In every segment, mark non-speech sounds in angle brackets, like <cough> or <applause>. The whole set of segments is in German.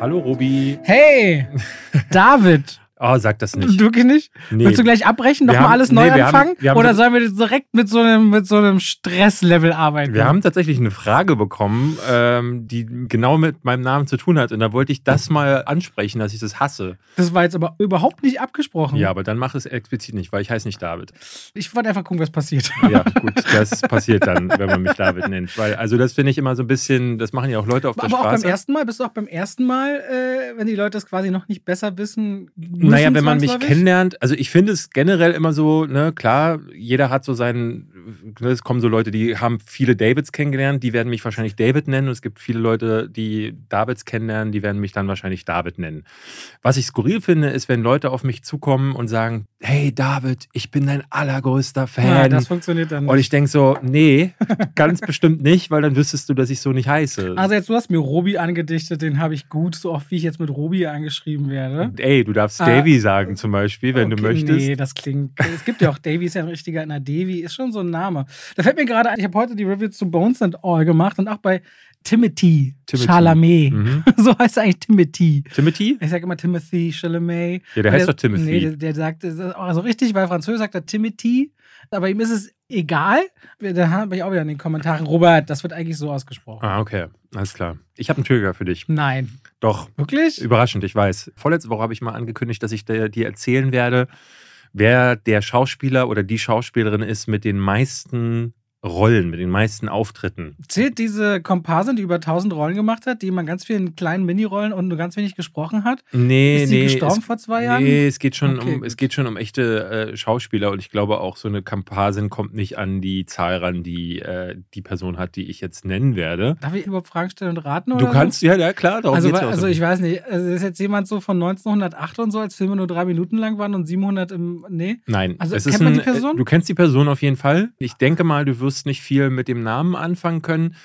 Hallo Robi. Hey, David. Oh, sag das nicht. Du nicht? Nee. Willst du gleich abbrechen, nochmal alles neu nee, anfangen? Haben, haben Oder sollen wir direkt mit so einem, mit so einem Stresslevel arbeiten? Wir haben tatsächlich eine Frage bekommen, ähm, die genau mit meinem Namen zu tun hat. Und da wollte ich das mal ansprechen, dass ich das hasse. Das war jetzt aber überhaupt nicht abgesprochen. Ja, aber dann mach es explizit nicht, weil ich heiße nicht David. Ich wollte einfach gucken, was passiert. Ja, gut, das passiert dann, wenn man mich David nennt. Weil, also das finde ich immer so ein bisschen, das machen ja auch Leute auf der aber Straße. Aber auch beim ersten Mal, bist du auch beim ersten Mal, äh, wenn die Leute das quasi noch nicht besser wissen, naja, wenn man mich kennenlernt, also ich finde es generell immer so, ne, klar, jeder hat so seinen, ne, es kommen so Leute, die haben viele Davids kennengelernt, die werden mich wahrscheinlich David nennen und es gibt viele Leute, die Davids kennenlernen, die werden mich dann wahrscheinlich David nennen. Was ich skurril finde, ist, wenn Leute auf mich zukommen und sagen, hey David, ich bin dein allergrößter Fan. Ja, das funktioniert dann nicht. Und ich denke so, nee, ganz bestimmt nicht, weil dann wüsstest du, dass ich so nicht heiße. Also jetzt, du hast mir Robi angedichtet, den habe ich gut, so oft wie ich jetzt mit Robi angeschrieben werde. Ey, du darfst ah, Davy sagen zum Beispiel, wenn okay, du möchtest. Nee, das klingt, es gibt ja auch Davy, ist ja ein richtiger, na Davy ist schon so ein Name. Da fällt mir gerade ein, ich habe heute die Review zu Bones and All gemacht und auch bei Timothy, Timothy. Chalamet. Mhm. <laughs> So heißt er eigentlich Timothy. Timothy? Ich sage immer Timothy Chalamet. Ja, der heißt der, doch Timothy. Nee, der, der sagt, also richtig, weil Französisch sagt er Timothy, aber ihm ist es egal. Da habe ich auch wieder in den Kommentaren, Robert, das wird eigentlich so ausgesprochen. Ah, okay. Alles klar. Ich habe einen Trigger für dich. Nein. Doch. Wirklich? Überraschend, ich weiß. Vorletzte Woche habe ich mal angekündigt, dass ich dir erzählen werde, wer der Schauspieler oder die Schauspielerin ist mit den meisten Rollen, mit den meisten Auftritten. Zählt diese Komparsin, die über 1000 Rollen gemacht hat, die man ganz vielen kleinen Minirollen und nur ganz wenig gesprochen hat? Nee, ist nee. gestorben es, vor zwei Jahren? Nee, es geht schon, okay, um, es geht schon um echte äh, Schauspieler und ich glaube auch, so eine Komparsin kommt nicht an die Zahl ran, die äh, die Person hat, die ich jetzt nennen werde. Darf ich überhaupt Fragen stellen und raten? Du kannst, so? ja, ja, klar. Darum also, also ich weiß nicht, also ist jetzt jemand so von 1908 und so, als Filme nur drei Minuten lang waren und 700 im, nee? Nein. Also es kennt ist man ein, die Person? Du kennst die Person auf jeden Fall. Ich denke mal, du wirst nicht viel mit dem Namen anfangen können.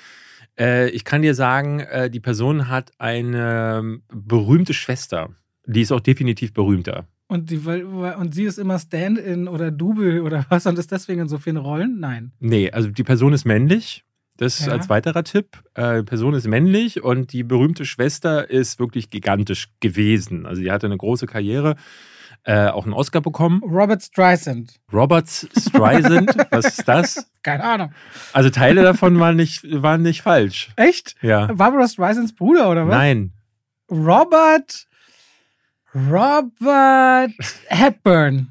Äh, ich kann dir sagen, äh, die Person hat eine berühmte Schwester. Die ist auch definitiv berühmter. Und, die, und sie ist immer Stand-in oder Double oder <laughs> was und ist deswegen in so vielen Rollen? Nein. Nee, also die Person ist männlich. Das ja. als weiterer Tipp. Äh, die Person ist männlich und die berühmte Schwester ist wirklich gigantisch gewesen. Also sie hatte eine große Karriere äh, auch einen Oscar bekommen. Robert Streisand. Robert Streisand, <laughs> was ist das? Keine Ahnung. Also Teile davon waren nicht, waren nicht falsch. Echt? Ja. Barbara Streisands Bruder, oder was? Nein. Robert. Robert Hepburn.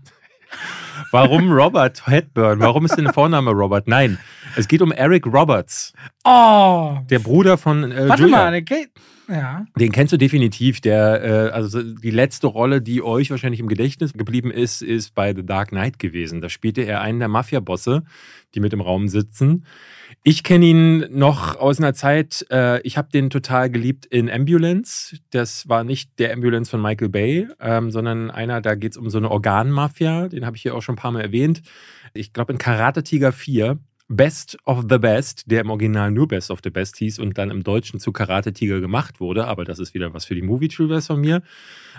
Warum Robert Hepburn? Warum ist denn der Vorname Robert? Nein, es geht um Eric Roberts. Oh. Der Bruder von äh, Warte Julia. mal, geht. Ja. Den kennst du definitiv. Der, äh, also die letzte Rolle, die euch wahrscheinlich im Gedächtnis geblieben ist, ist bei The Dark Knight gewesen. Da spielte er einen der Mafia-Bosse, die mit im Raum sitzen. Ich kenne ihn noch aus einer Zeit, äh, ich habe den total geliebt in Ambulance. Das war nicht der Ambulance von Michael Bay, ähm, sondern einer, da geht es um so eine Organmafia. Den habe ich hier auch schon ein paar Mal erwähnt. Ich glaube in Karate Tiger 4 Best of the Best, der im Original nur Best of the Best hieß und dann im Deutschen zu Karate Tiger gemacht wurde, aber das ist wieder was für die Movie Trivias von mir.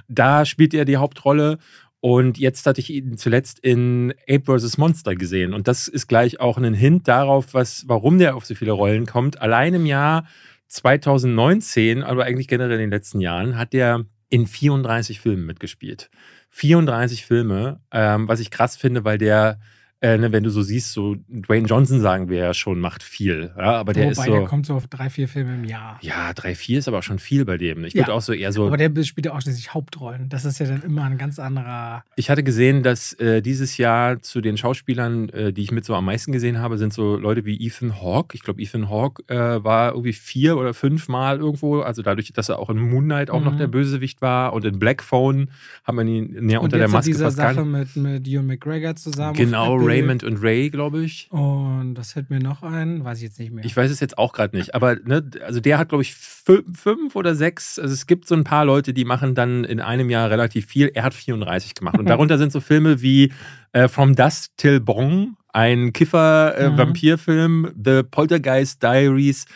Da spielt er die Hauptrolle und jetzt hatte ich ihn zuletzt in Ape vs. Monster gesehen und das ist gleich auch ein Hint darauf, was, warum der auf so viele Rollen kommt. Allein im Jahr 2019, aber eigentlich generell in den letzten Jahren, hat er in 34 Filmen mitgespielt. 34 Filme, ähm, was ich krass finde, weil der äh, ne, wenn du so siehst, so Dwayne Johnson sagen wir ja schon, macht viel. Ja, aber der Wobei, ist so. der kommt so auf drei, vier Filme im Jahr. Ja, drei, vier ist aber auch schon viel bei dem. Ich ja, würde auch so eher so. Aber der spielt ja auch schließlich Hauptrollen. Das ist ja dann immer ein ganz anderer. Ich hatte gesehen, dass äh, dieses Jahr zu den Schauspielern, äh, die ich mit so am meisten gesehen habe, sind so Leute wie Ethan Hawke. Ich glaube, Ethan Hawke äh, war irgendwie vier oder fünf Mal irgendwo. Also dadurch, dass er auch in Moon Knight auch mhm. noch der Bösewicht war und in Black Phone haben wir ihn näher unter der Maske dieser Sache mit, mit Ewan McGregor zusammen. Genau, Raymond und Ray glaube ich. Und das hält mir noch ein, weiß ich jetzt nicht mehr. Ich weiß es jetzt auch gerade nicht, aber ne, also der hat, glaube ich, fünf oder sechs. Also es gibt so ein paar Leute, die machen dann in einem Jahr relativ viel. Er hat 34 gemacht. Und <laughs> darunter sind so Filme wie äh, From Dust Till Bong, ein Kiffer-Vampirfilm, äh, mhm. The Poltergeist Diaries.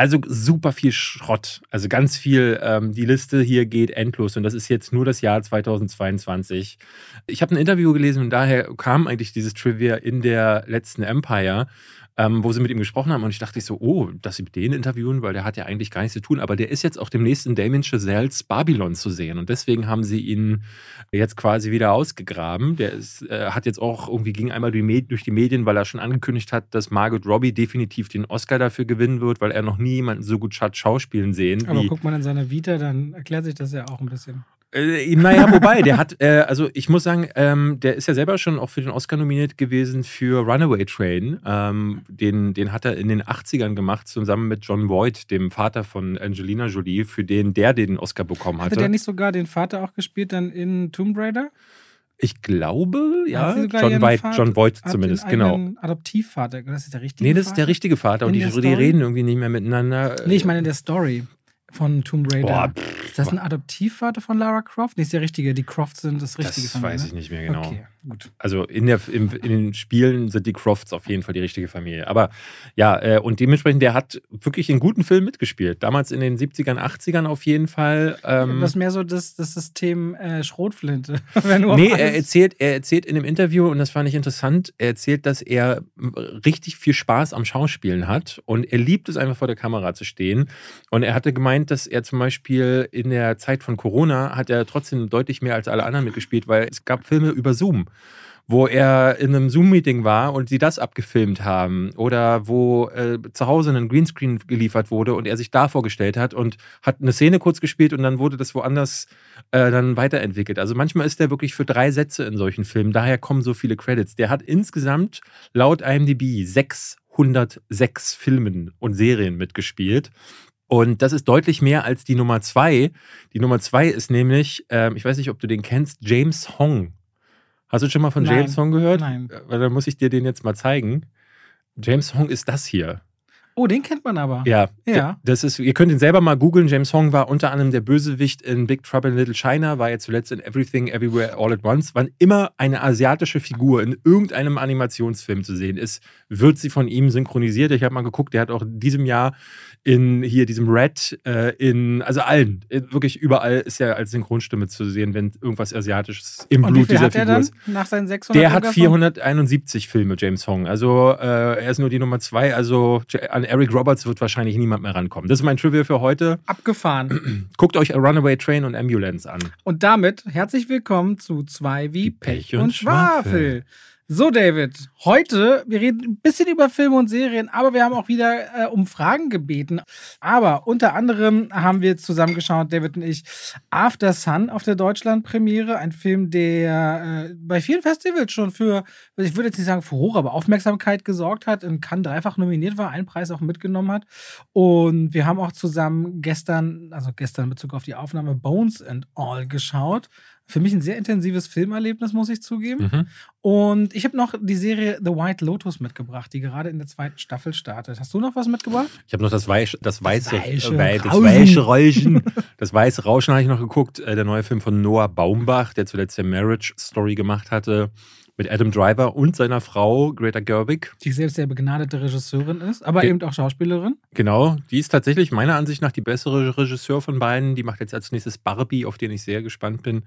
Also super viel Schrott. Also ganz viel. Ähm, die Liste hier geht endlos und das ist jetzt nur das Jahr 2022. Ich habe ein Interview gelesen und daher kam eigentlich dieses Trivia in der letzten Empire ähm, wo sie mit ihm gesprochen haben. Und ich dachte so, oh, dass sie mit denen interviewen, weil der hat ja eigentlich gar nichts zu tun. Aber der ist jetzt auch demnächst in Damien Chazelles Babylon zu sehen. Und deswegen haben sie ihn jetzt quasi wieder ausgegraben. Der ist, äh, hat jetzt auch irgendwie ging einmal durch die Medien, weil er schon angekündigt hat, dass Margot Robbie definitiv den Oscar dafür gewinnen wird, weil er noch nie jemanden so gut hat schauspielen sehen. Aber guckt man in seiner Vita, dann erklärt sich das ja auch ein bisschen. Äh, naja, wobei, der hat, äh, also ich muss sagen, ähm, der ist ja selber schon auch für den Oscar nominiert gewesen für Runaway Train. Ähm, den, den hat er in den 80ern gemacht, zusammen mit John Voight, dem Vater von Angelina Jolie, für den der den Oscar bekommen hatte. Hatte der nicht sogar den Vater auch gespielt dann in Tomb Raider? Ich glaube, ja. John, White, Vater, John Voight zumindest, genau. Adoptivvater, das ist der richtige Nee, das ist der richtige Vater und die, die, reden irgendwie nicht mehr miteinander. Nee, ich meine in der Story von Tomb Raider. Boah, pff, ist das ein Adoptivvater von Lara Croft? Nee, ist der richtige. Die Crofts sind das richtige Das weiß ich nicht mehr genau. Okay, gut. Also in, der, in, in, den Spielen sind die Crofts auf jeden Fall die richtige Familie. Aber ja, äh, und dementsprechend, der hat wirklich einen guten Film mitgespielt. Damals in den 70ern, 80ern auf jeden Fall. Ähm, das ist mehr so das, das System äh, Schrotflinte. <laughs> nee, er erzählt, er erzählt in dem Interview, und das fand ich interessant, er erzählt, dass er richtig viel Spaß am Schauspielen hat und er liebt es einfach vor der Kamera zu stehen. Und er hatte gemeint, gemeint, dass er zum Beispiel in der Zeit von Corona hat er trotzdem deutlich mehr als alle anderen mitgespielt, weil es gab Filme über Zoom wo er in einem Zoom-Meeting war und sie das abgefilmt haben oder wo äh, zu Hause ein Greenscreen geliefert wurde und er sich da vorgestellt hat und hat eine Szene kurz gespielt und dann wurde das woanders äh, dann weiterentwickelt. Also manchmal ist der wirklich für drei Sätze in solchen Filmen, daher kommen so viele Credits. Der hat insgesamt laut IMDb 606 Filmen und Serien mitgespielt. Und das ist deutlich mehr als die Nummer zwei. Die Nummer zwei ist nämlich, äh, ich weiß nicht, ob du den kennst, James Hong. Hast du schon mal von Nein. James Hong gehört? Nein. Weil dann muss ich dir den jetzt mal zeigen. James Hong ist das hier. Oh, den kennt man aber. Ja. ja. Das ist, ihr könnt ihn selber mal googeln. James Hong war unter anderem der Bösewicht in Big Trouble in Little China, war jetzt zuletzt in Everything Everywhere All at Once. Wann immer eine asiatische Figur in irgendeinem Animationsfilm zu sehen ist, wird sie von ihm synchronisiert. Ich habe mal geguckt, der hat auch in diesem Jahr in hier diesem Red, äh, in, also allen, wirklich überall ist er als Synchronstimme zu sehen, wenn irgendwas Asiatisches im Und Blut dieser hat Figur er dann ist. Nach seinen 600 Der hat 471 Filme, James Hong. Also äh, er ist nur die Nummer zwei. Also an Eric Roberts wird wahrscheinlich niemand mehr rankommen. Das ist mein Trivia für heute. Abgefahren. <clears throat> Guckt euch Runaway Train und Ambulance an. Und damit herzlich willkommen zu zwei wie Pech, Pech und, und Schwafel. Schwafel. So, David, heute, wir reden ein bisschen über Filme und Serien, aber wir haben auch wieder äh, um Fragen gebeten. Aber unter anderem haben wir zusammengeschaut, David und ich, After Sun auf der Deutschland-Premiere. Ein Film, der äh, bei vielen Festivals schon für, ich würde jetzt nicht sagen Furore, aber Aufmerksamkeit gesorgt hat, in Cannes dreifach nominiert war, einen Preis auch mitgenommen hat. Und wir haben auch zusammen gestern, also gestern in Bezug auf die Aufnahme Bones and All geschaut für mich ein sehr intensives Filmerlebnis, muss ich zugeben. Mhm. Und ich habe noch die Serie The White Lotus mitgebracht, die gerade in der zweiten Staffel startet. Hast du noch was mitgebracht? Ich habe noch das, Weich, das weiße, das weiche, äh, das weiche Rauschen. <laughs> das weiße Rauschen habe ich noch geguckt. Äh, der neue Film von Noah Baumbach, der zuletzt der Marriage Story gemacht hatte mit Adam Driver und seiner Frau Greta Gerwig. Die selbst sehr begnadete Regisseurin ist, aber Ge eben auch Schauspielerin. Genau, die ist tatsächlich meiner Ansicht nach die bessere Regisseur von beiden. Die macht jetzt als nächstes Barbie, auf den ich sehr gespannt bin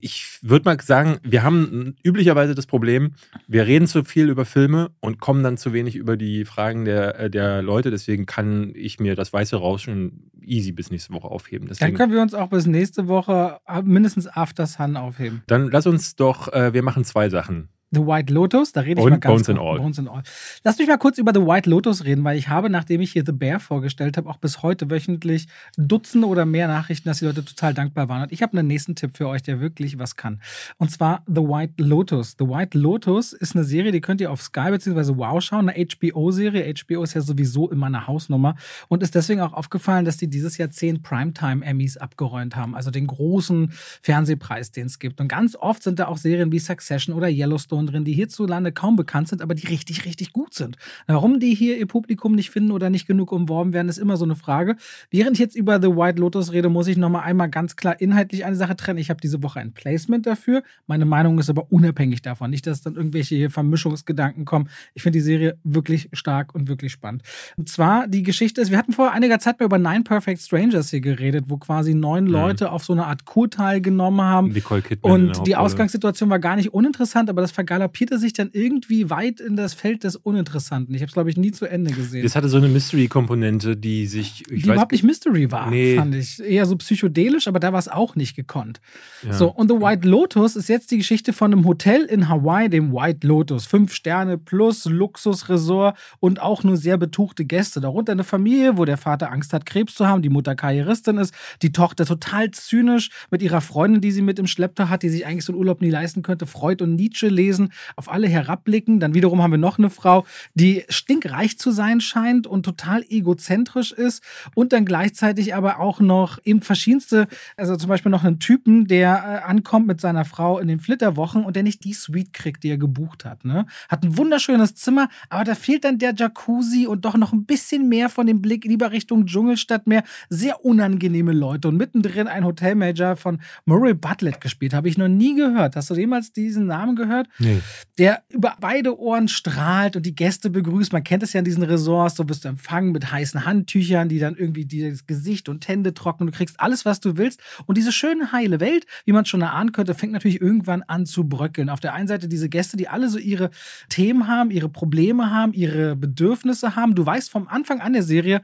ich würde mal sagen, wir haben üblicherweise das Problem, wir reden zu viel über Filme und kommen dann zu wenig über die Fragen der, äh, der Leute. Deswegen kann ich mir das weiße Rauschen easy bis nächste Woche aufheben. Deswegen, dann können wir uns auch bis nächste Woche mindestens After Sun aufheben. Dann lass uns doch, äh, wir machen zwei Sachen. The White Lotus, da rede ich und mal ganz Bones and All. Bones and All. Lass mich mal kurz über The White Lotus reden, weil ich habe, nachdem ich hier The Bear vorgestellt habe, auch bis heute wöchentlich Dutzende oder mehr Nachrichten, dass die Leute total dankbar waren. Und ich habe einen nächsten Tipp für euch, der wirklich was kann. Und zwar The White Lotus. The White Lotus ist eine Serie, die könnt ihr auf Sky bzw. Wow schauen, eine HBO-Serie. HBO ist ja sowieso immer eine Hausnummer und ist deswegen auch aufgefallen, dass die dieses Jahr zehn Primetime-Emmys abgeräumt haben, also den großen Fernsehpreis, den es gibt. Und ganz oft sind da auch Serien wie Succession oder Yellowstone Produktionen drin, die hierzulande kaum bekannt sind, aber die richtig, richtig gut sind. Warum die hier ihr Publikum nicht finden oder nicht genug umworben werden, ist immer so eine Frage. Während ich jetzt über The White Lotus rede, muss ich nochmal einmal ganz klar inhaltlich eine Sache trennen. Ich habe diese Woche ein Placement dafür. Meine Meinung ist aber unabhängig davon. Nicht, dass dann irgendwelche hier Vermischungsgedanken kommen. Ich finde die Serie wirklich stark und wirklich spannend. Und zwar die Geschichte ist, wir hatten vor einiger Zeit mal über Nine Perfect Strangers hier geredet, wo quasi neun mhm. Leute auf so eine Art Kur teilgenommen haben. Nicole Kidman und die Ausgangssituation war gar nicht uninteressant, aber das vergalopierte sich dann irgendwie weit in das Feld des Uninteressanten. Ich habe es, glaube ich, nie zu Ende gesehen. Das hatte so eine Mystery-Komponente, die sich. die überhaupt nicht Mystery war, nee. fand ich. Eher so psychedelisch, aber da war es auch nicht gekonnt. Ja. So, und The White Lotus ist jetzt die Geschichte von einem Hotel in Hawaii, dem White Lotus. Fünf Sterne plus Luxusresort und auch nur sehr betuchte Gäste. Darunter eine Familie, wo der Vater Angst hat, Krebs zu haben, die Mutter Karrieristin ist, die Tochter total zynisch mit ihrer Freundin, die sie mit im Schlepptau hat, die sich eigentlich so einen Urlaub nie leisten könnte, Freud und Nietzsche lesen, auf alle herabblicken. Dann wiederum haben wir noch eine Frau, die stinkreich zu sein scheint und total egozentrisch ist und dann gleichzeitig aber auch noch eben verschiedenste, also zum Beispiel noch einen Typen, der äh, ankommt mit seiner Frau in den Flitterwochen und der nicht die Suite kriegt, die er gebucht hat. Ne? Hat ein wunderschönes Zimmer, aber da fehlt dann der Jacuzzi und doch noch ein bisschen mehr von dem Blick lieber Richtung Dschungel statt mehr sehr unangenehme Leute und mittendrin ein Hotelmanager von Murray Bartlett gespielt. Habe ich noch nie gehört. Hast du jemals diesen Namen gehört? Nee. Der über beide Ohren strahlt und die Gäste begrüßt. Man kennt es ja in diesen Resorts. So wirst du empfangen mit heißen Handtüchern, die dann irgendwie dir das Gesicht und Hände trocknen. Du kriegst alles, was du willst. Und diese schöne, heile Welt, wie man schon erahnen könnte, fängt natürlich irgendwann an zu bröckeln. Auf der einen Seite diese Gäste, die alle so ihre Themen haben, ihre Probleme haben, ihre Bedürfnisse haben. Du weißt vom Anfang an der Serie,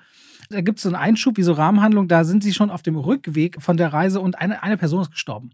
da gibt es so einen Einschub, wie so Rahmenhandlung, da sind sie schon auf dem Rückweg von der Reise und eine, eine Person ist gestorben.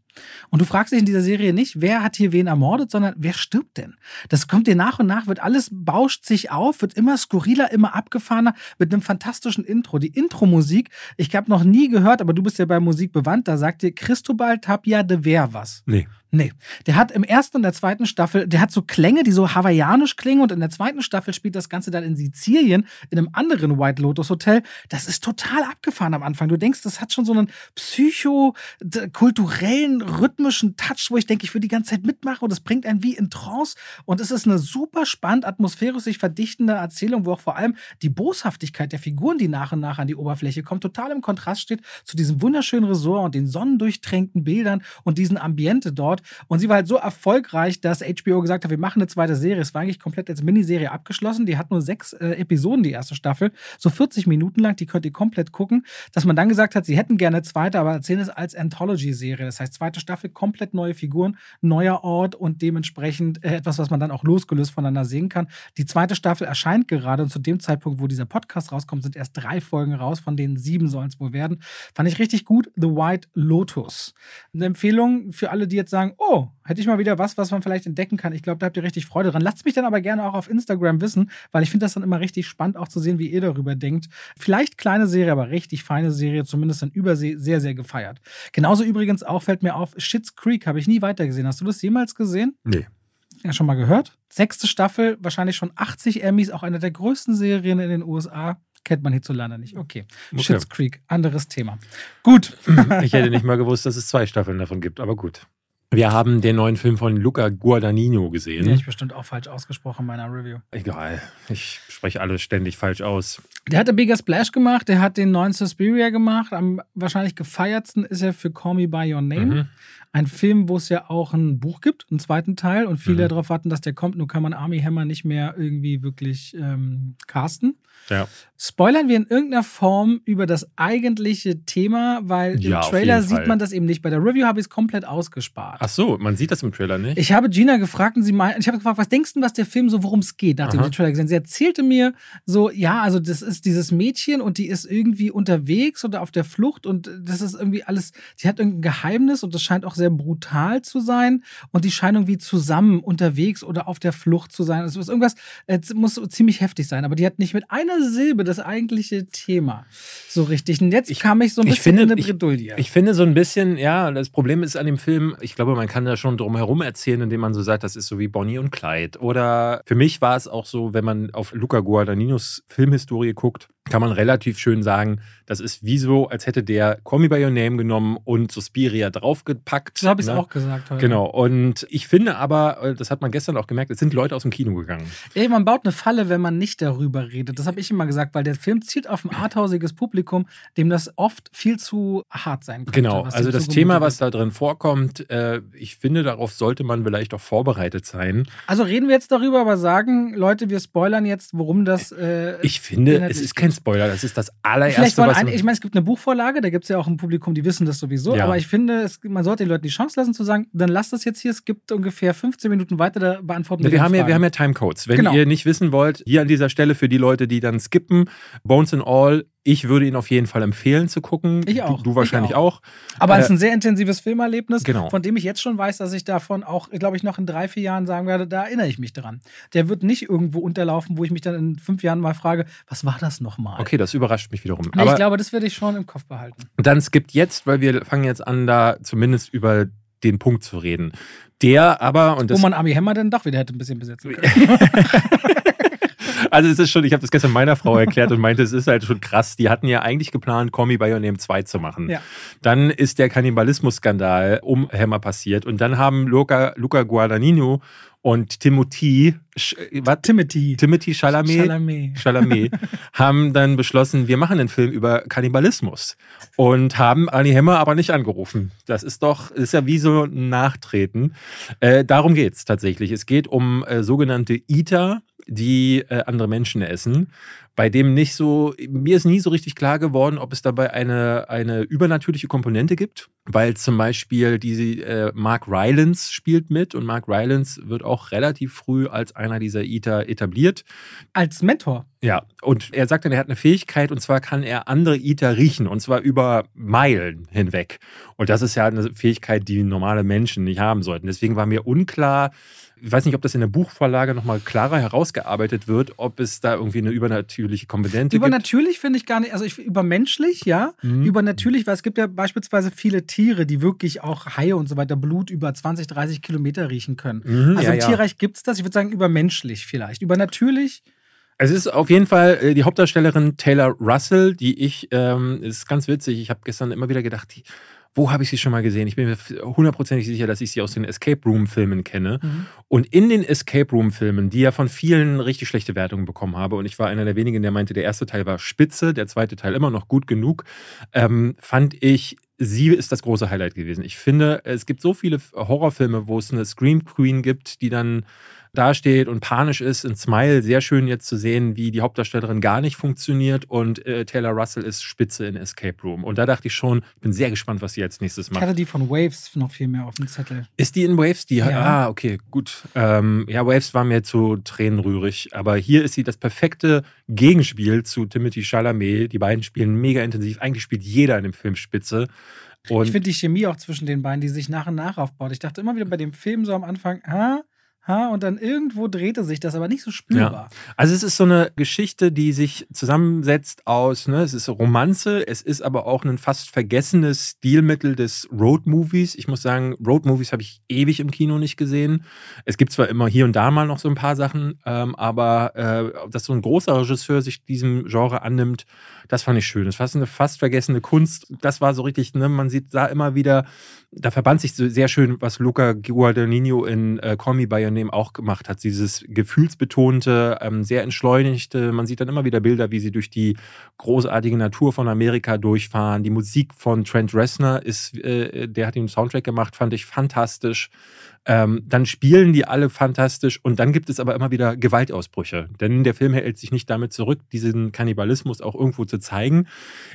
Und du fragst dich in dieser Serie nicht, wer hat hier wen ermordet, sondern wer stirbt denn? Das kommt dir nach und nach, wird alles bauscht sich auf, wird immer skurriler, immer abgefahrener, mit einem fantastischen Intro. Die Intro-Musik, ich habe noch nie gehört, aber du bist ja bei Musik bewandt, da sagt dir Cristobal Tapia de Ver was. Nee. Nee. Der hat im ersten und der zweiten Staffel, der hat so Klänge, die so hawaiianisch klingen und in der zweiten Staffel spielt das Ganze dann in Sizilien in einem anderen White Lotus Hotel. Das ist total abgefahren am Anfang. Du denkst, das hat schon so einen psycho-kulturellen, rhythmischen Touch, wo ich denke, ich würde die ganze Zeit mitmachen und das bringt einen wie in Trance. Und es ist eine super spannend, atmosphärisch sich verdichtende Erzählung, wo auch vor allem die Boshaftigkeit der Figuren, die nach und nach an die Oberfläche kommt, total im Kontrast steht zu diesem wunderschönen Resort und den sonnendurchtränkten Bildern und diesen Ambiente dort. Und sie war halt so erfolgreich, dass HBO gesagt hat, wir machen eine zweite Serie. Es war eigentlich komplett als Miniserie abgeschlossen. Die hat nur sechs äh, Episoden, die erste Staffel. So 40 Minuten lang, die könnt ihr komplett gucken. Dass man dann gesagt hat, sie hätten gerne eine zweite, aber erzählen es als Anthology-Serie. Das heißt, zweite Staffel, komplett neue Figuren, neuer Ort und dementsprechend äh, etwas, was man dann auch losgelöst voneinander sehen kann. Die zweite Staffel erscheint gerade und zu dem Zeitpunkt, wo dieser Podcast rauskommt, sind erst drei Folgen raus, von denen sieben sollen es wohl werden. Fand ich richtig gut. The White Lotus. Eine Empfehlung für alle, die jetzt sagen, oh, hätte ich mal wieder was, was man vielleicht entdecken kann. Ich glaube, da habt ihr richtig Freude dran. Lasst mich dann aber gerne auch auf Instagram wissen, weil ich finde das dann immer richtig spannend, auch zu sehen, wie ihr darüber denkt. Vielleicht kleine Serie, aber richtig feine Serie, zumindest in Übersee, sehr, sehr gefeiert. Genauso übrigens auch fällt mir auf, Shits Creek habe ich nie weitergesehen. Hast du das jemals gesehen? Nee. Ja, schon mal gehört? Sechste Staffel, wahrscheinlich schon 80 Emmys, auch eine der größten Serien in den USA. Kennt man hierzulande nicht. Okay. okay. Shits Creek, anderes Thema. Gut. Ich hätte nicht mal gewusst, dass es zwei Staffeln davon gibt, aber gut. Wir haben den neuen Film von Luca Guadagnino gesehen. Den ich bestimmt auch falsch ausgesprochen in meiner Review. Egal, ich spreche alles ständig falsch aus. Der hat der Bigger Splash gemacht, der hat den neuen Suspiria gemacht. Am wahrscheinlich gefeiertsten ist er für Call Me By Your Name. Mhm. Ein Film, wo es ja auch ein Buch gibt, einen zweiten Teil, und viele mhm. darauf warten, dass der kommt. Nur kann man Army Hammer nicht mehr irgendwie wirklich ähm, casten. Ja. Spoilern wir in irgendeiner Form über das eigentliche Thema, weil ja, im Trailer sieht man das eben nicht. Bei der Review habe ich es komplett ausgespart. Ach so, man sieht das im Trailer nicht. Ich habe Gina gefragt und sie meinte, ich habe gefragt, was denkst du, was der Film so, worum es geht, nachdem Aha. sie den Trailer gesehen Sie erzählte mir so, ja, also das ist dieses Mädchen und die ist irgendwie unterwegs oder auf der Flucht und das ist irgendwie alles, die hat irgendein Geheimnis und das scheint auch sehr brutal zu sein und die scheinen irgendwie zusammen unterwegs oder auf der Flucht zu sein. Es ist irgendwas, es muss ziemlich heftig sein, aber die hat nicht mit einer Silbe das eigentliche Thema so richtig. Und jetzt ich, kam ich so ein bisschen finde, in eine Bredouille. Ich, ich, finde so ein bisschen, ja, das Problem ist an dem Film, ich glaube, man kann da schon drum herum erzählen, indem man so sagt, das ist so wie Bonnie und Clyde. Oder für mich war es auch so, wenn man auf Luca Guadagninos Filmhistorie guckt, kann man relativ schön sagen, das ist wie so, als hätte der Call Me By Your Name genommen und Suspiria draufgepackt. So habe ich es ne? auch gesagt heute. Genau. Und ich finde aber, äh, das hat man gestern auch gemerkt, es sind Leute aus dem Kino gegangen. Ey, man baut eine Falle, wenn man nicht darüber redet. Das habe ich immer gesagt, weil der Film zielt auf ein arthausiges Publikum, dem das oft viel zu hart sein könnte. Genau. Also das Thema, was da drin vorkommt, äh, ich finde, darauf sollte man vielleicht auch vorbereitet sein. Also reden wir jetzt darüber, aber sagen, Leute, wir spoilern jetzt, worum das. Äh, ich finde, es ist kein Spoiler. Das ist das allererste, was ein, Ich meine, es gibt eine Buchvorlage, da gibt es ja auch ein Publikum, die wissen das sowieso. Ja. Aber ich finde, es, man sollte den Leuten die Chance lassen zu sagen, dann lasst das jetzt hier. Es gibt ungefähr 15 Minuten weiter, da beantworten wir, wir haben ja, Wir haben ja Timecodes. Wenn genau. ihr nicht wissen wollt, hier an dieser Stelle für die Leute, die dann skippen, Bones and All ich würde ihn auf jeden Fall empfehlen zu gucken. Ich auch. Du, du wahrscheinlich auch. auch. Aber äh, es ist ein sehr intensives Filmerlebnis, genau. von dem ich jetzt schon weiß, dass ich davon auch, glaube ich, noch in drei, vier Jahren sagen werde, da erinnere ich mich dran. Der wird nicht irgendwo unterlaufen, wo ich mich dann in fünf Jahren mal frage, was war das nochmal? Okay, das überrascht mich wiederum. Nee, ich glaube, das werde ich schon im Kopf behalten. Dann skippt jetzt, weil wir fangen jetzt an, da zumindest über den Punkt zu reden. Der aber, und. Wo man Ami Hammer dann doch wieder hätte ein bisschen besetzen können. <laughs> <laughs> Also es ist schon, ich habe das gestern meiner Frau erklärt und meinte, es ist halt schon krass. Die hatten ja eigentlich geplant, Call Me By Your Name 2 zu machen. Ja. Dann ist der Kannibalismus-Skandal um Hammer passiert und dann haben Luca, Luca Guadagnino und Timothy, was? Timothy. Timothy Chalamet, Chalamet. Chalamet <laughs> haben dann beschlossen, wir machen einen Film über Kannibalismus und haben Annie Hemmer aber nicht angerufen. Das ist doch, ist ja wie so ein Nachtreten. Äh, darum geht es tatsächlich. Es geht um äh, sogenannte Eater, die äh, andere Menschen essen, bei dem nicht so, mir ist nie so richtig klar geworden, ob es dabei eine, eine übernatürliche Komponente gibt, weil zum Beispiel diese äh, Mark Rylance spielt mit und Mark Rylance wird auch relativ früh als einer dieser Eater etabliert. Als Mentor? Ja, und er sagt dann, er hat eine Fähigkeit und zwar kann er andere Eater riechen und zwar über Meilen hinweg. Und das ist ja eine Fähigkeit, die normale Menschen nicht haben sollten. Deswegen war mir unklar, ich weiß nicht, ob das in der Buchvorlage nochmal klarer herausgearbeitet wird, ob es da irgendwie eine übernatürliche Komponente gibt. Übernatürlich finde ich gar nicht, also ich, übermenschlich, ja. Mhm. Übernatürlich, weil es gibt ja beispielsweise viele Tiere, die wirklich auch Haie und so weiter Blut über 20, 30 Kilometer riechen können. Mhm, also ja, im ja. Tierreich gibt es das. Ich würde sagen, übermenschlich vielleicht. Übernatürlich. Es ist auf jeden Fall äh, die Hauptdarstellerin Taylor Russell, die ich, ähm, ist ganz witzig, ich habe gestern immer wieder gedacht, die wo habe ich sie schon mal gesehen? Ich bin mir hundertprozentig sicher, dass ich sie aus den Escape Room-Filmen kenne. Mhm. Und in den Escape Room-Filmen, die ja von vielen richtig schlechte Wertungen bekommen habe, und ich war einer der wenigen, der meinte, der erste Teil war spitze, der zweite Teil immer noch gut genug, ähm, fand ich sie ist das große Highlight gewesen. Ich finde, es gibt so viele Horrorfilme, wo es eine Scream Queen gibt, die dann dasteht und panisch ist. In Smile sehr schön jetzt zu sehen, wie die Hauptdarstellerin gar nicht funktioniert und äh, Taylor Russell ist Spitze in Escape Room. Und da dachte ich schon, ich bin sehr gespannt, was sie als nächstes macht. Ich hatte die von Waves noch viel mehr auf dem Zettel. Ist die in Waves? Die ja. Ah, okay, gut. Ähm, ja, Waves war mir zu tränenrührig, aber hier ist sie das perfekte Gegenspiel zu Timothy Chalamet. Die beiden spielen mega intensiv. Eigentlich spielt jeder in dem Film Spitze. Und ich finde die Chemie auch zwischen den beiden, die sich nach und nach aufbaut. Ich dachte immer wieder bei dem Film so am Anfang, ah, Ha, und dann irgendwo drehte sich das aber nicht so spürbar. Ja. Also es ist so eine Geschichte, die sich zusammensetzt aus, ne, es ist Romanze, es ist aber auch ein fast vergessenes Stilmittel des Road-Movies. Ich muss sagen, Road-Movies habe ich ewig im Kino nicht gesehen. Es gibt zwar immer hier und da mal noch so ein paar Sachen, ähm, aber äh, dass so ein großer Regisseur sich diesem Genre annimmt, das fand ich schön. Das war eine fast vergessene Kunst. Das war so richtig, ne, man sieht da immer wieder, da verband sich so sehr schön, was Luca Guadagnino in äh, Call Me By Your Name auch gemacht hat. Dieses gefühlsbetonte, ähm, sehr entschleunigte. Man sieht dann immer wieder Bilder, wie sie durch die großartige Natur von Amerika durchfahren. Die Musik von Trent Reznor ist, äh, der hat den Soundtrack gemacht, fand ich fantastisch. Ähm, dann spielen die alle fantastisch und dann gibt es aber immer wieder Gewaltausbrüche. Denn der Film hält sich nicht damit zurück, diesen Kannibalismus auch irgendwo zu zeigen.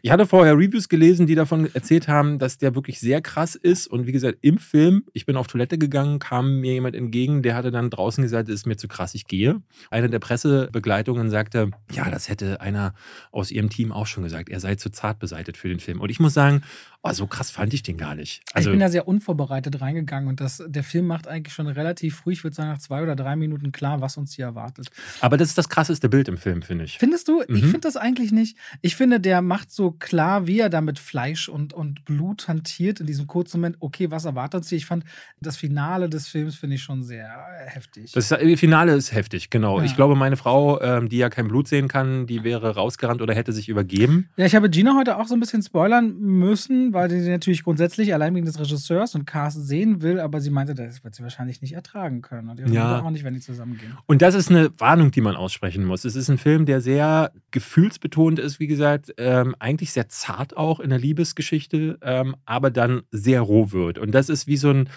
Ich hatte vorher Reviews gelesen, die davon erzählt haben, dass der wirklich sehr krass ist. Und wie gesagt, im Film, ich bin auf Toilette gegangen, kam mir jemand entgegen, der hatte dann draußen gesagt, es ist mir zu krass, ich gehe. Eine der Pressebegleitungen sagte, ja, das hätte einer aus ihrem Team auch schon gesagt. Er sei zu zart beseitet für den Film. Und ich muss sagen, oh, so krass fand ich den gar nicht. Also, ich bin da sehr unvorbereitet reingegangen und das, der Film macht macht eigentlich schon relativ früh, ich würde sagen nach zwei oder drei Minuten klar, was uns hier erwartet. Aber das ist das krasseste Bild im Film, finde ich. Findest du? Mhm. Ich finde das eigentlich nicht. Ich finde, der macht so klar, wie er da mit Fleisch und, und Blut hantiert in diesem kurzen Moment. Okay, was erwartet uns hier? Ich fand das Finale des Films, finde ich schon sehr äh, heftig. Das Finale ist heftig, genau. Ja. Ich glaube, meine Frau, ähm, die ja kein Blut sehen kann, die wäre rausgerannt oder hätte sich übergeben. Ja, ich habe Gina heute auch so ein bisschen spoilern müssen, weil sie natürlich grundsätzlich allein wegen des Regisseurs und Cast sehen will, aber sie meinte, das wird sie wahrscheinlich nicht ertragen können. Und ja. auch nicht, wenn die zusammengehen. Und das ist eine Warnung, die man aussprechen muss. Es ist ein Film, der sehr gefühlsbetont ist, wie gesagt, ähm, eigentlich sehr zart auch in der Liebesgeschichte, ähm, aber dann sehr roh wird. Und das ist wie so ein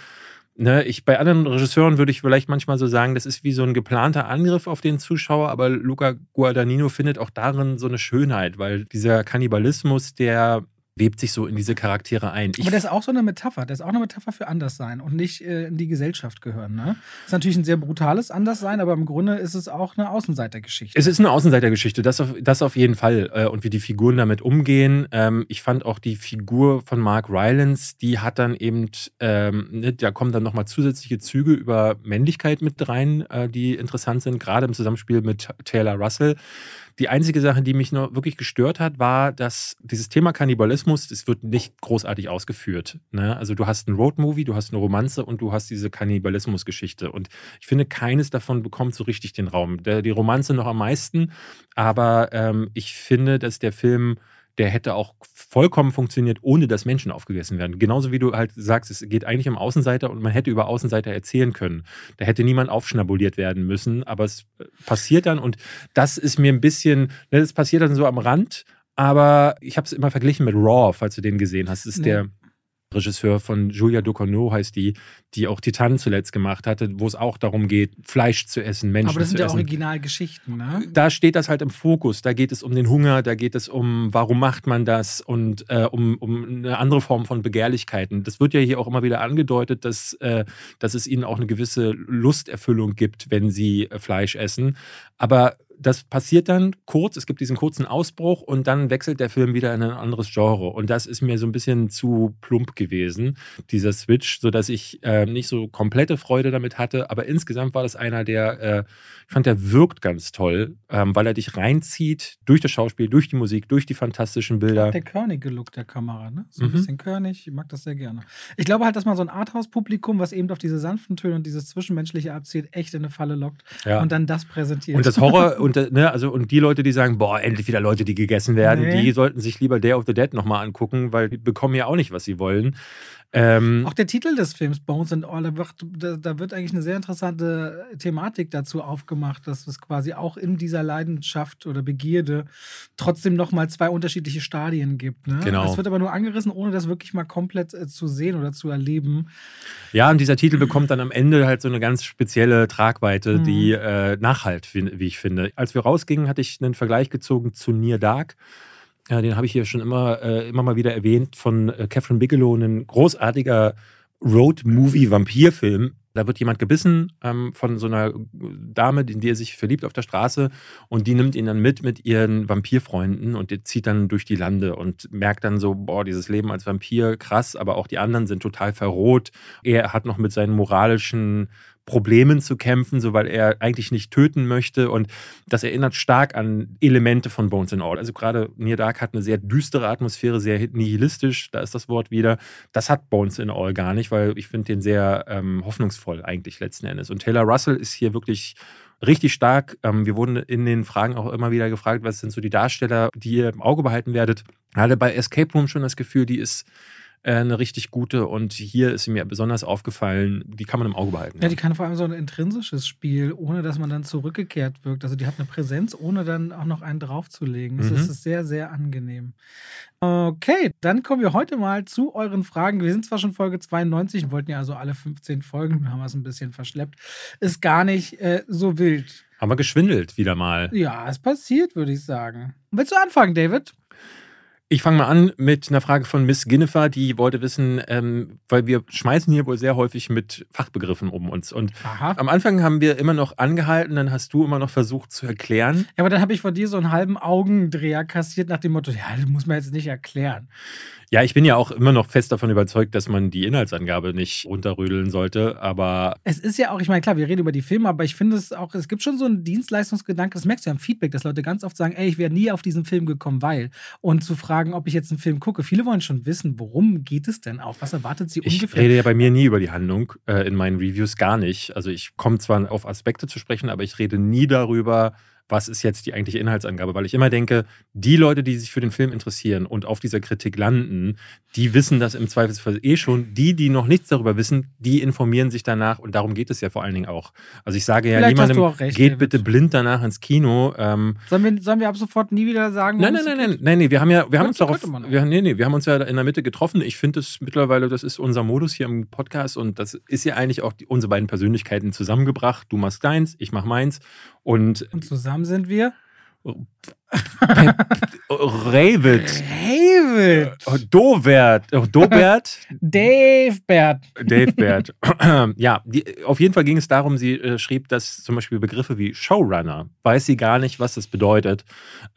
Ne, ich, bei anderen Regisseuren würde ich vielleicht manchmal so sagen, das ist wie so ein geplanter Angriff auf den Zuschauer, aber Luca Guadagnino findet auch darin so eine Schönheit, weil dieser Kannibalismus, der webt sich so in diese Charaktere ein. Ich Aber das ist auch so eine Metapher. Das ist auch eine Metapher für Anderssein und nicht äh, in die Gesellschaft gehören. Ne? Das ist natürlich ein sehr brutales Anderssein, aber im Grunde ist es auch eine Außenseitergeschichte. Es ist eine Außenseitergeschichte, das auf, das auf jeden Fall. Äh, und wie die Figuren damit umgehen. Ähm, ich fand auch die Figur von Mark Rylance, die hat dann eben, ähm, ne, da kommen dann nochmal zusätzliche Züge über Männlichkeit mit rein, äh, die interessant sind, gerade im Zusammenspiel mit Taylor Russell. Die einzige Sache, die mich noch wirklich gestört hat, war, dass dieses Thema Kannibalismus, das wird nicht großartig ausgeführt. Ne? Also du hast ein Roadmovie, du hast eine Romanze und du hast diese Kannibalismus-Geschichte. Und ich finde, keines davon bekommt so richtig den Raum. Der, die Romanze noch am meisten, aber ähm, ich finde, dass der Film der hätte auch vollkommen funktioniert, ohne dass Menschen aufgegessen werden. Genauso wie du halt sagst, es geht eigentlich um Außenseiter und man hätte über Außenseiter erzählen können. Da hätte niemand aufschnabuliert werden müssen, aber es passiert dann und das ist mir ein bisschen, ne, das passiert dann so am Rand, aber ich habe es immer verglichen mit Raw, falls du den gesehen hast. Das ist nee. der Regisseur von Julia Ducournau heißt die, die auch Titan zuletzt gemacht hatte, wo es auch darum geht, Fleisch zu essen, Menschen zu essen. Aber das sind ja Originalgeschichten, ne? Da steht das halt im Fokus. Da geht es um den Hunger, da geht es um, warum macht man das und äh, um, um eine andere Form von Begehrlichkeiten. Das wird ja hier auch immer wieder angedeutet, dass, äh, dass es ihnen auch eine gewisse Lusterfüllung gibt, wenn sie äh, Fleisch essen. Aber das passiert dann kurz, es gibt diesen kurzen Ausbruch und dann wechselt der Film wieder in ein anderes Genre. Und das ist mir so ein bisschen zu plump gewesen, dieser Switch, sodass ich äh, nicht so komplette Freude damit hatte. Aber insgesamt war das einer, der, äh, ich fand, der wirkt ganz toll, ähm, weil er dich reinzieht durch das Schauspiel, durch die Musik, durch die fantastischen Bilder. Der körnige Look der Kamera, ne? So ein mhm. bisschen körnig, ich mag das sehr gerne. Ich glaube halt, dass man so ein Arthouse-Publikum, was eben auf diese sanften Töne und dieses Zwischenmenschliche abzielt, echt in eine Falle lockt ja. und dann das präsentiert. Und das Horror <laughs> und, äh, ne, also, und die Leute, die sagen, boah, endlich wieder Leute, die gegessen werden, nee. die sollten sich lieber Day of the Dead nochmal angucken, weil die bekommen ja auch nicht, was sie wollen. Ähm, auch der Titel des Films, Bones and All, da wird, da wird eigentlich eine sehr interessante Thematik dazu aufgemacht, dass es quasi auch in dieser Leidenschaft oder Begierde trotzdem nochmal zwei unterschiedliche Stadien gibt. Ne? Genau. Es wird aber nur angerissen, ohne das wirklich mal komplett äh, zu sehen oder zu erleben. Ja, und dieser Titel bekommt dann am Ende halt so eine ganz spezielle Tragweite, mhm. die äh, nachhalt, wie, wie ich finde. Als wir rausgingen, hatte ich einen Vergleich gezogen zu Near Dark. Ja, den habe ich hier schon immer, äh, immer mal wieder erwähnt, von äh, Catherine Bigelow, ein großartiger Road-Movie-Vampirfilm. Da wird jemand gebissen ähm, von so einer Dame, in die er sich verliebt auf der Straße und die nimmt ihn dann mit mit ihren Vampirfreunden und die zieht dann durch die Lande und merkt dann so, boah, dieses Leben als Vampir, krass, aber auch die anderen sind total verroht. Er hat noch mit seinen moralischen Problemen zu kämpfen, so weil er eigentlich nicht töten möchte. Und das erinnert stark an Elemente von Bones and All. Also gerade Near Dark hat eine sehr düstere Atmosphäre, sehr nihilistisch, da ist das Wort wieder. Das hat Bones and All gar nicht, weil ich finde den sehr ähm, hoffnungsvoll eigentlich letzten Endes. Und Taylor Russell ist hier wirklich richtig stark. Ähm, wir wurden in den Fragen auch immer wieder gefragt, was sind so die Darsteller, die ihr im Auge behalten werdet. Hatte bei Escape Room schon das Gefühl, die ist eine richtig gute und hier ist sie mir besonders aufgefallen, die kann man im Auge behalten. Ja, ja, die kann vor allem so ein intrinsisches Spiel, ohne dass man dann zurückgekehrt wirkt. Also die hat eine Präsenz, ohne dann auch noch einen draufzulegen. Das mhm. ist sehr, sehr angenehm. Okay, dann kommen wir heute mal zu euren Fragen. Wir sind zwar schon Folge 92 und wollten ja also alle 15 Folgen, haben wir es ein bisschen verschleppt. Ist gar nicht äh, so wild. Haben wir geschwindelt wieder mal. Ja, es passiert, würde ich sagen. Willst du anfangen, David? Ich fange mal an mit einer Frage von Miss Ginnifer, die wollte wissen, ähm, weil wir schmeißen hier wohl sehr häufig mit Fachbegriffen um uns. Und Aha. am Anfang haben wir immer noch angehalten, dann hast du immer noch versucht zu erklären. Ja, aber dann habe ich von dir so einen halben Augendreher kassiert nach dem Motto, ja, das muss man jetzt nicht erklären. Ja, ich bin ja auch immer noch fest davon überzeugt, dass man die Inhaltsangabe nicht runterrödeln sollte, aber. Es ist ja auch, ich meine, klar, wir reden über die Filme, aber ich finde es auch, es gibt schon so einen Dienstleistungsgedanke, das merkst du ja im Feedback, dass Leute ganz oft sagen, ey, ich wäre nie auf diesen Film gekommen, weil. Und zu fragen, ob ich jetzt einen Film gucke. Viele wollen schon wissen, worum geht es denn auch? Was erwartet sie ich ungefähr? Ich rede ja bei mir nie über die Handlung, äh, in meinen Reviews gar nicht. Also ich komme zwar auf Aspekte zu sprechen, aber ich rede nie darüber, was ist jetzt die eigentliche Inhaltsangabe, weil ich immer denke, die Leute, die sich für den Film interessieren und auf dieser Kritik landen, die wissen das im Zweifelsfall eh schon. Die, die noch nichts darüber wissen, die informieren sich danach und darum geht es ja vor allen Dingen auch. Also ich sage ja Vielleicht niemandem, recht, geht bitte blind danach ins Kino. Ähm, sollen, wir, sollen wir ab sofort nie wieder sagen, nein, nein, nein, nein, nein, nein, wir haben ja, wir haben uns darauf, wir, nee, nee, wir haben uns ja in der Mitte getroffen. Ich finde es mittlerweile, das ist unser Modus hier im Podcast und das ist ja eigentlich auch die, unsere beiden Persönlichkeiten zusammengebracht. Du machst deins, ich mach meins und, und zusammen sind wir. Oh, Dovert. Oh, Dobert. <laughs> Dave Bert. Dave Bert. <clears throat> ja, die, auf jeden Fall ging es darum, sie äh, schrieb, dass zum Beispiel Begriffe wie Showrunner, weiß sie gar nicht, was das bedeutet.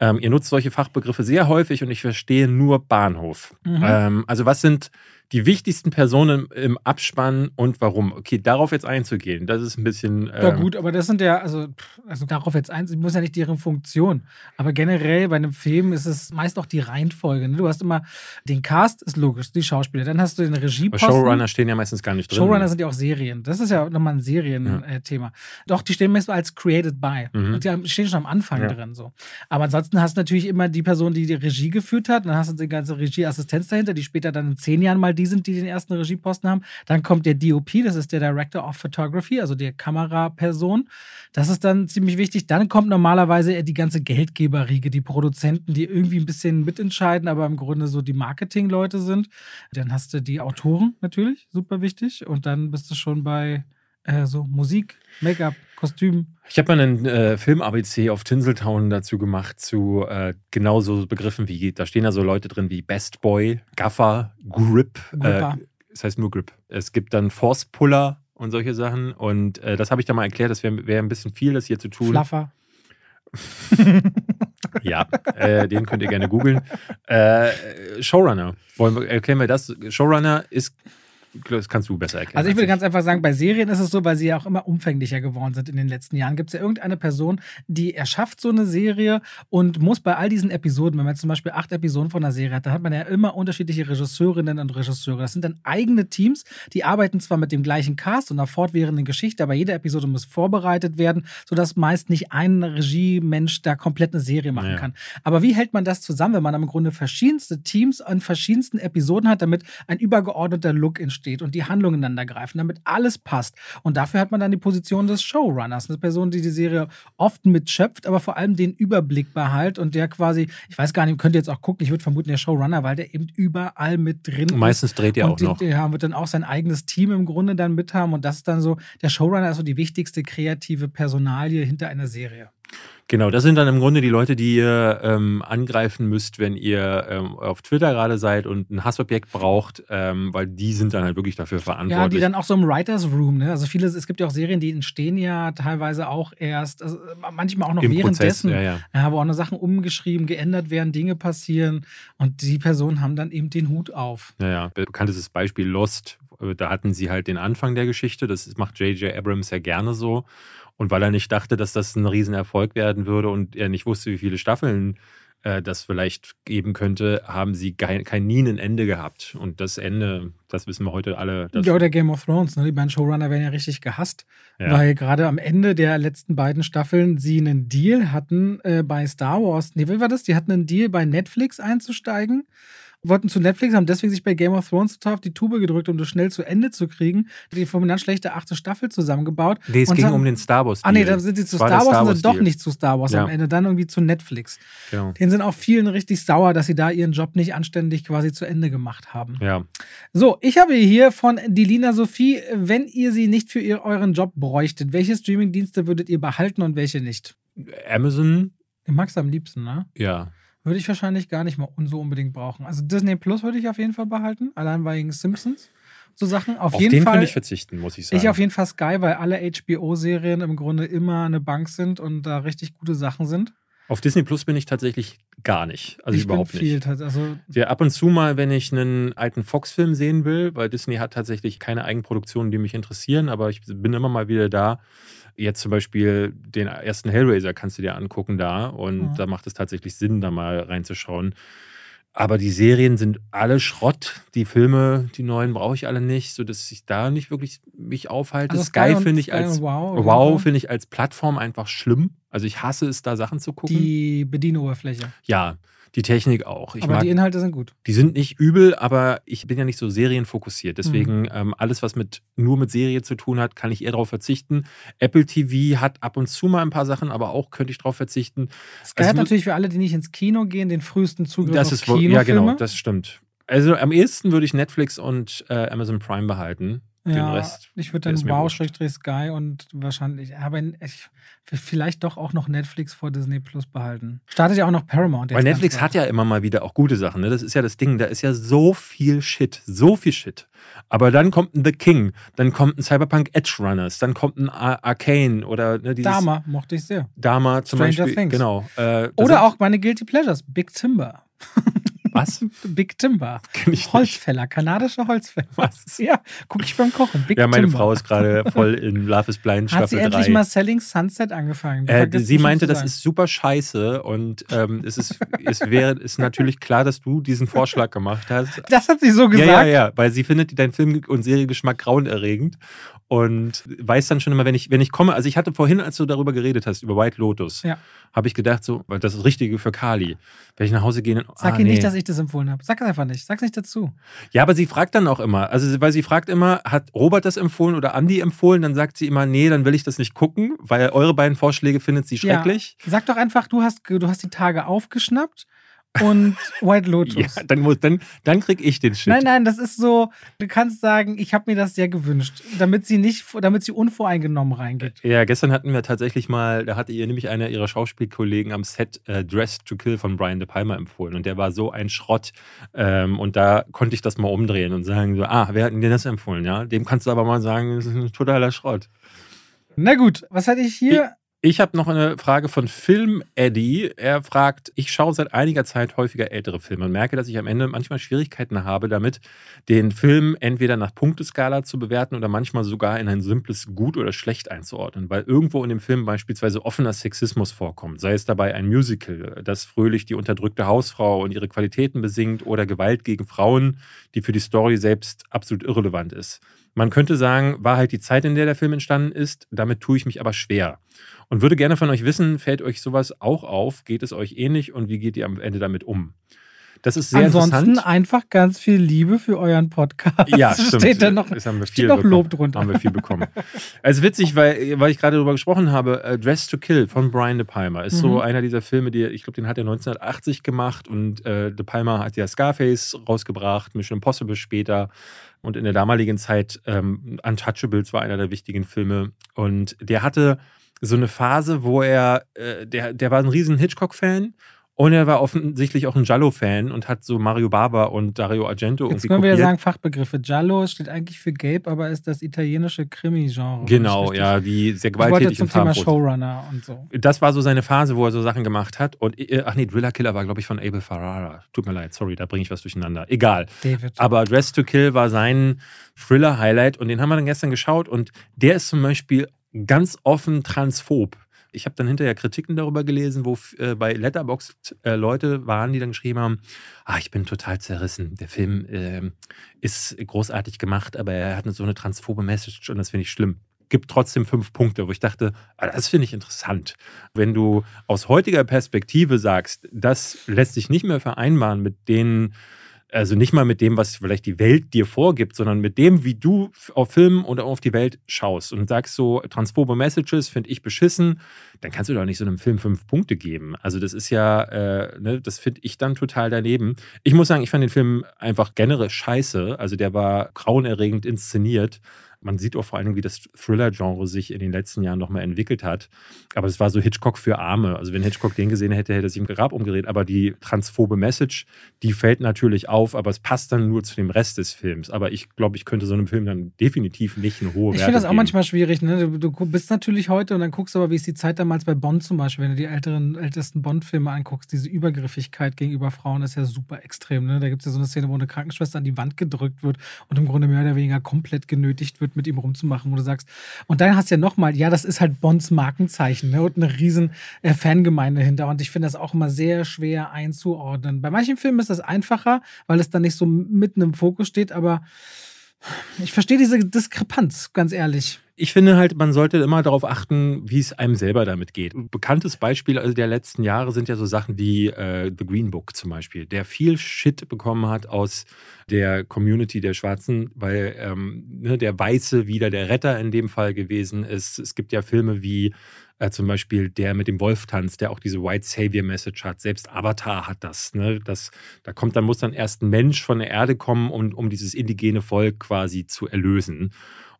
Ähm, ihr nutzt solche Fachbegriffe sehr häufig und ich verstehe nur Bahnhof. Mhm. Ähm, also was sind die wichtigsten Personen im Abspann und warum. Okay, darauf jetzt einzugehen, das ist ein bisschen. Ähm ja, gut, aber das sind ja, also, also darauf jetzt einzugehen, muss ja nicht deren Funktion. Aber generell bei einem Film ist es meist auch die Reihenfolge. Ne? Du hast immer, den Cast ist logisch, die Schauspieler. Dann hast du den Regieposten. Showrunner stehen ja meistens gar nicht drin. Showrunner sind ja auch Serien. Das ist ja nochmal ein Serienthema. Ja. Äh, Doch, die stehen meist als created by. Mhm. Und die stehen schon am Anfang ja. drin. so. Aber ansonsten hast du natürlich immer die Person, die die Regie geführt hat. Dann hast du die ganze Regieassistenz dahinter, die später dann in zehn Jahren mal die sind, die den ersten Regieposten haben. Dann kommt der DOP, das ist der Director of Photography, also der Kameraperson. Das ist dann ziemlich wichtig. Dann kommt normalerweise die ganze Geldgeberriege, die Produzenten, die irgendwie ein bisschen mitentscheiden, aber im Grunde so die Marketingleute sind. Dann hast du die Autoren natürlich, super wichtig. Und dann bist du schon bei äh, so Musik, Make-up, Kostüm. Ich habe mal einen äh, Film-ABC auf Tinseltown dazu gemacht, zu äh, genau so Begriffen wie, da stehen da so Leute drin wie Best Boy, Gaffer, Grip. Äh, das heißt nur Grip. Es gibt dann Force Puller und solche Sachen. Und äh, das habe ich da mal erklärt, das wäre wär ein bisschen viel, das hier zu tun. Fluffer. <laughs> ja, äh, den könnt ihr gerne googeln. Äh, Showrunner. Wollen wir, erklären wir das? Showrunner ist das kannst du besser erklären. Also ich würde ganz einfach sagen, bei Serien ist es so, weil sie ja auch immer umfänglicher geworden sind in den letzten Jahren, gibt es ja irgendeine Person, die erschafft so eine Serie und muss bei all diesen Episoden, wenn man zum Beispiel acht Episoden von einer Serie hat, dann hat man ja immer unterschiedliche Regisseurinnen und Regisseure. Das sind dann eigene Teams, die arbeiten zwar mit dem gleichen Cast und einer fortwährenden Geschichte, aber jede Episode muss vorbereitet werden, sodass meist nicht ein Regiemensch da komplett eine Serie machen ja. kann. Aber wie hält man das zusammen, wenn man im Grunde verschiedenste Teams an verschiedensten Episoden hat, damit ein übergeordneter Look entsteht? Steht und die Handlungen ineinander greifen, damit alles passt. Und dafür hat man dann die Position des Showrunners, eine Person, die die Serie oft mitschöpft, aber vor allem den Überblick behält und der quasi, ich weiß gar nicht, könnt ihr jetzt auch gucken, ich würde vermuten, der Showrunner, weil der eben überall mit drin ist. Meistens dreht er auch noch. Der wird dann auch sein eigenes Team im Grunde dann mit haben und das ist dann so, der Showrunner ist so die wichtigste kreative Personalie hinter einer Serie. Genau, das sind dann im Grunde die Leute, die ihr ähm, angreifen müsst, wenn ihr ähm, auf Twitter gerade seid und ein Hassobjekt braucht, ähm, weil die sind dann halt wirklich dafür verantwortlich. Ja, die dann auch so im Writers Room, ne? Also viele, es gibt ja auch Serien, die entstehen ja teilweise auch erst, also manchmal auch noch Im währenddessen, Prozess, ja, ja. wo auch noch Sachen umgeschrieben, geändert werden, Dinge passieren und die Personen haben dann eben den Hut auf. Ja, ja. Bekanntes Beispiel Lost, da hatten sie halt den Anfang der Geschichte, das macht J.J. Abrams ja gerne so. Und weil er nicht dachte, dass das ein Riesenerfolg werden würde und er nicht wusste, wie viele Staffeln äh, das vielleicht geben könnte, haben sie kein, kein nie ein Ende gehabt. Und das Ende, das wissen wir heute alle. Ja, oder Game of Thrones, ne? Die beiden Showrunner werden ja richtig gehasst, ja. weil gerade am Ende der letzten beiden Staffeln sie einen Deal hatten äh, bei Star Wars. Nee, wie war das? Die hatten einen Deal bei Netflix einzusteigen wollten zu Netflix, haben deswegen sich bei Game of Thrones total auf die Tube gedrückt, um das schnell zu Ende zu kriegen. Die fulminant schlechte achte Staffel zusammengebaut. Nee, es ging haben, um den Star Wars. -Deal. Ah, nee, dann sind sie zu Star Wars, Star Wars und sind doch nicht zu Star Wars ja. am Ende, dann irgendwie zu Netflix. Genau. Denen sind auch vielen richtig sauer, dass sie da ihren Job nicht anständig quasi zu Ende gemacht haben. Ja. So, ich habe hier von Delina Sophie, wenn ihr sie nicht für ihr, euren Job bräuchtet, welche Streamingdienste würdet ihr behalten und welche nicht? Amazon. Du magst am liebsten, ne? Ja. Würde ich wahrscheinlich gar nicht mal so unbedingt brauchen. Also Disney Plus würde ich auf jeden Fall behalten, allein wegen Simpsons. So Sachen. Auf, auf jeden den Fall. könnte ich verzichten, muss ich sagen. Ich auf jeden Fall Sky, weil alle HBO-Serien im Grunde immer eine Bank sind und da richtig gute Sachen sind. Auf Disney Plus bin ich tatsächlich gar nicht. Also ich überhaupt bin viel, nicht. Also ja, ab und zu mal, wenn ich einen alten Fox-Film sehen will, weil Disney hat tatsächlich keine Eigenproduktionen, die mich interessieren, aber ich bin immer mal wieder da. Jetzt zum Beispiel den ersten Hellraiser kannst du dir angucken da und Ja. da macht es tatsächlich Sinn, da mal reinzuschauen. Aber die Serien sind alle Schrott. Die Filme, die neuen brauche ich alle nicht, sodass ich da nicht wirklich mich aufhalte. Also Sky, finde ich Sky als Wow, Wow finde ich als Plattform einfach schlimm. Also ich hasse es, da Sachen zu gucken. die Bedienoberfläche. ja, die Technik auch. Ich Aber mag, die Inhalte sind gut. die sind nicht übel, aber ich bin ja nicht so serienfokussiert. Deswegen Mhm. ähm, alles, was mit nur mit Serie zu tun hat, kann ich eher darauf verzichten. Apple TV hat ab und zu mal ein paar Sachen, aber auch könnte ich darauf verzichten. Sky Also hat natürlich für alle, die nicht ins Kino gehen, den frühesten Zugriff Das auf ist Kinofilme. ja genau, das stimmt. Also am ehesten würde ich Netflix und äh, Amazon Prime behalten. Den ja, Rest ich würde dann Wow, Sky und wahrscheinlich, aber ich, vielleicht doch auch noch Netflix vor Disney Plus behalten. Startet ja auch noch Paramount. Weil Netflix hat ja immer mal wieder auch gute Sachen. Ne? Das ist ja das Ding. Da ist ja so viel Shit. So viel Shit. Aber dann kommt ein The King, dann kommt ein Cyberpunk Edge Runners, dann kommt ein Ar Arcane oder ne, dieses Dama mochte ich sehr. Dama zum Stranger Beispiel. Things. Genau. Äh, Oder auch meine Guilty Pleasures, Big Timber. <laughs> Was? Big Timber. Holzfäller, kanadische Holzfäller. Was? Ja, gucke ich beim Kochen. Big Ja, meine Timber. Frau ist gerade <laughs> voll in Love is Blind Hat sie Staffel endlich 3. mal Selling Sunset angefangen? Äh, sie meinte, das ist super scheiße und ähm, es ist, es wäre, ist natürlich klar, dass du diesen Vorschlag gemacht hast. Das hat sie so Ja, gesagt. ja, ja, weil sie findet deinen Film- und Seriengeschmack grauenerregend und weiß dann schon immer, wenn ich, wenn ich komme, also ich hatte vorhin, als du darüber geredet hast, über White Lotus, Ja. habe ich gedacht, so, weil das ist das Richtige für Kali. Wenn ich nach Hause gehe, Sag ah, ihr nee. nicht, dass ich das empfohlen habe. Sag es einfach nicht. Sag's nicht dazu. Ja, aber sie fragt dann auch immer, also weil sie fragt immer, hat Robert das empfohlen oder Andi empfohlen? Dann sagt sie immer, nee, dann will ich das nicht gucken, weil eure beiden Vorschläge findet sie schrecklich. Ja. Sag doch einfach, du hast, du hast die Tage aufgeschnappt und White <laughs> Lotus. Ja, dann, muss, dann, dann krieg ich den Shit. Nein, nein, das ist so, du kannst sagen, ich habe mir das sehr gewünscht, damit sie nicht, damit sie unvoreingenommen reingeht. Ja, gestern hatten wir tatsächlich mal, da hatte ihr nämlich einer ihrer Schauspielkollegen am Set äh, Dressed to Kill von Brian De Palma empfohlen und der war so ein Schrott ähm, und da konnte ich das mal umdrehen und sagen so, ah, wer hat denn dir das empfohlen, ja? Dem kannst du aber mal sagen, das ist ein totaler Schrott. Na gut, was hatte ich hier? Ich habe noch eine Frage von Film Eddie. Er fragt, ich schaue seit einiger Zeit häufiger ältere Filme und merke, dass ich am Ende manchmal Schwierigkeiten habe, damit den Film entweder nach Punkteskala zu bewerten oder manchmal sogar in ein simples Gut oder Schlecht einzuordnen, weil irgendwo in dem Film beispielsweise offener Sexismus vorkommt, sei es dabei ein Musical, das fröhlich die unterdrückte Hausfrau und ihre Qualitäten besingt oder Gewalt gegen Frauen, die für die Story selbst absolut irrelevant ist. Man könnte sagen, war halt die Zeit, in der der Film entstanden ist, damit tue ich mich aber schwer. Und würde gerne von euch wissen, fällt euch sowas auch auf? Geht es euch ähnlich und wie geht ihr am Ende damit um? Das ist sehr Ansonsten interessant. einfach ganz viel Liebe für euren Podcast. Ja, <laughs> stimmt. Steht da noch, das haben wir steht viel noch bekommen. Lob drunter. Haben wir viel bekommen. Also witzig, weil, weil ich gerade darüber gesprochen habe, äh, Dress to Kill von Brian De Palma ist so Mhm. einer dieser Filme, die, ich glaube, den hat er 1980 gemacht und äh, De Palma hat ja Scarface rausgebracht, Mission Impossible später und in der damaligen Zeit ähm, Untouchables war einer der wichtigen Filme und der hatte so eine Phase, wo er, äh, der, der war ein riesen Hitchcock-Fan und er war offensichtlich auch ein Giallo-Fan und hat so Mario Bava und Dario Argento Jetzt irgendwie können wir ja kopiert. sagen Fachbegriffe. Giallo steht eigentlich für gelb, aber ist das italienische Krimi-Genre. Genau, ja, die sehr Ich wollte gewalttätig zum und Thema. Showrunner und so. Das war so seine Phase, wo er so Sachen gemacht hat. Und äh, ach nee, Driller Killer war, glaube ich, von Abel Ferrara. Tut mir leid, sorry, da bringe ich was durcheinander. Egal. David. Aber Dress to Kill war sein Thriller-Highlight und den haben wir dann gestern geschaut und der ist zum Beispiel ganz offen transphob. Ich habe dann hinterher Kritiken darüber gelesen, wo äh, bei Letterboxd äh, Leute waren, die dann geschrieben haben, ah, ich bin total zerrissen. Der Film äh, ist großartig gemacht, aber er hat so eine transphobe Message und das finde ich schlimm. Gibt trotzdem fünf Punkte, wo ich dachte, ah, das finde ich interessant. Wenn du aus heutiger Perspektive sagst, das lässt sich nicht mehr vereinbaren mit den also nicht mal mit dem, was vielleicht die Welt dir vorgibt, sondern mit dem, wie du auf Film oder auf die Welt schaust und sagst so, transphobe Messages finde ich beschissen, dann kannst du doch nicht so einem Film fünf Punkte geben. Also das ist ja, äh, ne, das finde ich dann total daneben. Ich muss sagen, ich fand den Film einfach generell scheiße. Also der war grauenerregend inszeniert. Man sieht auch vor allem, wie das Thriller-Genre sich in den letzten Jahren nochmal entwickelt hat. Aber es war so Hitchcock für Arme. Also wenn Hitchcock den gesehen hätte, hätte er sich im Grab umgedreht. Aber die transphobe Message, die fällt natürlich auf, aber es passt dann nur zu dem Rest des Films. Aber ich glaube, ich könnte so einem Film dann definitiv nicht eine hohe Ich finde das auch manchmal schwierig. Ne? Du, du, bist natürlich heute und dann guckst du aber, wie ist die Zeit damals bei Bond zum Beispiel, wenn du die älteren, ältesten Bond-Filme anguckst, diese Übergriffigkeit gegenüber Frauen ist ja super extrem. Ne? Da gibt es ja so eine Szene, wo eine Krankenschwester an die Wand gedrückt wird und im Grunde mehr oder weniger komplett genötigt wird, mit ihm rumzumachen, wo du sagst, und dann hast du ja nochmal, ja, das ist halt Bonds Markenzeichen ne? und eine riesen äh, Fangemeinde hinter. Und ich finde das auch immer sehr schwer einzuordnen. Bei manchen Filmen ist das einfacher, weil es dann nicht so mitten im Fokus steht, aber ich verstehe diese Diskrepanz, ganz ehrlich. Ich finde halt, man sollte immer darauf achten, wie es einem selber damit geht. Ein bekanntes Beispiel also der letzten Jahre sind ja so Sachen wie äh, The Green Book zum Beispiel, der viel Shit bekommen hat aus der Community der Schwarzen, weil ähm, ne, der Weiße wieder der Retter in dem Fall gewesen ist. Es gibt ja Filme wie äh, zum Beispiel der mit dem Wolf tanzt, der auch diese White Savior Message hat. Selbst Avatar hat das. Ne? das da kommt dann, muss dann erst ein Mensch von der Erde kommen, um, um dieses indigene Volk quasi zu erlösen.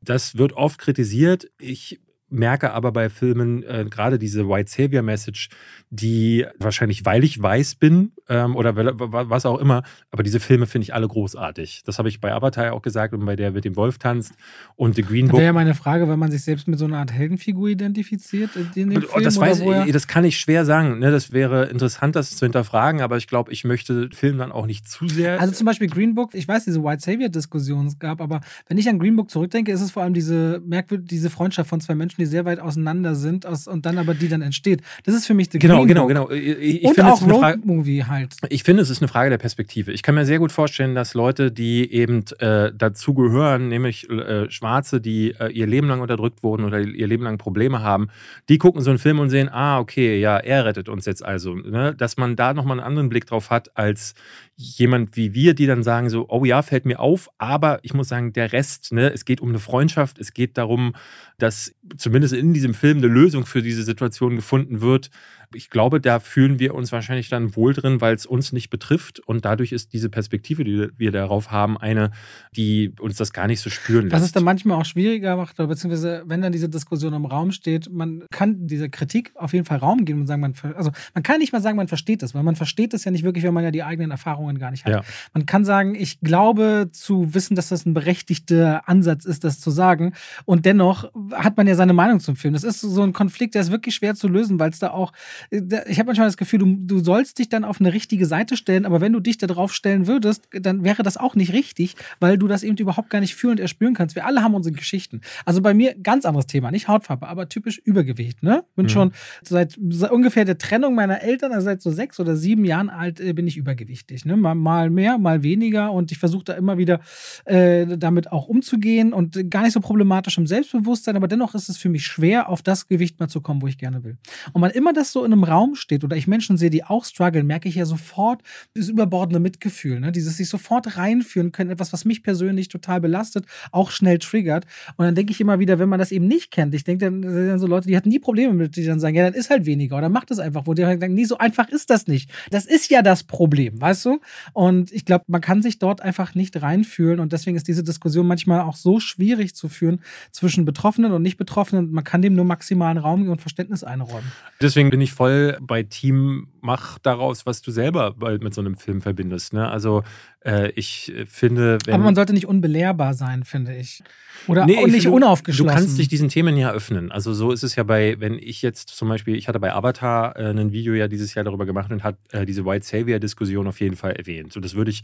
Das wird oft kritisiert. Ich merke aber bei Filmen äh, gerade diese White Savior Message, die wahrscheinlich, weil ich weiß bin ähm, oder was auch immer, aber diese Filme finde ich alle großartig. Das habe ich bei Avatar auch gesagt und bei der mit dem Wolf tanzt und The Green Book. Das wäre ja meine Frage, wenn man sich selbst mit so einer Art Heldenfigur identifiziert in dem Film. Das, weiß, ich, das kann ich schwer sagen. Ne? Das wäre interessant, das zu hinterfragen, aber ich glaube, ich möchte Film dann auch nicht zu sehr. Also zum Beispiel Green Book, ich weiß, diese White Savior-Diskussion gab, aber wenn ich an Green Book zurückdenke, ist es vor allem diese merkwürdige, diese Freundschaft von zwei Menschen, die sehr weit auseinander sind aus, und dann aber die dann entsteht. Das ist für mich der Genau, Green genau, genau. Ich, ich und auch Road-Movie halt. Ich finde, es ist eine Frage der Perspektive. Ich kann mir sehr gut vorstellen, dass Leute, die eben äh, dazu gehören, nämlich äh, Schwarze, die äh, ihr Leben lang unterdrückt wurden oder ihr Leben lang Probleme haben, die gucken so einen Film und sehen, ah, okay, ja, er rettet uns jetzt also. Ne? Dass man da nochmal einen anderen Blick drauf hat, als jemand wie wir, die dann sagen so, oh ja, fällt mir auf, aber ich muss sagen, der Rest, ne, es geht um eine Freundschaft, es geht darum, dass zumindest in diesem Film eine Lösung für diese Situation gefunden wird, ich glaube, da fühlen wir uns wahrscheinlich dann wohl drin, weil es uns nicht betrifft. Und dadurch ist diese Perspektive, die wir darauf haben, eine, die uns das gar nicht so spüren lässt. Was es dann manchmal auch schwieriger macht, beziehungsweise wenn dann diese Diskussion im Raum steht, man kann dieser Kritik auf jeden Fall Raum geben und sagen, man, also man kann nicht mal sagen, man versteht das, weil man versteht das ja nicht wirklich, wenn man ja die eigenen Erfahrungen gar nicht hat. Ja. Man kann sagen, ich glaube zu wissen, dass das ein berechtigter Ansatz ist, das zu sagen. Und dennoch hat man ja seine Meinung zum Film. Das ist so ein Konflikt, der ist wirklich schwer zu lösen, weil es da auch ich habe manchmal das Gefühl, du, du sollst dich dann auf eine richtige Seite stellen, aber wenn du dich da drauf stellen würdest, dann wäre das auch nicht richtig, weil du das eben überhaupt gar nicht fühlen und erspüren kannst. Wir alle haben unsere Geschichten. Also bei mir ganz anderes Thema, nicht Hautfarbe, aber typisch Übergewicht. Ne? Bin mhm. schon seit ungefähr der Trennung meiner Eltern, also seit so sechs oder sieben Jahren alt, äh, bin ich übergewichtig. Ne? Mal, mehr, mal weniger und ich versuche da immer wieder äh, damit auch umzugehen und gar nicht so problematisch im Selbstbewusstsein, aber dennoch ist es für mich schwer, auf das Gewicht mal zu kommen, wo ich gerne will. Und man immer das so in einem Raum steht oder ich Menschen sehe, die auch strugglen, merke ich ja sofort das überbordende Mitgefühl, ne? dieses sich sofort reinführen können, etwas, was mich persönlich total belastet, auch schnell triggert. Und dann denke ich immer wieder, wenn man das eben nicht kennt, ich denke, dann sind dann so Leute, die hatten nie Probleme mit, die dann sagen, ja, dann ist halt weniger oder macht es einfach, wo die halt sagen, nee, so einfach ist das nicht. Das ist ja das Problem, weißt du? Und ich glaube, man kann sich dort einfach nicht reinfühlen und deswegen ist diese Diskussion manchmal auch so schwierig zu führen zwischen Betroffenen und Nicht-Betroffenen. Man kann dem nur maximalen Raum und Verständnis einräumen. Deswegen bin ich voll bei Team, mach daraus, was du selber mit so einem Film verbindest. Ne? Also äh, ich finde, Aber man sollte nicht unbelehrbar sein, finde ich. Oder nee, nicht finde, unaufgeschlossen. Du kannst dich diesen Themen ja öffnen. Also so ist es ja bei, wenn ich jetzt zum Beispiel, ich hatte bei Avatar äh, ein Video ja dieses Jahr darüber gemacht und hat äh, diese White Savior-Diskussion auf jeden Fall erwähnt. So, das würde ich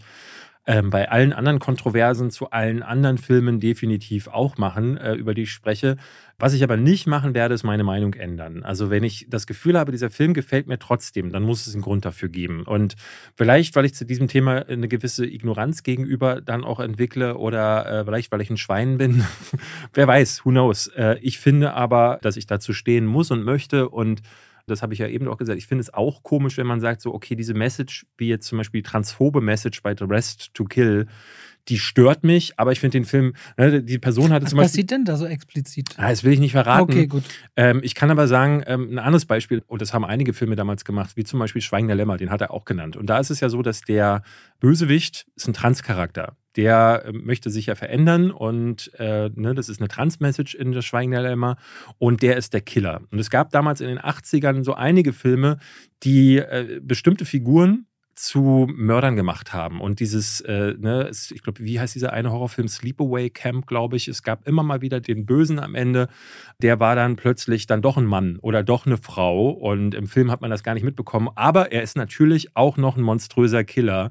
ähm, bei allen anderen Kontroversen zu allen anderen Filmen definitiv auch machen, äh, über die ich spreche. Was ich aber nicht machen werde, ist meine Meinung ändern. Also wenn ich das Gefühl habe, dieser Film gefällt mir trotzdem, dann muss es einen Grund dafür geben. Und vielleicht, weil ich zu diesem Thema eine gewisse Ignoranz gegenüber dann auch entwickle oder äh, vielleicht, weil ich ein Schwein bin, <laughs> wer weiß, who knows. Äh, ich finde aber, dass ich dazu stehen muss und möchte und das habe ich ja eben auch gesagt, ich finde es auch komisch, wenn man sagt, so, okay, diese Message, wie jetzt zum Beispiel die transphobe Message bei The Rest to Kill, die stört mich, aber ich finde den Film, ne, die Person hatte Was zum Beispiel. Was passiert denn da so explizit? Ah, das will ich nicht verraten. Okay, gut. Ähm, ich kann aber sagen, ähm, ein anderes Beispiel, und das haben einige Filme damals gemacht, wie zum Beispiel Schweigen der Lämmer, den hat er auch genannt. Und da ist es ja so, dass der Bösewicht ist ein Transcharakter. Der äh, möchte sich ja verändern und äh, ne, das ist eine Trans-Message in das Schweigen der Lämmer und der ist der Killer. Und es gab damals in den 80ern so einige Filme, die äh, bestimmte Figuren zu Mördern gemacht haben. Und dieses, äh, ne, ich glaube, wie heißt dieser eine Horrorfilm? Sleepaway Camp, glaube ich. Es gab immer mal wieder den Bösen am Ende. Der war dann plötzlich dann doch ein Mann oder doch eine Frau. Und im Film hat man das gar nicht mitbekommen. Aber er ist natürlich auch noch ein monströser Killer.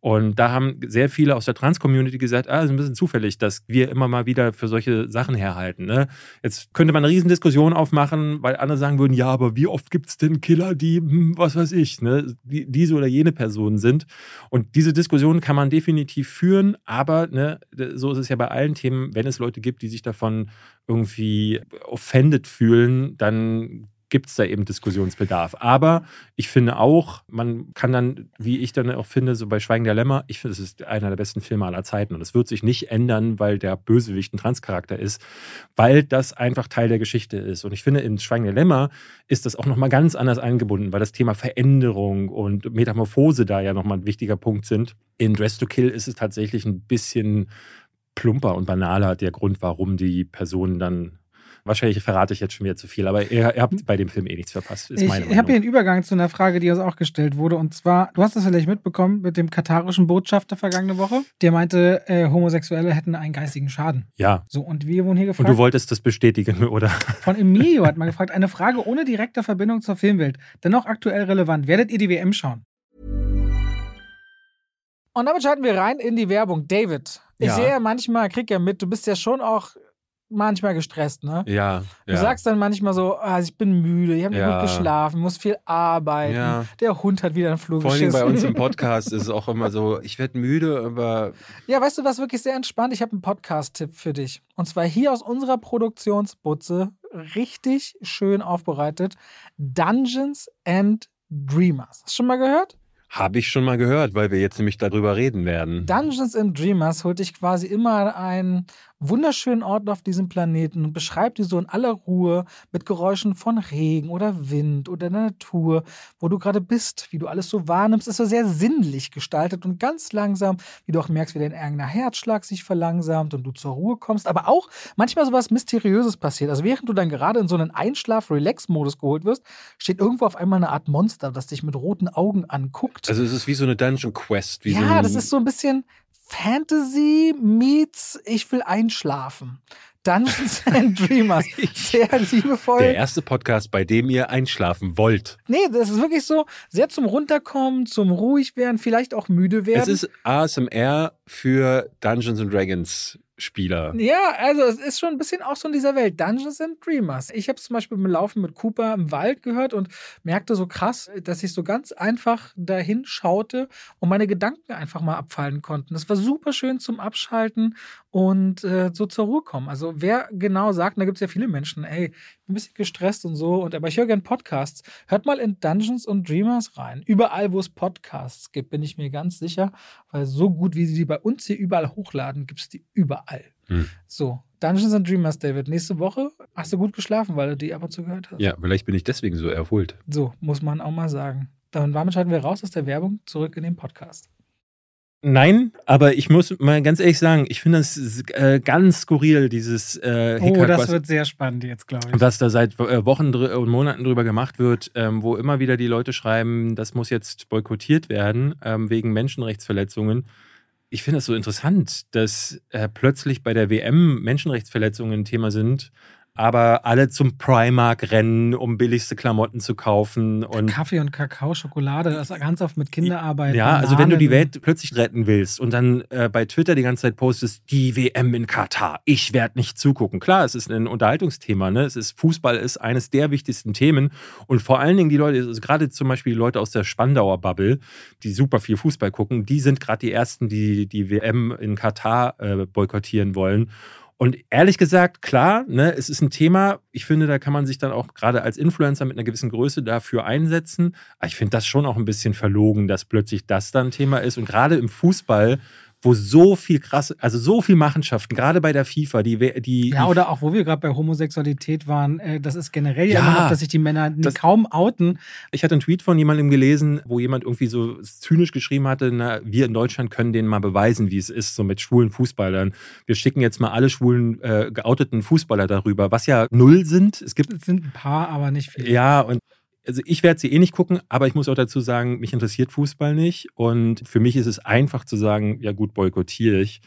Und da haben sehr viele aus der Trans-Community gesagt, ah, ist ein bisschen zufällig, dass wir immer mal wieder für solche Sachen herhalten. Ne? Jetzt könnte man eine Riesendiskussion aufmachen, weil andere sagen würden, ja, aber wie oft gibt es denn Killer, die, hm, was weiß ich, ne, die, diese oder jene Personen sind. Und diese Diskussion kann man definitiv führen, aber ne, so ist es ja bei allen Themen, wenn es Leute gibt, die sich davon irgendwie offended fühlen, dann gibt es da eben Diskussionsbedarf. Aber ich finde auch, man kann dann, wie ich dann auch finde, so bei Schweigen der Lämmer, ich finde, es ist einer der besten Filme aller Zeiten. Und es wird sich nicht ändern, weil der Bösewicht ein Transcharakter ist, weil das einfach Teil der Geschichte ist. Und ich finde, in Schweigen der Lämmer ist das auch nochmal ganz anders eingebunden, weil das Thema Veränderung und Metamorphose da ja nochmal ein wichtiger Punkt sind. In Dress to Kill ist es tatsächlich ein bisschen plumper und banaler der Grund, warum die Personen dann Wahrscheinlich verrate ich jetzt schon wieder zu viel, aber ihr, ihr habt bei dem Film eh nichts verpasst. ich ich habe hier einen Übergang zu einer Frage, die uns auch gestellt wurde. Und zwar, du hast das vielleicht mitbekommen mit dem katarischen Botschafter vergangene Woche. Der meinte, äh, Homosexuelle hätten einen geistigen Schaden. Ja. So, und wir wurden hier gefragt. Und du wolltest das bestätigen, <laughs> oder? Von Emilio hat man gefragt, eine Frage ohne direkte Verbindung zur Filmwelt, dennoch aktuell relevant. Werdet ihr die WM schauen? Und damit schalten wir rein in die Werbung. David, ich ja. sehe manchmal, krieg ja mit, du bist ja schon auch manchmal gestresst, ne? Ja. Du ja. sagst dann manchmal so, ah, ich bin müde, ich habe nicht ja. gut geschlafen, muss viel arbeiten. Ja. Der Hund hat wieder einen Flug Vor allem bei uns im <laughs> Podcast ist es auch immer so, ich werde müde, aber. Ja, weißt du, was wirklich sehr entspannt? Ich habe einen Podcast-Tipp für dich. Und zwar hier aus unserer Produktionsbutze, richtig schön aufbereitet: Dungeons and Dreamers. Hast du schon mal gehört? Habe ich schon mal gehört, weil wir jetzt nämlich darüber reden werden. Dungeons and Dreamers holt dich quasi immer ein wunderschönen Orten auf diesem Planeten und beschreibt die so in aller Ruhe mit Geräuschen von Regen oder Wind oder der Natur, wo du gerade bist, wie du alles so wahrnimmst, ist so sehr sinnlich gestaltet und ganz langsam, wie du auch merkst, wie dein eigener Herzschlag sich verlangsamt und du zur Ruhe kommst, aber auch manchmal so was Mysteriöses passiert. Also während du dann gerade in so einen Einschlaf-Relax-Modus geholt wirst, steht irgendwo auf einmal eine Art Monster, das dich mit roten Augen anguckt. Also es ist wie so eine Dungeon Quest. ja, so das ist so ein bisschen Fantasy meets Ich will einschlafen. Dungeons <laughs> and Dreamers. Sehr liebevoll. Der erste Podcast, bei dem ihr einschlafen wollt. Nee, das ist wirklich so sehr zum Runterkommen, zum ruhig werden, vielleicht auch müde werden. Es ist ASMR für Dungeons and Dragons Spieler. Ja, also es ist schon ein bisschen auch so in dieser Welt. Dungeons and Dreamers. Ich habe zum Beispiel beim Laufen mit Cooper im Wald gehört und merkte so krass, dass ich so ganz einfach dahin schaute und meine Gedanken einfach mal abfallen konnten. Das war super schön zum Abschalten und äh, so zur Ruhe kommen. Also wer genau sagt, da gibt es ja viele Menschen, ey, ein bisschen gestresst und so, und aber ich höre gerne Podcasts. Hört mal in Dungeons and Dreamers rein. Überall, wo es Podcasts gibt, bin ich mir ganz sicher, weil so gut, wie sie die bei uns hier überall hochladen, gibt es die überall. Hm. So, Dungeons and Dreamers, David. Nächste Woche hast du gut geschlafen, weil du die ab und zu gehört hast. Ja, vielleicht bin ich deswegen so erholt. So, muss man auch mal sagen. Dann damit schalten wir raus aus der Werbung zurück in den Podcast. Nein, aber ich muss mal ganz ehrlich sagen, ich finde das äh, ganz skurril, dieses äh, Hickhack, Oh, das was, wird sehr spannend jetzt, glaube ich. Was da seit äh, Wochen und Monaten drüber gemacht wird, ähm, wo immer wieder die Leute schreiben, das muss jetzt boykottiert werden ähm, wegen Menschenrechtsverletzungen. Ich finde das so interessant, dass äh, plötzlich bei der WM Menschenrechtsverletzungen ein Thema sind aber alle zum Primark rennen, um billigste Klamotten zu kaufen. Und Kaffee und Kakao, Schokolade, das ganz oft mit Kinderarbeit. Ja, Bananen. also wenn du die Welt plötzlich retten willst und dann äh, bei Twitter die ganze Zeit postest, die WM in Katar, ich werde nicht zugucken. Klar, es ist ein Unterhaltungsthema, ne? Es ist Fußball ist eines der wichtigsten Themen und vor allen Dingen die Leute, also gerade zum Beispiel die Leute aus der Spandauer Bubble, die super viel Fußball gucken, die sind gerade die ersten, die die WM in Katar äh, boykottieren wollen. Und ehrlich gesagt, klar, ne, es ist ein Thema. Ich finde, da kann man sich dann auch gerade als Influencer mit einer gewissen Größe dafür einsetzen. Aber ich finde das schon auch ein bisschen verlogen, dass plötzlich das dann Thema ist. Und gerade im Fußball, wo so viel krass, also so viel Machenschaften, gerade bei der FIFA, die, die Ja, oder auch wo wir gerade bei Homosexualität waren, äh, das ist generell ja, immer noch, dass sich die Männer das, kaum outen. Ich hatte einen Tweet von jemandem gelesen, wo jemand irgendwie so zynisch geschrieben hatte, na, wir in Deutschland können denen mal beweisen, wie es ist, so mit schwulen Fußballern. Wir schicken jetzt mal alle schwulen äh, geouteten Fußballer darüber, was ja null sind. Es gibt es sind ein paar, aber nicht viele. Ja, und also ich werde sie eh nicht gucken, aber ich muss auch dazu sagen, mich interessiert Fußball nicht. Und für mich ist es einfach zu sagen, ja gut, boykottiere ich.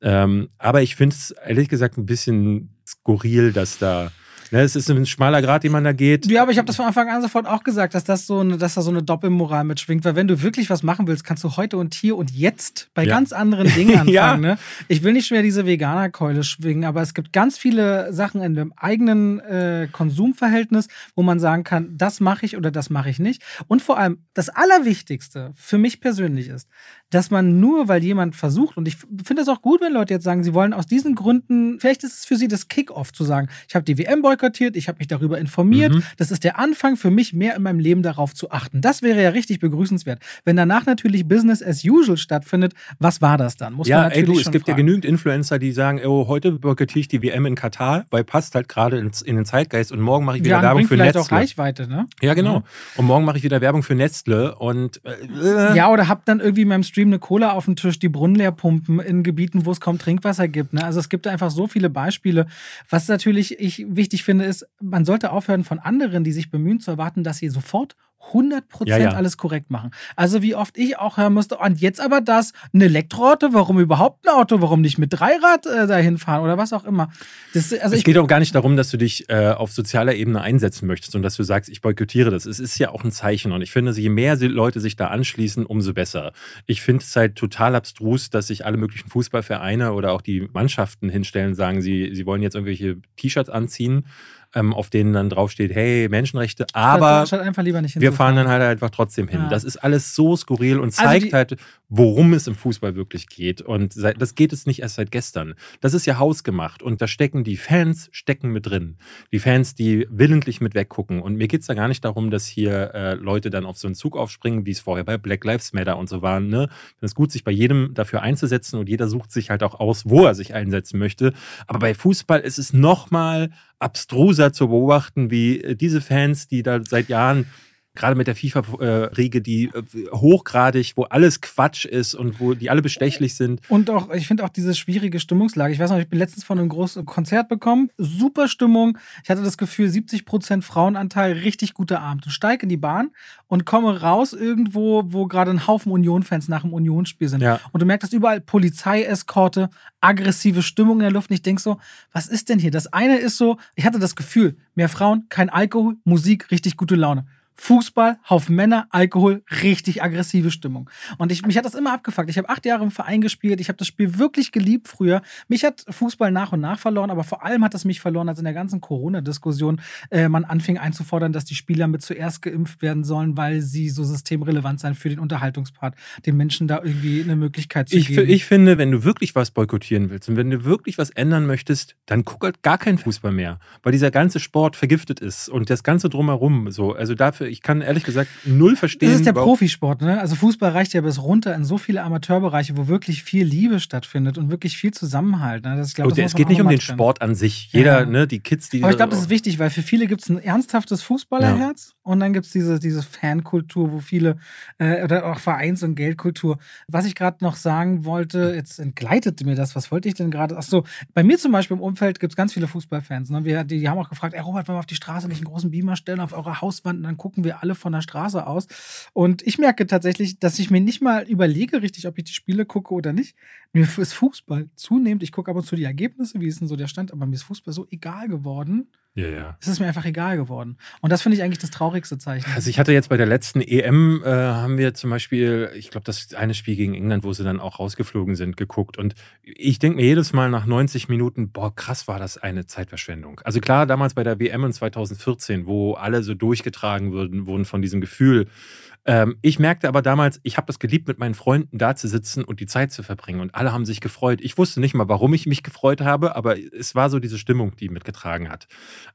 Ähm, aber ich finde es ehrlich gesagt ein bisschen skurril, dass da Ne, es ist ein schmaler Grad, den man da geht. Ja, aber ich habe das von Anfang an sofort auch gesagt, dass, das so eine, dass da so eine Doppelmoral mitschwingt. Weil wenn du wirklich was machen willst, kannst du heute und hier und jetzt bei ja. ganz anderen <laughs> Dingen anfangen. ja. ne? Ich will nicht mehr diese Veganerkeule schwingen, aber es gibt ganz viele Sachen in dem eigenen äh, Konsumverhältnis, wo man sagen kann, das mache ich oder das mache ich nicht. Und vor allem, das Allerwichtigste für mich persönlich ist, dass man nur, weil jemand versucht, und ich finde es auch gut, wenn Leute jetzt sagen, sie wollen aus diesen Gründen, vielleicht ist es für sie das Kick-off zu sagen, ich habe die WM boykottiert, ich habe mich darüber informiert, mhm. das ist der Anfang für mich, mehr in meinem Leben darauf zu achten. Das wäre ja richtig begrüßenswert. Wenn danach natürlich Business as usual stattfindet, was war das dann? Muss ja, man natürlich ey, du, es gibt fragen. ja genügend Influencer, die sagen, oh, heute boykottiere ich die WM in Katar, weil passt halt gerade in, den Zeitgeist und morgen mache ich wieder ja, Werbung für Nestle. auch Reichweite, ne? Ja, genau. Mhm. Und morgen mache ich wieder Werbung für Nestle und äh, Ja, oder hab dann irgendwie in meinem Stream eine Cola auf dem Tisch die Brunnen leer pumpen in Gebieten, wo es kaum Trinkwasser gibt. Ne? Also es gibt einfach so viele Beispiele. Was natürlich ich wichtig finde, ist, man sollte aufhören von anderen, die sich bemühen zu erwarten, dass sie sofort 100% ja, ja. alles korrekt machen. Also wie oft ich auch hören musste, und jetzt aber das, ein Elektroauto, warum überhaupt ein Auto, warum nicht mit Dreirad äh, dahin fahren oder was auch immer. Das, also es geht auch gar nicht darum, dass du dich äh, auf sozialer Ebene einsetzen möchtest und dass du sagst, ich boykottiere das. Es ist ja auch ein Zeichen und ich finde, je mehr Leute sich da anschließen, umso besser. Ich finde es halt total abstrus, dass sich alle möglichen Fußballvereine oder auch die Mannschaften hinstellen und sagen, sie, sie wollen jetzt irgendwelche T-Shirts anziehen ähm, auf denen dann draufsteht, hey, Menschenrechte, aber wir fahren dann halt einfach trotzdem hin. Ja. Das ist alles so skurril und also zeigt also halt, worum es im Fußball wirklich geht. Und das geht es nicht erst seit gestern. Das ist ja hausgemacht und da stecken die Fans, stecken mit drin. Die Fans, die willentlich mit weggucken. Und mir geht es da gar nicht darum, dass hier äh, Leute dann auf so einen Zug aufspringen, wie es vorher bei Black Lives Matter und so waren. Ne? Es ist gut, sich bei jedem dafür einzusetzen und jeder sucht sich halt auch aus, wo er sich einsetzen möchte. Aber bei Fußball ist es nochmal abstruser zu beobachten, wie äh, diese Fans, die da seit Jahren gerade mit der FIFA-Riege, die äh, hochgradig, wo alles Quatsch ist und wo die alle bestechlich sind. Und auch, ich finde auch diese schwierige Stimmungslage. Ich weiß noch, ich bin letztens von einem großen Konzert bekommen, super Stimmung. Ich hatte das Gefühl, 70% Frauenanteil, richtig guter Abend. Du steig in die Bahn und komme raus irgendwo, wo gerade ein Haufen Union-Fans nach dem Unionsspiel sind. Ja. Und du merkst, dass überall Polizeieskorte, aggressive Stimmung in der Luft. Und ich denke so, was ist denn hier? Das eine ist so, ich hatte das Gefühl, mehr Frauen, kein Alkohol, Musik, richtig gute Laune. Fußball, Haufen Männer, Alkohol, richtig aggressive Stimmung. Und ich, mich hat das immer abgefuckt. Ich habe acht Jahre im Verein gespielt. Ich habe das Spiel wirklich geliebt früher. Mich hat Fußball nach und nach verloren, aber vor allem hat es mich verloren, als in der ganzen Corona-Diskussion äh, man anfing einzufordern, dass die Spieler mit zuerst geimpft werden sollen, weil sie so systemrelevant sein für den Unterhaltungspart, den Menschen da irgendwie eine Möglichkeit zu ich, geben. Ich finde, wenn du wirklich was boykottieren willst und wenn du wirklich was ändern möchtest, dann guck halt gar keinen Fußball mehr, weil dieser ganze Sport vergiftet ist und das ganze drumherum so. Also dafür ich kann ehrlich gesagt null verstehen. Das ist der Profisport, ne? Also Fußball reicht ja bis runter in so viele Amateurbereiche, wo wirklich viel Liebe stattfindet und wirklich viel Zusammenhalt. Ne? Das, glaub, oh, das es geht nicht um den Sport an sich. Jeder, ja. ne, die Kids, die. Aber ich glaube, das ist wichtig, weil für viele gibt es ein ernsthaftes Fußballerherz ja. und dann gibt es diese, diese Fankultur, wo viele, äh, oder auch Vereins- und Geldkultur. Was ich gerade noch sagen wollte, jetzt entgleitete mir das, was wollte ich denn gerade? Achso, bei mir zum Beispiel im Umfeld gibt es ganz viele Fußballfans. Ne? Wir, die, die haben auch gefragt, ey Robert, wollen wir auf die Straße nicht einen großen Beamer stellen, auf eure Hauswand und dann gucken wir alle von der Straße aus. Und ich merke tatsächlich, dass ich mir nicht mal überlege richtig, ob ich die Spiele gucke oder nicht. Mir ist Fußball zunehmend, ich gucke ab und zu die Ergebnisse, wie ist denn so der Stand, aber mir ist Fußball so egal geworden. Ja, ja. Es ist mir einfach egal geworden. Und das finde ich eigentlich das traurigste Zeichen. Also ich hatte jetzt bei der letzten EM, äh, haben wir zum Beispiel, ich glaube, das eine Spiel gegen England, wo sie dann auch rausgeflogen sind, geguckt. Und ich denke mir jedes Mal nach 90 Minuten, boah, krass war das eine Zeitverschwendung. Also klar, damals bei der WM in 2014, wo alle so durchgetragen wurden, wurden von diesem Gefühl, ähm, ich merkte aber damals, ich habe das geliebt, mit meinen Freunden da zu sitzen und die Zeit zu verbringen. Und alle haben sich gefreut. Ich wusste nicht mal, warum ich mich gefreut habe, aber es war so diese Stimmung, die mitgetragen hat.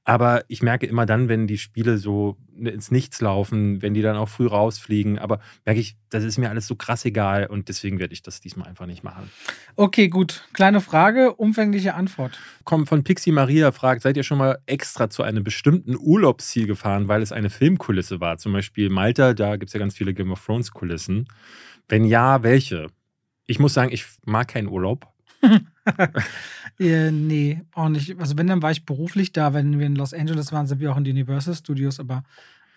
Aber ich merke immer dann, wenn die Spiele so ins Nichts laufen, wenn die dann auch früh rausfliegen. Aber merke ich, das ist mir alles so krass egal und deswegen werde ich das diesmal einfach nicht machen. Okay, gut. Kleine Frage, umfängliche Antwort. Kommt von Pixie Maria fragt, seid ihr schon mal extra zu einem bestimmten Urlaubsziel gefahren, weil es eine Filmkulisse war? Zum Beispiel Malta, da gibt es ja ganz viele Game of Thrones Kulissen. Wenn ja, welche? Ich muss sagen, ich mag keinen Urlaub. ja, <laughs> nee, auch nicht. Also wenn, dann war ich beruflich da. Wenn wir in Los Angeles waren, sind wir auch in die Universal Studios, aber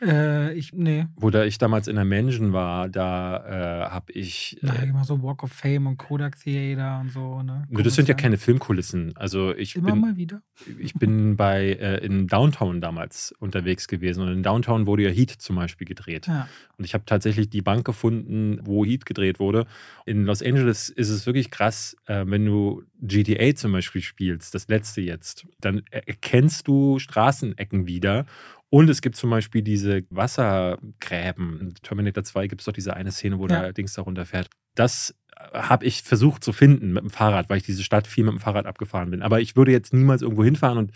äh, ich, nee. Wo da ich damals in der Mansion war, da äh, habe ich. Äh, naja, immer so Walk of Fame und Kodak Theater und so, ne? Komisch das sind ja keine Filmkulissen. Also ich immer bin, mal wieder. Ich bin bei äh, in Downtown damals unterwegs gewesen. Und in Downtown wurde ja Heat zum Beispiel gedreht. Ja. Und ich habe tatsächlich die Bank gefunden, wo Heat gedreht wurde. In Los Angeles ist es wirklich krass, äh, wenn du GTA zum Beispiel spielst, das letzte jetzt, dann erkennst du Straßenecken wieder und es gibt zum Beispiel diese Wassergräben. In Terminator 2 gibt es doch diese eine Szene, wo ja. da Dings da runterfährt. Das äh, habe ich versucht zu finden mit dem Fahrrad, weil ich diese Stadt viel mit dem Fahrrad abgefahren bin. Aber ich würde jetzt niemals irgendwo hinfahren und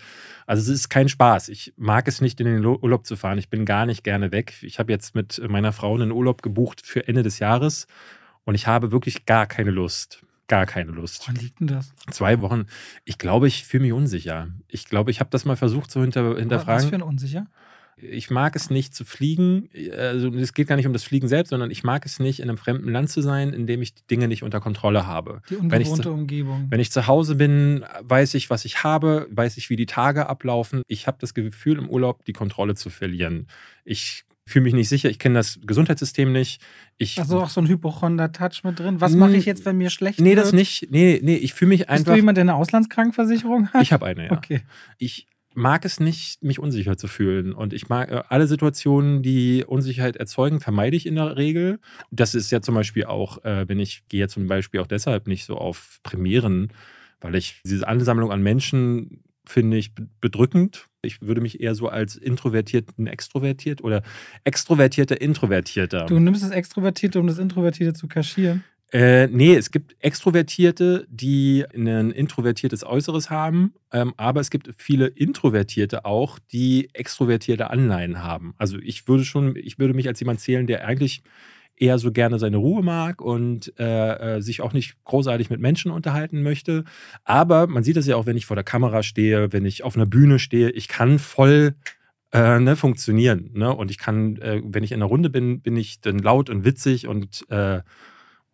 also es ist kein Spaß. Ich mag es nicht, in den Urlaub zu fahren. Ich bin gar nicht gerne weg. Ich habe jetzt mit meiner Frau einen Urlaub gebucht für Ende des Jahres und ich habe wirklich gar keine Lust. Gar keine Lust. Wann liegt denn das? Zwei Wochen. Ich glaube, ich fühle mich unsicher. Ich glaube, ich habe das mal versucht zu hinter, hinterfragen. Was für ein unsicher? Ich mag es nicht zu fliegen. Also es geht gar nicht um das Fliegen selbst, sondern ich mag es nicht, in einem fremden Land zu sein, in dem ich die Dinge nicht unter Kontrolle habe. Die ungewohnte zu, Umgebung. Wenn ich zu Hause bin, weiß ich, was ich habe, weiß ich, wie die Tage ablaufen. Ich habe das Gefühl, im Urlaub die Kontrolle zu verlieren. Ich fühle mich nicht sicher, ich kenne das Gesundheitssystem nicht. Ich, also auch so ein Hypochonder-Touch mit drin. Was mache ich jetzt, wenn mir schlecht nee, wird? Nee, das nicht. Nee, nee, ich fühle mich einfach. Bist du jemand, der eine Auslandskrankenversicherung hat? Ich habe eine, ja. Okay. Ich mag es nicht, mich unsicher zu fühlen. Und ich mag äh, alle Situationen, die Unsicherheit erzeugen, vermeide ich in der Regel. Das ist ja zum Beispiel auch, äh, wenn ich gehe zum Beispiel auch deshalb nicht so auf Premieren, weil ich diese Ansammlung an Menschen finde ich bedrückend. Ich würde mich eher so als introvertierten extrovertiert oder extrovertierter introvertierter. Du nimmst das Extrovertierte, um das Introvertierte zu kaschieren. Äh, nee, es gibt Extrovertierte, die ein introvertiertes Äußeres haben, ähm, aber es gibt viele Introvertierte auch, die extrovertierte Anleihen haben. Also ich würde schon, ich würde mich als jemand zählen, der eigentlich eher so gerne seine Ruhe mag und äh, äh, sich auch nicht großartig mit Menschen unterhalten möchte. Aber man sieht das ja auch, wenn ich vor der Kamera stehe, wenn ich auf einer Bühne stehe, ich kann voll äh, ne, funktionieren. Ne? Und ich kann, äh, wenn ich in einer Runde bin, bin ich dann laut und witzig und äh,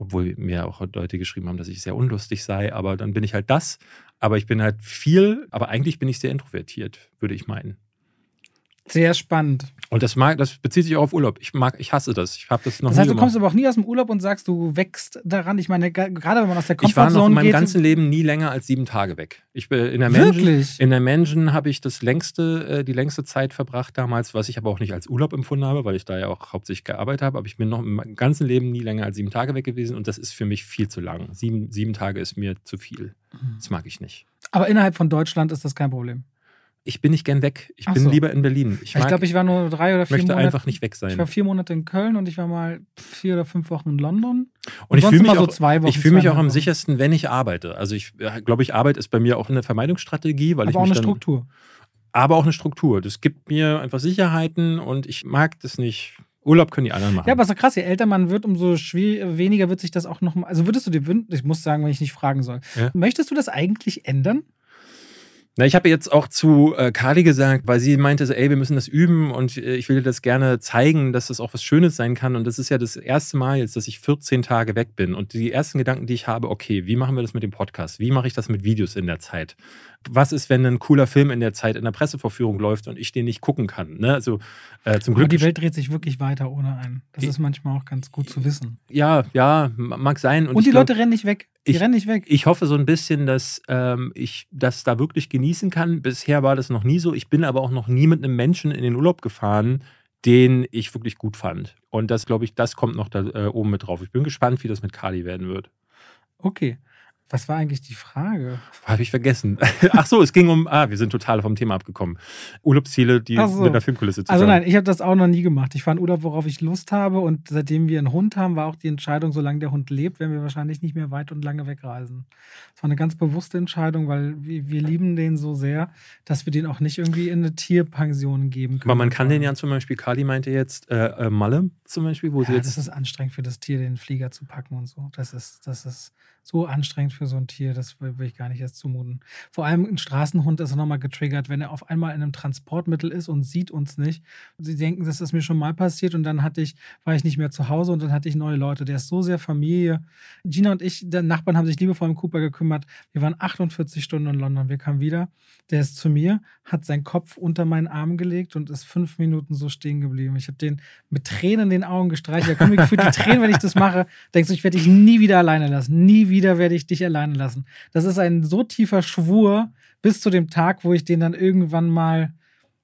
obwohl mir auch Leute geschrieben haben, dass ich sehr unlustig sei, aber dann bin ich halt das. Aber ich bin halt viel, aber eigentlich bin ich sehr introvertiert, würde ich meinen. Sehr spannend. Und das mag, das bezieht sich auch auf Urlaub. Ich mag, ich hasse das. Ich habe das noch Das heißt, nie du kommst aber auch nie aus dem Urlaub und sagst, du wächst daran. Ich meine, gerade wenn man aus der Komfortzone Ich war noch in meinem ganzen Leben nie länger als sieben Tage weg. Ich bin in der Mansion, Wirklich? In der Mansion habe ich das längste, äh, die längste Zeit verbracht damals, was ich aber auch nicht als Urlaub empfunden habe, weil ich da ja auch hauptsächlich gearbeitet habe. Aber ich bin noch meinem ganzen Leben nie länger als sieben Tage weg gewesen und das ist für mich viel zu lang. Sieben, sieben Tage ist mir zu viel. Mhm. Das mag ich nicht. Aber innerhalb von Deutschland ist das kein Problem ich bin nicht gern weg. Ich Ach bin so. lieber in Berlin. Ich, ich glaube, ich war nur drei oder vier möchte Monate. einfach nicht weg sein. Ich war vier Monate in Köln und ich war mal vier oder fünf Wochen in London. Und, und ich fühle mich, auch, so ich fühl mich auch am sichersten, wenn ich arbeite. Also ich glaube, ich Arbeit ist bei mir auch eine Vermeidungsstrategie, weil aber ich auch eine dann, Struktur. Aber auch eine Struktur. Das gibt mir einfach Sicherheiten und ich mag das nicht. Urlaub können die anderen machen. Ja, aber so krass, je älter man wird, umso weniger wird sich das auch noch mal. Also würdest du dir wünschen, ich muss sagen, wenn ich nicht fragen soll, ja? möchtest du das eigentlich ändern? Na, ich habe jetzt auch zu äh, Kali gesagt, weil sie meinte, so, ey, wir müssen das üben und äh, ich will dir das gerne zeigen, dass das auch was Schönes sein kann. Und das ist ja das erste Mal jetzt, dass ich 14 Tage weg bin. Und die ersten Gedanken, die ich habe, okay, wie machen wir das mit dem Podcast? Wie mache ich das mit Videos in der Zeit? Was ist, wenn ein cooler Film in der Zeit in der Pressevorführung läuft und ich den nicht gucken kann? Ne? Also, äh, zum Glück. Aber die Welt dreht sich wirklich weiter ohne einen. Das ist manchmal auch ganz gut zu wissen. Ja, ja, mag sein. Und, und die glaub, Leute rennen nicht weg. Die ich, rennen nicht weg. Ich hoffe so ein bisschen, dass ähm, ich das da wirklich genießen kann. Bisher war das noch nie so. Ich bin aber auch noch nie mit einem Menschen in den Urlaub gefahren, den ich wirklich gut fand. Und das, glaube ich, das kommt noch da äh, oben mit drauf. Ich bin gespannt, wie das mit Kali werden wird. Okay. Was war eigentlich die Frage? Habe ich vergessen. <laughs> Ach so, es ging um, ah, wir sind total vom Thema abgekommen. Urlaubsziele, die so. mit einer Filmkulisse zu Also nein, ich habe das auch noch nie gemacht. Ich fahre einen Urlaub, worauf ich Lust habe und seitdem wir einen Hund haben, war auch die Entscheidung, solange der Hund lebt, werden wir wahrscheinlich nicht mehr weit und lange wegreisen. Das war eine ganz bewusste Entscheidung, weil wir, wir lieben den so sehr, dass wir den auch nicht irgendwie in eine Tierpension geben können. Aber man kann den ja zum Beispiel, Kali meinte jetzt, äh, äh, Malle zum Beispiel, wo ja, sie jetzt... das ist anstrengend für das Tier, den Flieger zu packen und so. Das ist, das ist so anstrengend für so ein Tier, das will, will ich gar nicht erst zumuten. Vor allem ein Straßenhund ist nochmal getriggert, wenn er auf einmal in einem Transportmittel ist und sieht uns nicht. Sie denken, das ist mir schon mal passiert und dann hatte ich, war ich nicht mehr zu Hause und dann hatte ich neue Leute. Der ist so sehr Familie. Gina und ich, der Nachbarn haben sich liebevoll um Cooper gekümmert. Wir waren 48 Stunden in London. Wir kamen wieder. Der ist zu mir, hat seinen Kopf unter meinen Arm gelegt und ist fünf Minuten so stehen geblieben. Ich habe den mit Tränen in den Augen gestreichelt. Da kommen mir gefühlt die Tränen, wenn ich das mache. Denkst du, ich werde dich nie wieder alleine lassen. Nie wieder wieder werde ich dich alleine lassen. Das ist ein so tiefer Schwur bis zu dem Tag, wo ich den dann irgendwann mal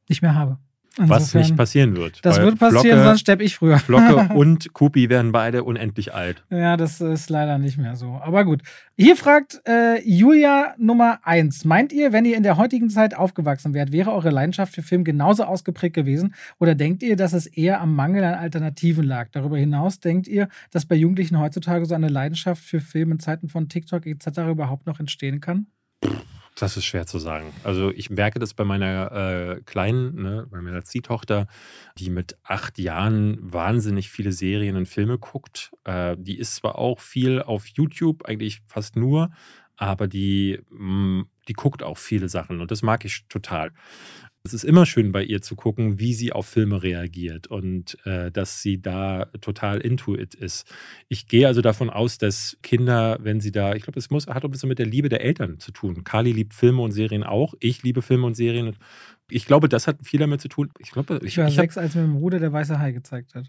nicht mehr habe. Insofern, Was nicht passieren wird. Das wird passieren, Flocke, sonst sterbe ich früher. Flocke <laughs> und Kupi werden beide unendlich alt. Ja, das ist leider nicht mehr so. Aber gut. Hier fragt äh, Julia Nummer 1. Meint ihr, wenn ihr in der heutigen Zeit aufgewachsen wärt, wäre eure Leidenschaft für Film genauso ausgeprägt gewesen? Oder denkt ihr, dass es eher am Mangel an Alternativen lag? Darüber hinaus denkt ihr, dass bei Jugendlichen heutzutage so eine Leidenschaft für Film in Zeiten von TikTok etc. überhaupt noch entstehen kann? Das ist schwer zu sagen. Also ich merke das bei meiner äh, Kleinen, ne, bei meiner Ziehtochter, die mit acht Jahren wahnsinnig viele Serien und Filme guckt. Äh, die ist zwar auch viel auf YouTube, eigentlich fast nur, aber die, mh, mm, die guckt auch viele Sachen und das mag ich total. Es ist immer schön bei ihr zu gucken, wie sie auf Filme reagiert und äh, dass sie da total into it ist. Ich gehe also davon aus, dass Kinder, wenn sie da, ich glaube, es muss, hat ein bisschen mit der Liebe der Eltern zu tun. Kali liebt Filme und Serien auch. Ich liebe Filme und Serien. Ich glaube, das hat viel damit zu tun. Ich, glaube, ich, ich war ich sechs, hab, als mir mein Bruder der weiße Hai gezeigt hat.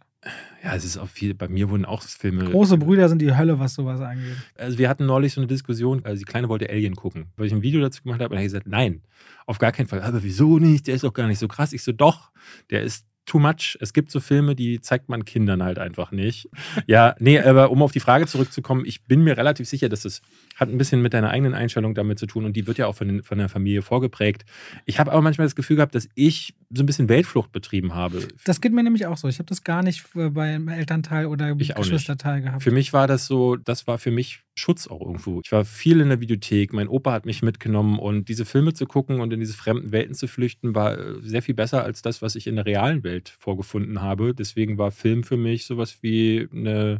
Ja, es ist auch viel. Bei mir wurden auch Filme. Große Brüder sind die Hölle, was sowas angeht. Also, wir hatten neulich so eine Diskussion. Also, die Kleine wollte Alien gucken, weil ich ein Video dazu gemacht habe. Und er hat gesagt: Nein, auf gar keinen Fall. Aber wieso nicht? Der ist doch gar nicht so krass. Ich so: Doch, der ist too much. Es gibt so Filme, die zeigt man Kindern halt einfach nicht. Ja, nee, aber um auf die Frage zurückzukommen, ich bin mir relativ sicher, dass es hat ein bisschen mit deiner eigenen Einstellung damit zu tun und die wird ja auch von, den, von der Familie vorgeprägt. Ich habe aber manchmal das Gefühl gehabt, dass ich so ein bisschen Weltflucht betrieben habe. Das geht mir nämlich auch so. Ich habe das gar nicht beim Elternteil oder Geschwisterteil gehabt. Für mich war das so, das war für mich Schutz auch irgendwo. Ich war viel in der Videothek, mein Opa hat mich mitgenommen und diese Filme zu gucken und in diese fremden Welten zu flüchten, war äh, sehr viel besser als das, was ich in der realen Welt vorgefunden habe. Deswegen war Film für mich sowas wie eine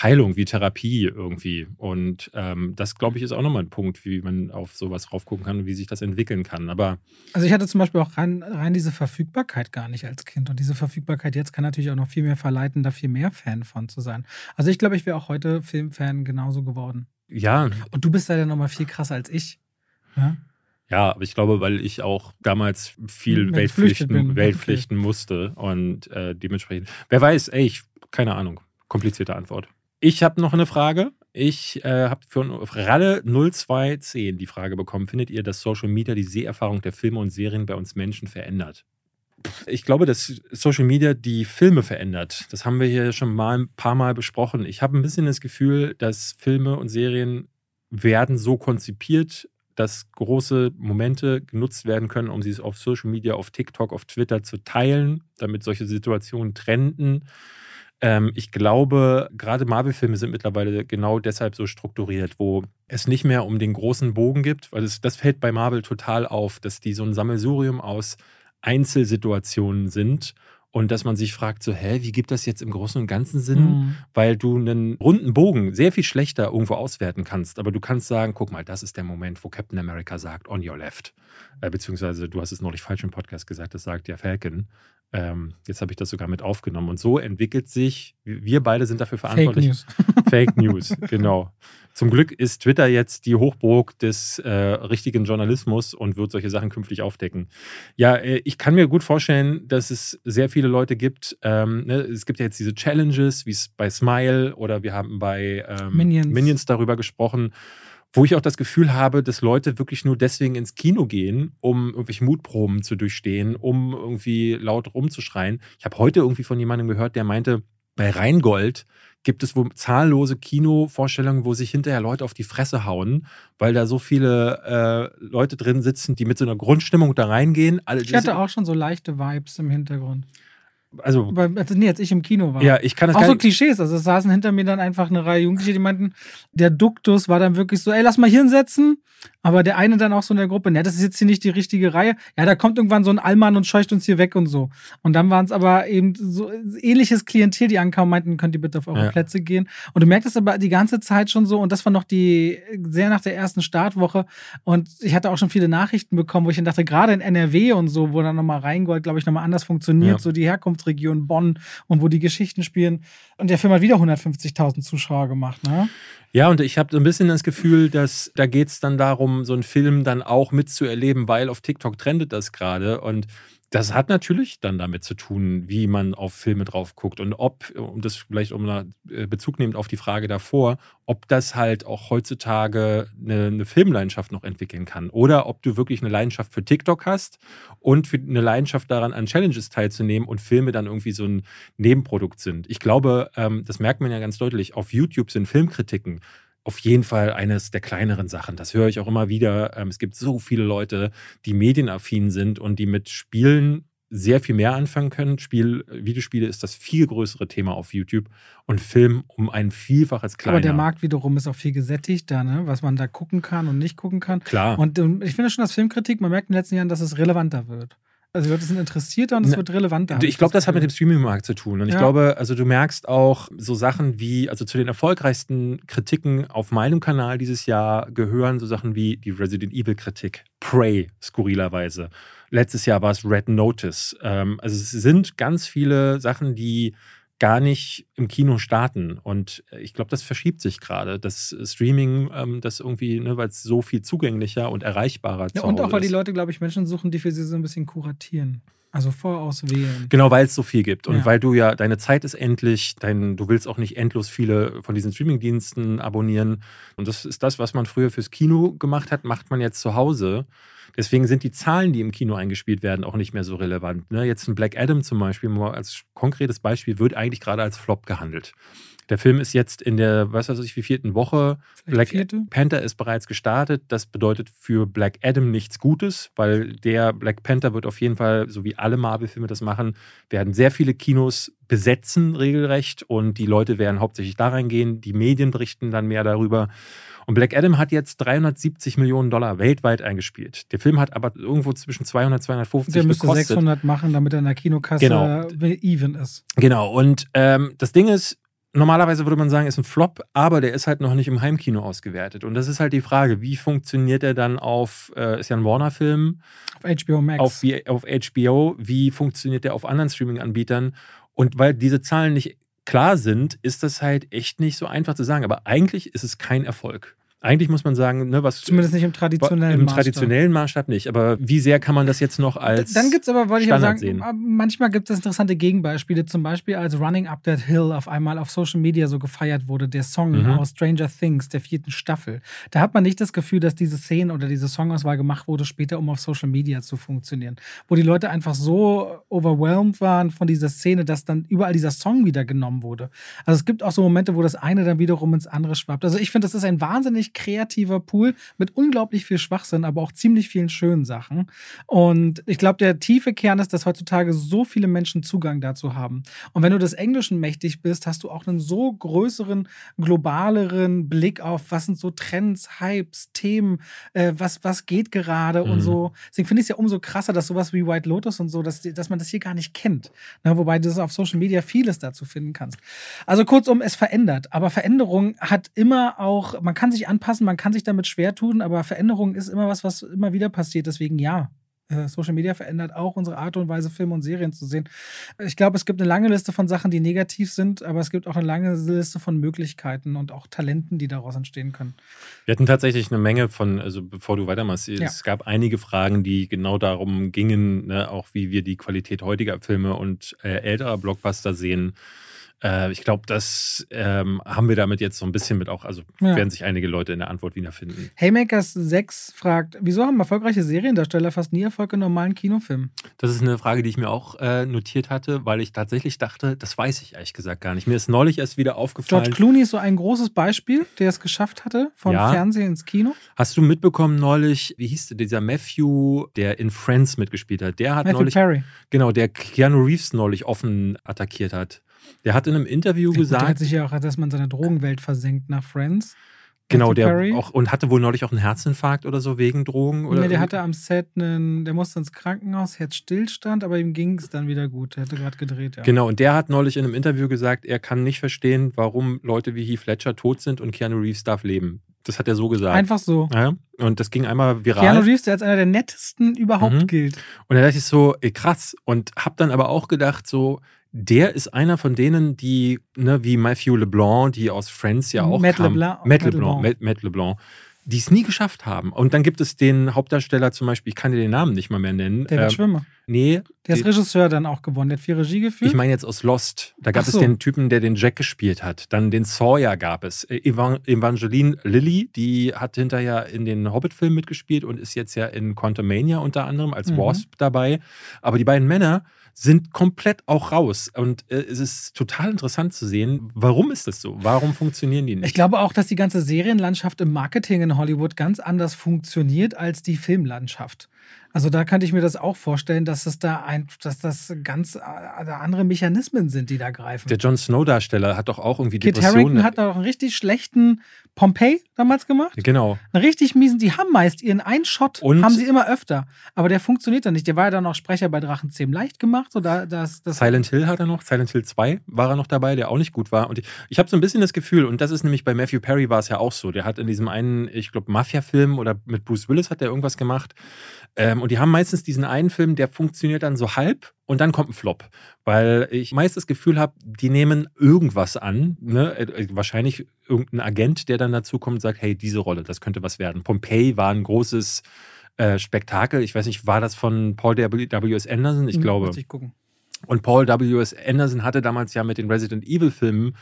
Heilung, wie Therapie irgendwie. Und ähm, das, glaube ich, ist auch nochmal ein Punkt, wie man auf sowas raufgucken kann und wie sich das entwickeln kann. Aber also ich hatte zum Beispiel auch rein, rein diese Verfügbarkeit gar nicht als Kind. Und diese Verfügbarkeit jetzt kann natürlich auch noch viel mehr verleiten, da viel mehr Fan von zu sein. Also ich glaube, ich wäre auch heute Filmfan genauso geworden. Ja. Und du bist da ja nochmal viel krasser als ich. Ja? Ja, aber ich glaube, weil ich auch damals viel Weltpflichten, Weltpflichten okay. musste und äh, dementsprechend. Wer weiß, ey, ich, keine Ahnung. Komplizierte Antwort. Ich habe noch eine Frage. Ich äh, habe für Ralle 0210 die Frage bekommen: Findet ihr, dass Social Media die Seherfahrung der Filme und Serien bei uns Menschen verändert? Ich glaube, dass Social Media die Filme verändert. Das haben wir hier schon mal ein paar Mal besprochen. Ich habe ein bisschen das Gefühl, dass Filme und Serien werden so konzipiert, dass große Momente genutzt werden können, um sie auf Social Media, auf TikTok, auf Twitter zu teilen, damit solche Situationen trenden ähm, ich glaube, gerade Marvel-Filme sind mittlerweile genau deshalb so strukturiert, wo es nicht mehr um den großen Bogen gibt, weil das, das fällt bei Marvel total auf, dass die so ein Sammelsurium aus Einzelsituationen sind und dass man sich fragt, so, hä, wie gibt das jetzt im Großen und Ganzen Sinn? Mhm. Weil du einen runden Bogen sehr viel schlechter irgendwo auswerten kannst. Aber du kannst sagen, guck mal, das ist der Moment, wo Captain America sagt, on your left. Äh, beziehungsweise, du hast es neulich falsch im Podcast gesagt, das sagt ja Falcon. Ähm, jetzt habe ich das sogar mit aufgenommen. Und so entwickelt sich, wir beide sind dafür verantwortlich. Fake News. <laughs> Fake News, genau. Zum Glück ist Twitter jetzt die Hochburg des äh, richtigen Journalismus und wird solche Sachen künftig aufdecken. Ja, äh, ich kann mir gut vorstellen, dass es sehr viele Leute gibt. Ähm, ne, es gibt ja jetzt diese Challenges, wie es bei Smile oder wir haben bei ähm, Minions. Minions darüber gesprochen wo ich auch das Gefühl habe, dass Leute wirklich nur deswegen ins Kino gehen, um irgendwelche Mutproben zu durchstehen, um irgendwie laut rumzuschreien. Ich habe heute irgendwie von jemandem gehört, der meinte, bei Rheingold gibt es wohl zahllose Kinovorstellungen, wo sich hinterher Leute auf die Fresse hauen, weil da so viele äh, Leute drin sitzen, die mit so einer Grundstimmung da reingehen. Alle, ich hatte auch schon so leichte Vibes im Hintergrund. Also, also, nee, als ich im Kino war. Ja, ich kann das Auch so Klischees. Also es saßen hinter mir dann einfach eine Reihe Jugendliche, die meinten, der Duktus war dann wirklich so, ey, lass mal hier hinsetzen. Aber der eine dann auch so in der Gruppe, ne, das ist jetzt hier nicht die richtige Reihe. Ja, da kommt irgendwann so ein Allmann und scheucht uns hier weg und so. Und dann waren es aber eben so ähnliches Klientel, die ankamen, meinten, könnt ihr bitte auf eure ja. Plätze gehen. Und du merkst es aber die ganze Zeit schon so, und das war noch die, sehr nach der ersten Startwoche. Und ich hatte auch schon viele Nachrichten bekommen, wo ich dann dachte, gerade in NRW und so, wo dann nochmal Rheingold, glaube ich, nochmal anders funktioniert, ja. so die Herkunftsregion Bonn und wo die Geschichten spielen. Und der Film hat wieder 150.000 Zuschauer gemacht, ne? Ja, und ich habe so ein bisschen das Gefühl, dass da geht es dann darum, so einen Film dann auch mitzuerleben, weil auf TikTok trendet das gerade. Und das hat natürlich dann damit zu tun, wie man auf Filme drauf guckt und ob, um das vielleicht um äh, Bezug nehmend auf die Frage davor, ob das halt auch heutzutage eine, eine, Filmleidenschaft noch entwickeln kann oder ob du wirklich eine Leidenschaft für TikTok hast und eine Leidenschaft daran, an Challenges teilzunehmen und Filme dann irgendwie so ein Nebenprodukt sind. Ich glaube, ähm, das merkt man ja ganz deutlich, auf YouTube sind Filmkritiken auf jeden Fall eines der kleineren Sachen. Das höre ich auch immer wieder. Ähm, es gibt so viele Leute, die medienaffin sind und die mit Spielen sehr viel mehr anfangen können. Spiel, Videospiele ist das viel größere Thema auf YouTube und Film um ein Vielfaches kleiner. Aber der Markt wiederum ist auch viel gesättigter, ne? was man da gucken kann und nicht gucken kann. Klar. Und, und ich finde schon, dass Filmkritik, man merkt in den letzten Jahren, dass es relevanter wird. Also die Leute sind interessierter und es wird relevanter. Ich glaube, das hat mit dem Streaming-Markt zu tun. Und ich ja. glaube, also du merkst auch so Sachen wie, also zu den erfolgreichsten Kritiken auf meinem Kanal dieses Jahr gehören so Sachen wie die Resident Evil-Kritik, Prey, skurrilerweise. Letztes Jahr war es Red Notice. Ähm, also es sind ganz viele Sachen, die gar nicht im Kino starten. Und äh, ich glaube, das verschiebt sich gerade. Das Streaming, ähm, das irgendwie, ne, weil es so viel zugänglicher und erreichbarer ja, Und auch, weil die Leute, glaube ich, Menschen suchen, die für sie so ein bisschen kuratieren. Also vorauswählen. Genau, weil es so viel gibt. Und ja. weil du ja, deine Zeit ist endlich, dein, du willst auch nicht endlos viele von diesen Streamingdiensten abonnieren. Und das ist das, was man früher fürs Kino gemacht hat, macht man jetzt zu Hause. Deswegen sind die Zahlen, die im Kino eingespielt werden, auch nicht mehr so relevant. Ne? Jetzt ein Black Adam zum Beispiel, mal als konkretes Beispiel, wird eigentlich gerade als Flop gehandelt. Der Film ist jetzt in der, was weiß ich, wie vierten Woche. Vielleicht Black vierte? Panther ist bereits gestartet. Das bedeutet für Black Adam nichts Gutes, weil der Black Panther wird auf jeden Fall, so wie alle Marvel-Filme das machen, werden sehr viele Kinos besetzen regelrecht und die Leute werden hauptsächlich da reingehen. Die Medien berichten dann mehr darüber. Und Black Adam hat jetzt 370 Millionen Dollar weltweit eingespielt. Der Film hat aber irgendwo zwischen 200 und 250 Der müsste gekostet. 600 machen, damit er in der Kinokasse genau. even ist. Genau. Und ähm, das Ding ist, normalerweise würde man sagen, ist ein Flop, aber der ist halt noch nicht im Heimkino ausgewertet. Und das ist halt die Frage, wie funktioniert er dann auf, äh, ist ja ein Warner-Film. Auf HBO Max. Auf, auf HBO. Wie funktioniert der auf anderen Streaming-Anbietern? Und weil diese Zahlen nicht klar sind, ist das halt echt nicht so einfach zu sagen. Aber eigentlich ist es kein Erfolg. Eigentlich muss man sagen, ne, was. Zumindest nicht im traditionellen Im Maßstab. traditionellen Maßstab nicht. Aber wie sehr kann man das jetzt noch als. Dann gibt es aber, wollte ich auch sagen, sehen? manchmal gibt es interessante Gegenbeispiele. Zum Beispiel, als Running Up That Hill auf einmal auf Social Media so gefeiert wurde, der Song mhm. aus Stranger Things, der vierten Staffel. Da hat man nicht das Gefühl, dass diese Szene oder diese Songauswahl gemacht wurde, später, um auf Social Media zu funktionieren. Wo die Leute einfach so overwhelmed waren von dieser Szene, dass dann überall dieser Song wieder genommen wurde. Also es gibt auch so Momente, wo das eine dann wiederum ins andere schwappt. Also ich finde, das ist ein wahnsinnig kreativer Pool mit unglaublich viel Schwachsinn, aber auch ziemlich vielen schönen Sachen. Und ich glaube, der tiefe Kern ist, dass heutzutage so viele Menschen Zugang dazu haben. Und wenn du des Englischen mächtig bist, hast du auch einen so größeren, globaleren Blick auf, was sind so Trends, Hypes, Themen, äh, was, was geht gerade mhm. und so. Deswegen finde ich es ja umso krasser, dass sowas wie White Lotus und so, dass, dass man das hier gar nicht kennt. Na, wobei du auf Social Media vieles dazu finden kannst. Also kurzum, es verändert. Aber Veränderung hat immer auch, man kann sich anpassen, man kann sich damit schwer tun, aber Veränderung ist immer was, was immer wieder passiert. Deswegen ja. Äh, Social Media verändert auch unsere Art und Weise, Filme und Serien zu sehen. Ich glaube, es gibt eine lange Liste von Sachen, die negativ sind, aber es gibt auch eine lange Liste von Möglichkeiten und auch Talenten, die daraus entstehen können. Wir hatten tatsächlich eine Menge von, also bevor du weitermachst, ja. es gab einige Fragen, die genau darum gingen, ne, auch wie wir die Qualität heutiger Filme und äh, älterer Blockbuster sehen. Äh, ich glaube, das ähm, haben wir damit jetzt so ein bisschen mit auch, also ja. werden sich einige Leute in der Antwort wiederfinden. Haymakers 6 fragt, wieso haben erfolgreiche Seriendarsteller fast nie Erfolg in normalen Kinofilmen? Das ist eine Frage, die ich mir auch äh, notiert hatte, weil ich tatsächlich dachte, das weiß ich ehrlich gesagt gar nicht. Mir ist neulich erst wieder aufgefallen. George Clooney ist so ein großes Beispiel, der es geschafft hatte, vom ja. Fernsehen ins Kino. Hast du mitbekommen neulich, wie hieß der, dieser Matthew, der in Friends mitgespielt hat? Der hat Matthew neulich. Perry. Genau, der Keanu Reeves neulich offen attackiert hat. Der hat in einem Interview der gesagt. Der hat sich ja auch, dass man seine Drogenwelt versenkt nach Friends. Genau, der Perry. auch und hatte wohl neulich auch einen Herzinfarkt oder so wegen Drogen oder. Nee, der hatte am Set einen, der musste ins Krankenhaus, Herzstillstand, aber ihm ging es dann wieder gut. Der hatte gerade gedreht, ja. Genau, und der hat neulich in einem Interview gesagt, er kann nicht verstehen, warum Leute wie Heath Ledger tot sind und Keanu Reeves darf leben. Das hat er so gesagt. Einfach so. Ja, und das ging einmal viral. Keanu Reeves, der als einer der nettesten überhaupt mhm. gilt. Und da dachte ich so, ey, krass. Und hab dann aber auch gedacht, so, der ist einer von denen, die, ne, wie Matthew LeBlanc, die aus Friends ja auch Matt kam. LeBlanc. Matt LeBlanc. Matt, Matt LeBlanc. Die es nie geschafft haben. Und dann gibt es den Hauptdarsteller zum Beispiel, ich kann dir den Namen nicht mal mehr nennen. David ähm, Schwimmer. Nee. Der ist Regisseur dann auch gewonnen. Der hat viel Regie geführt. Ich meine jetzt aus Lost. Da gab so. es den Typen, der den Jack gespielt hat. Dann den Sawyer gab es. Äh, Evangeline Lilly, die hat hinterher in den Hobbit-Filmen mitgespielt und ist jetzt ja in Quantumania unter anderem als mhm. Wasp dabei. Aber die beiden Männer sind komplett auch raus. Und äh, es ist total interessant zu sehen, warum ist das so? Warum funktionieren die nicht? Ich glaube auch, dass die ganze Serienlandschaft im Marketing in Hollywood ganz anders funktioniert als die Filmlandschaft. Also da könnte ich mir das auch vorstellen, dass es da ein, dass das ganz äh, andere Mechanismen sind, die da greifen. Der Jon Snow-Darsteller hat doch auch irgendwie Kit Depressionen. Harington hat doch einen richtig schlechten Pompeii damals gemacht. Genau. Einen richtig miesen, die haben meist ihren einen Shot, Und haben sie immer öfter. Aber der funktioniert dann nicht. Der war ja dann auch Sprecher bei Drachenzähmen leicht gemacht. So da, das, das Silent Hill hat er noch, Silent Hill 2 war er noch dabei, der auch nicht gut war. Und ich, ich habe so ein bisschen das Gefühl, und das ist nämlich bei Matthew Perry war es ja auch so, der hat in diesem einen, ich glaube, Mafia-Film oder mit Bruce Willis hat er irgendwas gemacht. Ähm, und die haben meistens diesen einen Film, der funktioniert dann so halb und dann kommt ein Flop. Weil ich meist das Gefühl habe, die nehmen irgendwas an. Ne? Äh, äh, wahrscheinlich irgendein Agent, der dann dazu kommt und sagt, hey, diese Rolle, das könnte was werden. Pompeii war ein großes äh, Spektakel. Ich weiß nicht, war das von Paul W.S. Anderson? Ich hm, glaube. Ich gucken. Und Paul W.S. Anderson hatte damals ja mit den Resident Evil-Filmen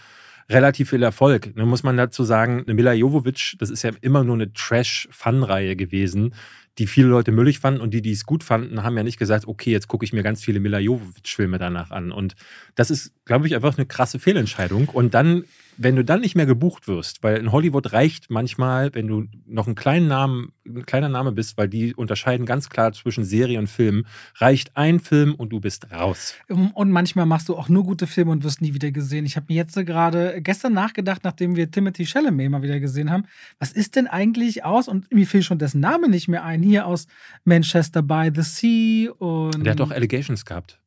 relativ viel Erfolg. Nun muss man dazu sagen, eine Mila Jovovich, das ist ja immer nur eine Trash-Fun-Reihe gewesen die viele Leute müllig fanden und die, die es gut fanden, haben ja nicht gesagt, okay, jetzt gucke ich mir ganz viele Mila Jovovich-Filme danach an. Und das ist, glaube ich, einfach eine krasse Fehlentscheidung. Und dann wenn du dann nicht mehr gebucht wirst, weil in Hollywood reicht manchmal, wenn du noch einen kleinen Namen, ein kleiner Name bist, weil die unterscheiden ganz klar zwischen Serie und Film, reicht ein Film und du bist raus. Und manchmal machst du auch nur gute Filme und wirst nie wieder gesehen. Ich habe mir jetzt gerade gestern nachgedacht, nachdem wir Timothy Chalamet mal wieder gesehen haben, was ist denn eigentlich aus, und mir fiel schon dessen Name nicht mehr ein, hier aus Manchester by the Sea und... Der hat doch Allegations gehabt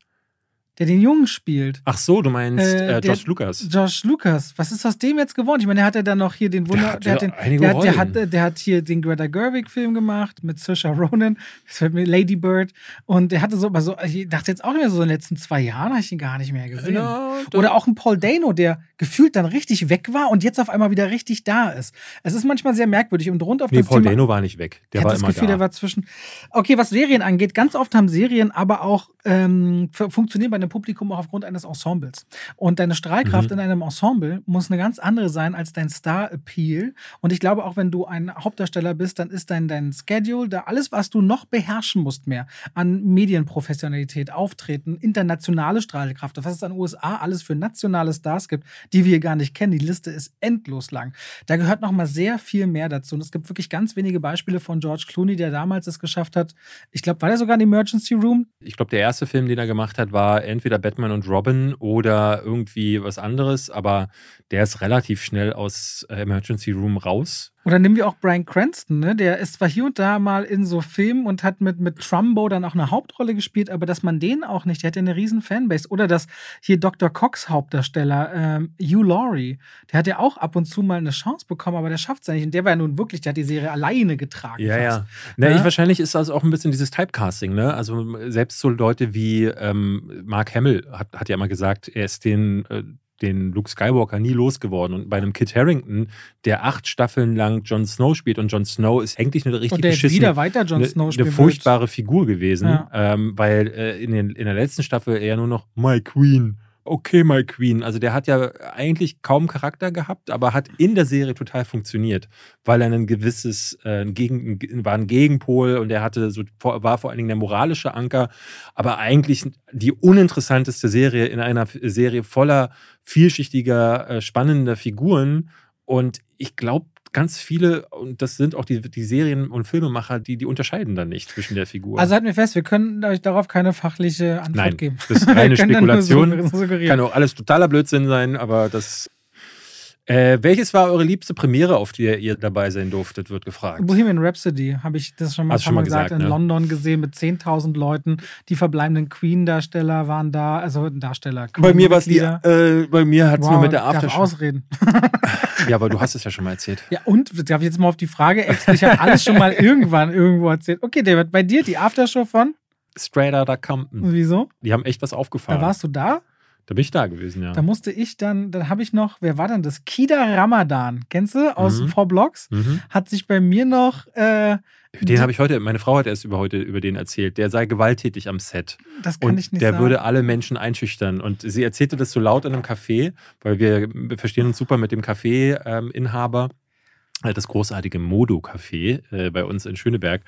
der den Jungen spielt. Ach so, du meinst äh, äh, Josh Lucas. Josh Lucas. Was ist aus dem jetzt geworden? Ich meine, der hat ja dann noch hier den Wunder. Der, der, hat, den, der, hat, der, hat, der hat hier den Greta Gerwig-Film gemacht mit Saoirse Ronan, <laughs> Lady Bird. Und der hatte so, also ich dachte jetzt auch nicht mehr so in den letzten zwei Jahren, habe ich ihn gar nicht mehr gesehen. Ja, Oder auch ein Paul Dano, der gefühlt dann richtig weg war und jetzt auf einmal wieder richtig da ist. Es ist manchmal sehr merkwürdig. Und rund auf nee, das Paul Thema, Dano war nicht weg. Der war das immer Gefühl, da. der war zwischen. Okay, was Serien angeht, ganz oft haben Serien aber auch ähm, funktionieren bei einem Publikum auch aufgrund eines Ensembles. Und deine Strahlkraft mhm. in einem Ensemble muss eine ganz andere sein als dein Star-Appeal. Und ich glaube, auch wenn du ein Hauptdarsteller bist, dann ist dein, dein Schedule, da alles, was du noch beherrschen musst mehr an Medienprofessionalität, Auftreten, internationale Strahlkraft, was es an USA alles für nationale Stars gibt, die wir gar nicht kennen. Die Liste ist endlos lang. Da gehört noch mal sehr viel mehr dazu. Und es gibt wirklich ganz wenige Beispiele von George Clooney, der damals es geschafft hat. Ich glaube, war der sogar in Emergency Room? Ich glaube, der erste Film, den er gemacht hat, war entweder Batman und Robin oder irgendwie was anderes, aber der ist relativ schnell aus äh, Emergency Room raus. Oder nehmen wir auch Brian Cranston, ne? Der ist zwar hier und da mal in so Filmen und hat mit, mit Trumbo dann auch eine Hauptrolle gespielt, aber dass man den auch nicht, der hat ja eine riesen Fanbase. Oder dass hier Dr. Cox Hauptdarsteller, ähm, Hugh Laurie, der hat ja auch ab und zu mal eine Chance bekommen, aber der schafft es ja nicht. Und der war ja nun wirklich, der hat die Serie alleine getragen. Ja, fast. ja. Na, ja? Ich, wahrscheinlich ist das auch ein bisschen dieses Typecasting, ne? Also selbst so Leute wie ähm, Mark Hamill hat, hat ja immer gesagt, er ist den äh, den Luke Skywalker nie losgeworden. Und bei einem Kit Harrington, der acht Staffeln lang Jon Snow spielt und Jon Snow ist eigentlich eine richtig und der wieder weiter Jon Snow eine, eine furchtbare Figur gewesen, ja. ähm, weil äh, in, den, in der letzten Staffel er nur noch My Queen, okay, my Queen. Also der hat ja eigentlich kaum Charakter gehabt, aber hat in der Serie total funktioniert, weil er ein gewisses, äh, Gegen, war ein Gegenpol und er hatte so, war vor allen Dingen der moralische Anker, aber eigentlich die uninteressanteste Serie in einer Serie voller vielschichtiger, äh, spannender Figuren. Und ich glaube, ganz viele, und das sind auch die, die Serien- und Filmemacher, die, die unterscheiden dann nicht zwischen der Figur. Also halten wir fest, wir können euch darauf keine fachliche Antwort Nein, geben. Das ist reine Spekulation. Kann auch alles totaler Blödsinn sein, aber das äh, welches war eure liebste Premiere, auf die ihr dabei sein durftet, wird gefragt. Bohemian Rhapsody, habe ich das schon mal, schon mal gesagt, gesagt, in ne? London gesehen mit 10.000 Leuten. Die verbleibenden Queen-Darsteller waren da, also Darsteller. Queen bei mir war es die, äh, bei mir hat es wow, nur mit der Aftershow. Darf ausreden. <laughs> ja, aber du hast es ja schon mal erzählt. Ja, und darf ich jetzt mal auf die Frage? Ich habe alles schon mal <laughs> irgendwann irgendwo erzählt. Okay, David, bei dir die Aftershow von? Straight Outta Compton. Wieso? Die haben echt was aufgefahren. Da warst du da? Da bin ich da gewesen, ja. Da musste ich dann, dann habe ich noch, wer war denn das? Kida Ramadan, kennst du, aus mhm. Four Blocks? Mhm. Hat sich bei mir noch. Äh, den habe ich heute, meine Frau hat erst über heute über den erzählt. Der sei gewalttätig am Set. Das kann und ich nicht der sagen. würde alle Menschen einschüchtern. Und sie erzählte das so laut in einem Café, weil wir verstehen uns super mit dem Café-Inhaber. Ähm, halt das großartige Modo-Café äh, bei uns in Schöneberg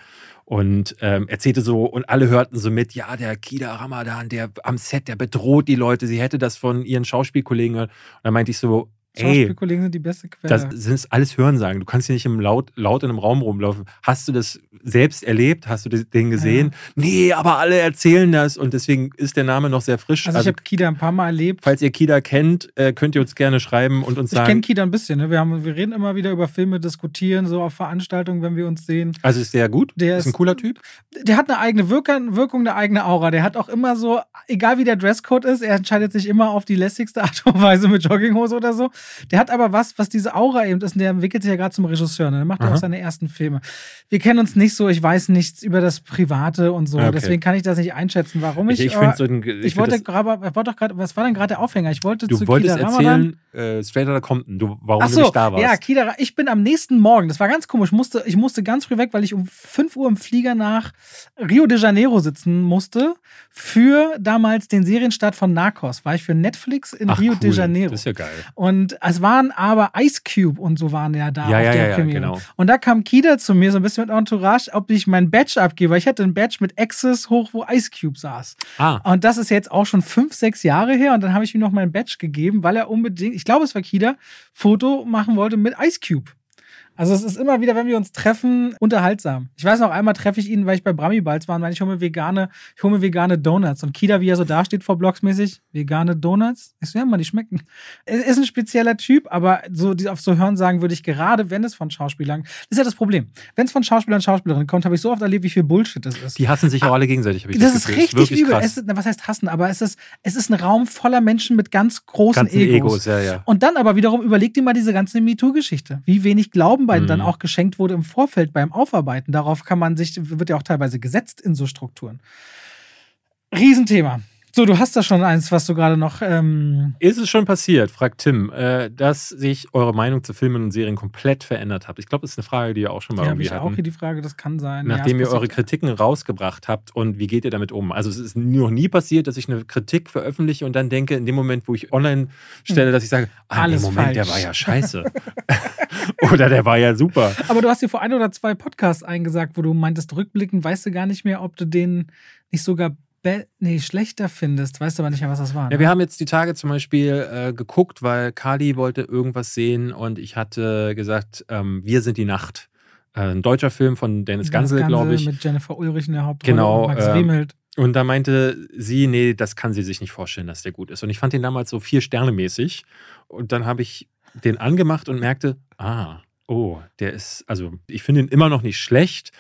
und ähm, erzählte so, und alle hörten so mit, ja, der Kida Ramadan, der am Set, der bedroht die Leute, sie hätte das von ihren Schauspielkollegen. Und da meinte ich so, Schauspielkollegen sind die beste Quelle. Das sind alles Hörensagen. Du kannst hier nicht im laut, laut in einem Raum rumlaufen. Hast du das selbst erlebt? Hast du den gesehen? Ja. Nee, aber alle erzählen das und deswegen ist der Name noch sehr frisch. Also, also ich habe Kida ein paar Mal erlebt. Falls ihr Kida kennt, äh, könnt ihr uns gerne schreiben und uns ich sagen. Ich kenne Kida ein bisschen. Ne? Wir, haben, wir reden immer wieder über Filme, diskutieren so auf Veranstaltungen, wenn wir uns sehen. Also ist der gut? Der ist, ist ein cooler Typ? Der hat eine eigene Wirkung, Wirkung, eine eigene Aura. Der hat auch immer so, egal wie der Dresscode ist, er entscheidet sich immer auf die lässigste Art und Weise mit Jogginghose oder so. Der hat aber was was, diese Aura eben ist, und der entwickelt sich ja gerade zum Regisseur, ne? der macht ja auch seine ersten Filme. Wir kennen uns nicht so, ich weiß nichts über das Private und so, okay. deswegen kann ich das nicht einschätzen, warum ich. Ich, ich, so ein, ich, ich wollte gerade, wollte doch gerade, was war denn gerade der Aufhänger? Ich wollte du zu wolltest Kida erzählen, äh, Straight Outta Compton, du, warum Ach so, du nicht da warst. Ja, Kida, ich bin am nächsten Morgen, das war ganz komisch, ich musste, ich musste ganz früh weg, weil ich um 5 Uhr im Flieger nach Rio de Janeiro sitzen musste für damals den Serienstart von Narcos. War ich für Netflix in Ach, Rio cool. de Janeiro. Das ist ja geil. Und es waren aber Ice Cube und so waren ja da ja, auf ja, der ja, Premiere. Genau. Und da kam Kida zu mir so ein bisschen mit Entourage, ob ich mein Badge abgebe, weil ich hatte ein Badge mit Access hoch, wo Ice Cube saß. Ah. Und das ist jetzt auch schon fünf, sechs Jahre her. Und dann habe ich ihm noch mein Badge gegeben, weil er unbedingt, ich glaube, es war Kida, Foto machen wollte mit Ice Cube. Also es ist immer wieder, wenn wir uns treffen, unterhaltsam. Ich weiß noch, einmal treffe ich ihn, weil ich bei Brami Balz war und ich hole mir vegane, ich hole mir vegane Donuts. Und Kida, wie er so dasteht vor blocksmäßig, vegane Donuts. Ich so, ja, man, die schmecken. Er ist ein spezieller Typ, aber so auf so Hören sagen würde ich gerade, wenn es von Schauspielern, das ist ja das Problem. Wenn es von Schauspielern und Schauspielerinnen kommt, habe ich so oft erlebt, wie viel Bullshit das ist. Die hassen sich auch alle gegenseitig, habe ich das, das ist richtig ist übel. Es ist, was heißt hassen? Aber es ist, es ist ein Raum voller Menschen mit ganz großen Ganzen Egos. Egos ja, ja. Und dann aber wiederum überleg dir mal diese ganze MeToo-Geschichte. Wie wenig Glauben bei mhm. dann auch geschenkt wurde im Vorfeld beim Aufarbeiten. Darauf kann man sich, wird ja auch teilweise gesetzt in so Strukturen. Riesenthema. So, du hast da schon eins, was du gerade noch. Ähm ist es schon passiert, fragt Tim, äh, dass sich eure Meinung zu Filmen und Serien komplett verändert hat? Ich glaube, das ist eine Frage, die ihr auch schon mal ja, irgendwie ich hatten. auch hier die Frage, das kann sein. Nachdem ja, ihr eure Kritiken rausgebracht habt und wie geht ihr damit um? Also es ist noch nie passiert, dass ich eine Kritik veröffentliche und dann denke, in dem Moment, wo ich online stelle, dass ich sage, ah, Alles Moment, falsch. der war ja scheiße. <laughs> <laughs> oder der war ja super. Aber du hast dir vor ein oder zwei Podcasts eingesagt, wo du meintest, rückblickend weißt du gar nicht mehr, ob du den nicht sogar nee, schlechter findest. Weißt du aber nicht mehr, was das war. Ne? Ja, wir haben jetzt die Tage zum Beispiel äh, geguckt, weil Kali wollte irgendwas sehen und ich hatte gesagt, ähm, Wir sind die Nacht. Äh, ein deutscher Film von Dennis Gansel, glaube ich. Mit Jennifer Ulrich in der Hauptrolle genau, und Max äh, Riemelt. Und da meinte sie, nee, das kann sie sich nicht vorstellen, dass der gut ist. Und ich fand den damals so vier Sterne mäßig. Und dann habe ich den angemacht und merkte, ah, oh, der ist, also ich finde ihn immer noch nicht schlecht,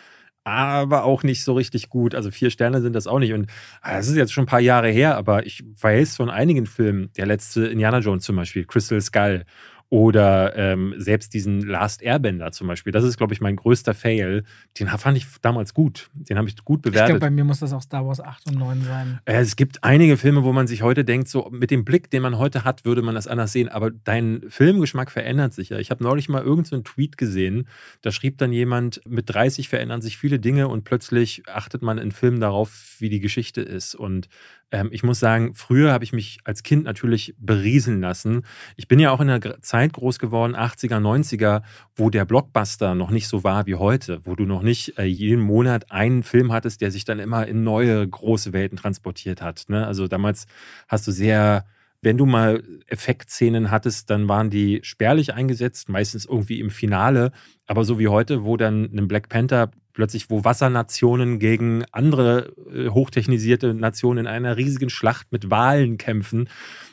aber auch nicht so richtig gut. Also vier Sterne sind das auch nicht. Und ah, das ist jetzt schon ein paar Jahre her, aber ich weiß von einigen Filmen, der letzte Indiana Jones zum Beispiel, Crystal Skull oder ähm, selbst diesen Last Airbender zum Beispiel. Das ist, glaube ich, mein größter Fail. Den fand ich damals gut. Den habe ich gut bewertet. Ich glaube, bei mir muss das auch Star Wars 8 und 9 sein. Äh, es gibt einige Filme, wo man sich heute denkt, so mit dem Blick, den man heute hat, würde man das anders sehen. Aber dein Filmgeschmack verändert sich ja. Ich habe neulich mal irgendeinen so Tweet gesehen, da schrieb dann jemand, mit 30 verändern sich viele Dinge und plötzlich achtet man in Filmen darauf, wie die Geschichte ist. Und Ähm, ich muss sagen, früher habe ich mich als Kind natürlich berieseln lassen. Ich bin ja auch in einer Zeit groß geworden, 80er, 90er, wo der Blockbuster noch nicht so war wie heute, wo du noch nicht äh, jeden Monat einen Film hattest, der sich dann immer in neue große Welten transportiert hat. Ne? Also damals hast du sehr wenn du mal Effektszenen hattest, dann waren die spärlich eingesetzt, meistens irgendwie im Finale. Aber so wie heute, wo dann ein Black Panther plötzlich, wo Wassernationen gegen andere äh, hochtechnisierte Nationen in einer riesigen Schlacht mit Wahlen kämpfen,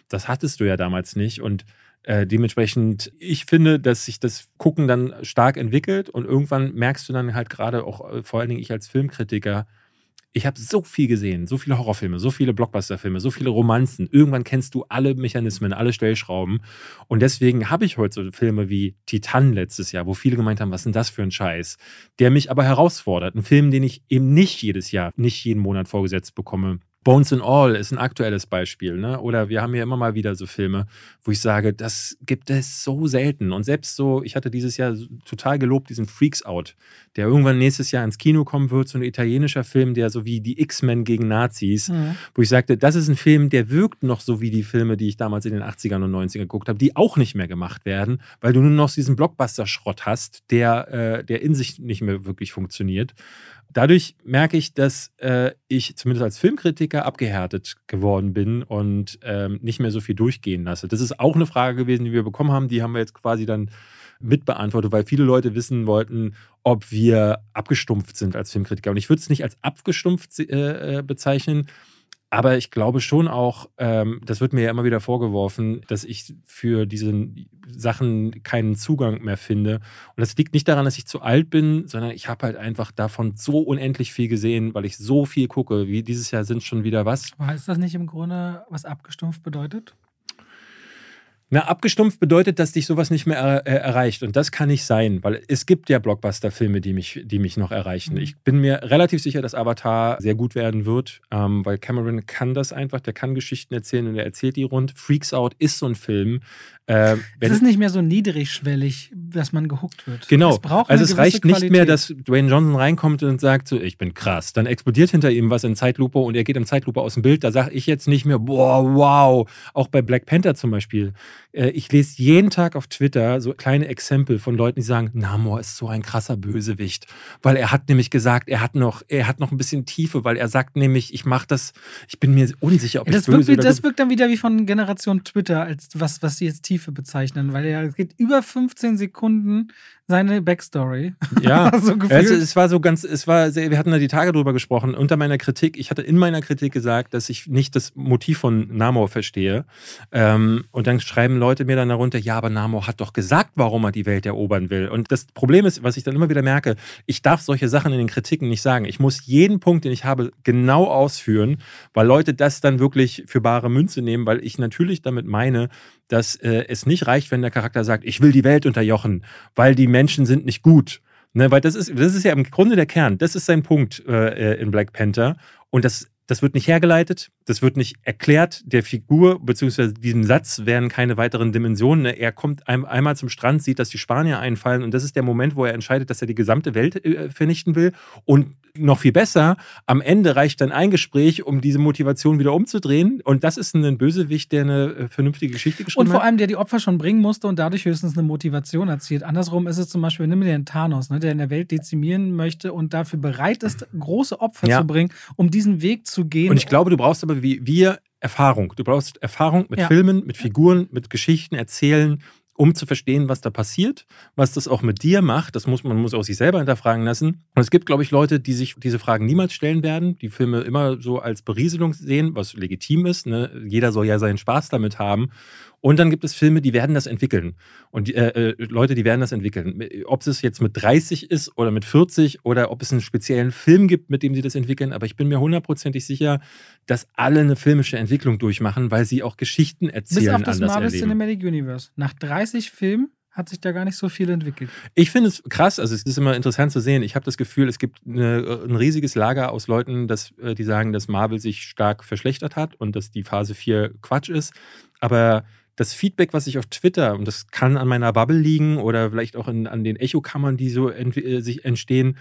das hattest du ja damals nicht. Und äh, dementsprechend, ich finde, dass sich das Gucken dann stark entwickelt und irgendwann merkst du dann halt gerade auch, äh, vor allen Dingen ich als Filmkritiker, ich habe so viel gesehen, so viele Horrorfilme, so viele Blockbusterfilme, so viele Romanzen. Irgendwann kennst du alle Mechanismen, alle Stellschrauben. Und deswegen habe ich heute so Filme wie Titan letztes Jahr, wo viele gemeint haben, was ist denn das für ein Scheiß? Der mich aber herausfordert. Ein Film, den ich eben nicht jedes Jahr, nicht jeden Monat vorgesetzt bekomme. Bones and All ist ein aktuelles Beispiel. Ne? Oder wir haben ja immer mal wieder so Filme, wo ich sage, das gibt es so selten. Und selbst so, ich hatte dieses Jahr total gelobt, diesen Freaks Out, der irgendwann nächstes Jahr ins Kino kommen wird, so ein italienischer Film, der so wie die X-Men gegen Nazis, mhm. wo ich sagte, das ist ein Film, der wirkt noch so wie die Filme, die ich damals in den 80ern und 90ern geguckt habe, die auch nicht mehr gemacht werden, weil du nur noch diesen Blockbuster-Schrott hast, der, äh, der in sich nicht mehr wirklich funktioniert dadurch merke ich, dass äh, ich zumindest als Filmkritiker abgehärtet geworden bin und ähm, nicht mehr so viel durchgehen lasse. Das ist auch eine Frage gewesen, die wir bekommen haben. Die haben wir jetzt quasi dann mitbeantwortet, weil viele Leute wissen wollten, ob wir abgestumpft sind als Filmkritiker. Und ich würde es nicht als abgestumpft äh, äh bezeichnen, aber ich glaube schon auch, ähm, das wird mir ja immer wieder vorgeworfen, dass ich für diese Sachen keinen Zugang mehr finde. Und das liegt nicht daran, dass ich zu alt bin, sondern ich habe halt einfach davon so unendlich viel gesehen, weil ich so viel gucke. Wie dieses Jahr sind schon wieder was. Heißt das nicht im Grunde, was abgestumpft bedeutet? Na, abgestumpft bedeutet, dass dich sowas nicht mehr er, äh, erreicht. Und das kann nicht sein, weil es gibt ja Blockbuster-Filme, die mich, die mich noch erreichen. Mhm. Ich bin mir relativ sicher, dass Avatar sehr gut werden wird, ähm, weil Cameron kann das einfach, der kann Geschichten erzählen und er erzählt die rund. Freaks Out ist so ein Film, äh, es ist nicht mehr so niedrigschwellig, dass man gehuckt wird. Genau. Es also es reicht Qualität. nicht mehr, dass Dwayne Johnson reinkommt und sagt so, ich bin krass. Dann explodiert hinter ihm was in Zeitlupe und er geht im Zeitlupe aus dem Bild. Da sage ich jetzt nicht mehr, boah, wow. Auch bei Black Panther zum Beispiel. Äh, ich lese jeden Tag auf Twitter so kleine Exempel von Leuten, die sagen, Namor ist so ein krasser Bösewicht. Weil er hat nämlich gesagt, er hat noch, er hat noch ein bisschen Tiefe, weil er sagt nämlich, ich mache das, ich bin mir unsicher, ob ja, das ich böse wirkt, Das wirkt dann wieder wie von Generation Twitter, als was, was sie jetzt Tiefe bezeichnen, weil er geht über 15 Sekunden seine Backstory. Ja, <laughs> so es, es, war so ganz, es war, sehr, wir hatten da die Tage drüber gesprochen. Unter meiner Kritik, ich hatte in meiner Kritik gesagt, dass ich nicht das Motiv von Namor verstehe. Ähm, und dann schreiben Leute mir dann darunter, ja, aber Namor hat doch gesagt, warum er die Welt erobern will. Und das Problem ist, was ich dann immer wieder merke, ich darf solche Sachen in den Kritiken nicht sagen. Ich muss jeden Punkt, den ich habe, genau ausführen, weil Leute das dann wirklich für bare Münze nehmen, weil ich natürlich damit meine, dass äh, es nicht reicht, wenn der Charakter sagt, ich will die Welt unterjochen, weil die Menschen sind nicht gut. Ne, weil das ist, das ist ja im Grunde der Kern. Das ist sein Punkt äh, in Black Panther. Und das, das wird nicht hergeleitet, das wird nicht erklärt. Der Figur, beziehungsweise diesem Satz werden keine weiteren Dimensionen. Ne? Er kommt ein, einmal zum Strand, sieht, dass die Spanier einfallen. Und das ist der Moment, wo er entscheidet, dass er die gesamte Welt äh, vernichten will. Und noch viel besser, am Ende reicht dann ein Gespräch, um diese Motivation wieder umzudrehen. Und das ist ein Bösewicht, der eine äh, vernünftige Geschichte geschrieben hat. Und vor allem, der die Opfer schon bringen musste und dadurch höchstens eine Motivation erzielt. Andersrum ist es zum Beispiel, nimm dir den Thanos, ne, der in der Welt dezimieren möchte und dafür bereit ist, große Opfer ja. zu bringen, um diesen Weg zu gehen. Und ich glaube, du brauchst aber wie wir Erfahrung. Du brauchst Erfahrung mit ja. Filmen, mit Figuren, mit Geschichten erzählen, um zu verstehen, was da passiert, was das auch mit dir macht. Das muss man muss auch sich selber hinterfragen lassen. Und es gibt, glaube ich, Leute, die sich diese Fragen niemals stellen werden, die Filme immer so als Berieselung sehen, was legitim ist. Ne? Jeder soll ja seinen Spaß damit haben. Und dann gibt es Filme, die werden das entwickeln. Und äh, äh Leute, die werden das entwickeln. Ob es jetzt mit 30 ist oder mit 40 oder ob es einen speziellen Film gibt, mit dem sie das entwickeln. Aber ich bin mir hundertprozentig sicher, dass alle eine filmische Entwicklung durchmachen, weil sie auch Geschichten erzählen. Bis auf das Marvel erleben. Cinematic Universe. Nach 30 Filmen hat sich da gar nicht so viel entwickelt. Ich finde es krass, also es ist immer interessant zu sehen. Ich habe das Gefühl, es gibt eine, ein riesiges Lager aus Leuten, dass, äh, die sagen, dass Marvel sich stark verschlechtert hat und dass die Phase 4 Quatsch ist. Aber das Feedback, was ich auf Twitter, und das kann an meiner Bubble liegen oder vielleicht auch in, an den Echokammern, die so ent äh, sich entstehen,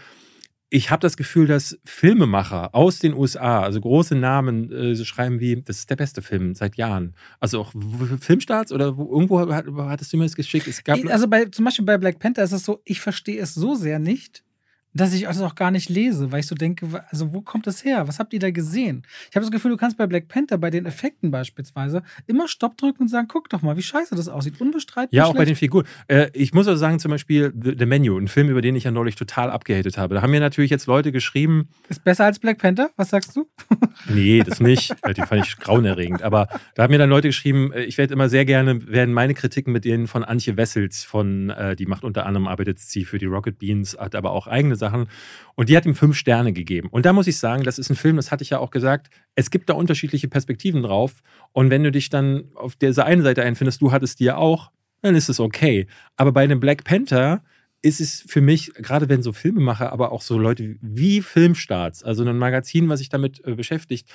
ich habe das Gefühl, dass Filmemacher aus den USA, also große Namen, äh, so schreiben wie, das ist der beste Film seit Jahren. Also auch Filmstarts oder wo, irgendwo hat, hattest du mir das geschickt? Also bei, zum Beispiel bei Black Panther ist es so, ich verstehe es so sehr nicht, dass ich das auch gar nicht lese, weil ich so denke, also wo kommt das her? Was habt ihr da gesehen? Ich habe das Gefühl, du kannst bei Black Panther, bei den Effekten beispielsweise, immer Stopp drücken und sagen, guck doch mal, wie scheiße das aussieht. Unbestreitbar. Ja, auch schlecht. bei den Figuren. Äh, ich muss also sagen, zum Beispiel The Menu, ein Film, über den ich ja neulich total abgehatet habe. Da haben mir natürlich jetzt Leute geschrieben. Ist besser als Black Panther? Was sagst du? <laughs> nee, das nicht. Die fand ich grauenerregend. Aber da haben mir dann Leute geschrieben, äh, ich werde immer sehr gerne, werden meine Kritiken mit denen von Antje Wessels von, äh, die macht unter anderem, arbeitet sie für die Rocket Beans, hat aber auch eigene Sachen. Und die hat ihm fünf Sterne gegeben. Und da muss ich sagen, das ist ein Film, das hatte ich ja auch gesagt, es gibt da unterschiedliche Perspektiven drauf. Und wenn du dich dann auf dieser einen Seite einfindest, du hattest die ja auch, dann ist es okay. Aber bei einem Black Panther ist es für mich, gerade wenn so Filmemacher, aber auch so Leute wie Filmstarts, also ein Magazin, was sich damit äh, beschäftigt,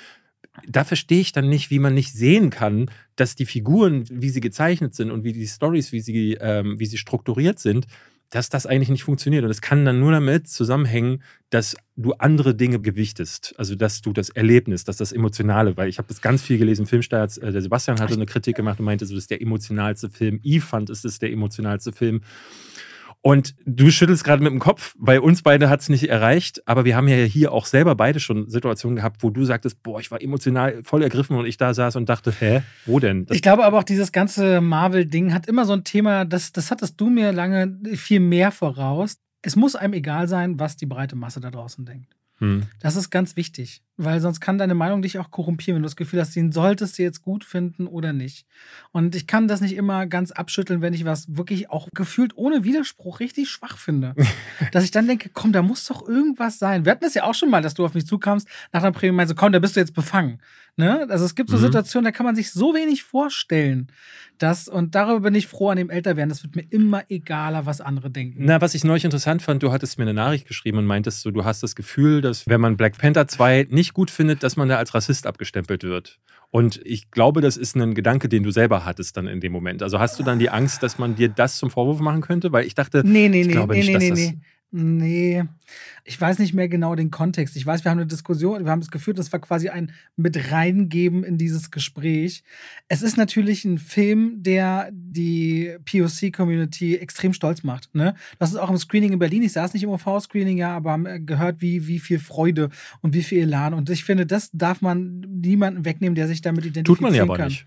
da verstehe ich dann nicht, wie man nicht sehen kann, dass die Figuren, wie sie gezeichnet sind und wie die Stories, wie ähm, wie sie strukturiert sind, dass das eigentlich nicht funktioniert. Und es kann dann nur damit zusammenhängen, dass du andere Dinge gewichtest. Also, dass du das Erlebnis, dass das Emotionale, weil ich habe das ganz viel gelesen, Filmstarts, äh, der Sebastian hatte eine Kritik gemacht und meinte, so, das ist der emotionalste Film. Eve fand, es ist der emotionalste Film. Und du schüttelst gerade mit dem Kopf, weil uns beide hat es nicht erreicht, aber wir haben ja hier auch selber beide schon Situationen gehabt, wo du sagtest, boah, ich war emotional voll ergriffen und ich da saß und dachte, hä, wo denn? Das ich glaube aber auch, dieses ganze Marvel-Ding hat immer so ein Thema, das, das hattest du mir lange viel mehr voraus. Es muss einem egal sein, was die breite Masse da draußen denkt. Hm. Das ist ganz wichtig, weil sonst kann deine Meinung dich auch korrumpieren, wenn du das Gefühl hast, den solltest du jetzt gut finden oder nicht. Und ich kann das nicht immer ganz abschütteln, wenn ich was wirklich auch gefühlt ohne Widerspruch richtig schwach finde. <laughs> dass ich dann denke, komm, da muss doch irgendwas sein. Wir hatten es ja auch schon mal, dass du auf mich zukamst, nach einer Premiere meinst, komm, da bist du jetzt befangen. Ne? Also es gibt so mhm. Situationen, da kann man sich so wenig vorstellen. Das, und darüber bin ich froh an dem Älterwerden. Das wird mir immer egaler, was andere denken. Na, was ich neulich interessant fand, du hattest mir eine Nachricht geschrieben und meintest so, du hast das Gefühl, dass wenn man Black Panther 2 nicht gut findet, dass man da als Rassist abgestempelt wird. Und ich glaube, das ist ein Gedanke, den du selber hattest dann in dem Moment. Also hast du dann die Angst, dass man dir das zum Vorwurf machen könnte? Weil ich dachte, nee, nee, ich nee, glaube nee, nicht, nee, dass nee, das nee. Nee, ich weiß nicht mehr genau den Kontext. Ich weiß, wir haben eine Diskussion, wir haben es geführt, das war quasi ein mit reingeben in dieses Gespräch. Es ist natürlich ein Film, der die POC-Community extrem stolz macht. Ne? Das ist auch im Screening in Berlin. Ich saß nicht im OV-Screening, ja, aber haben gehört, wie, wie viel Freude und wie viel Elan. Und ich finde, das darf man niemanden wegnehmen, der sich damit identifizieren kann. Tut man ja aber kann. nicht.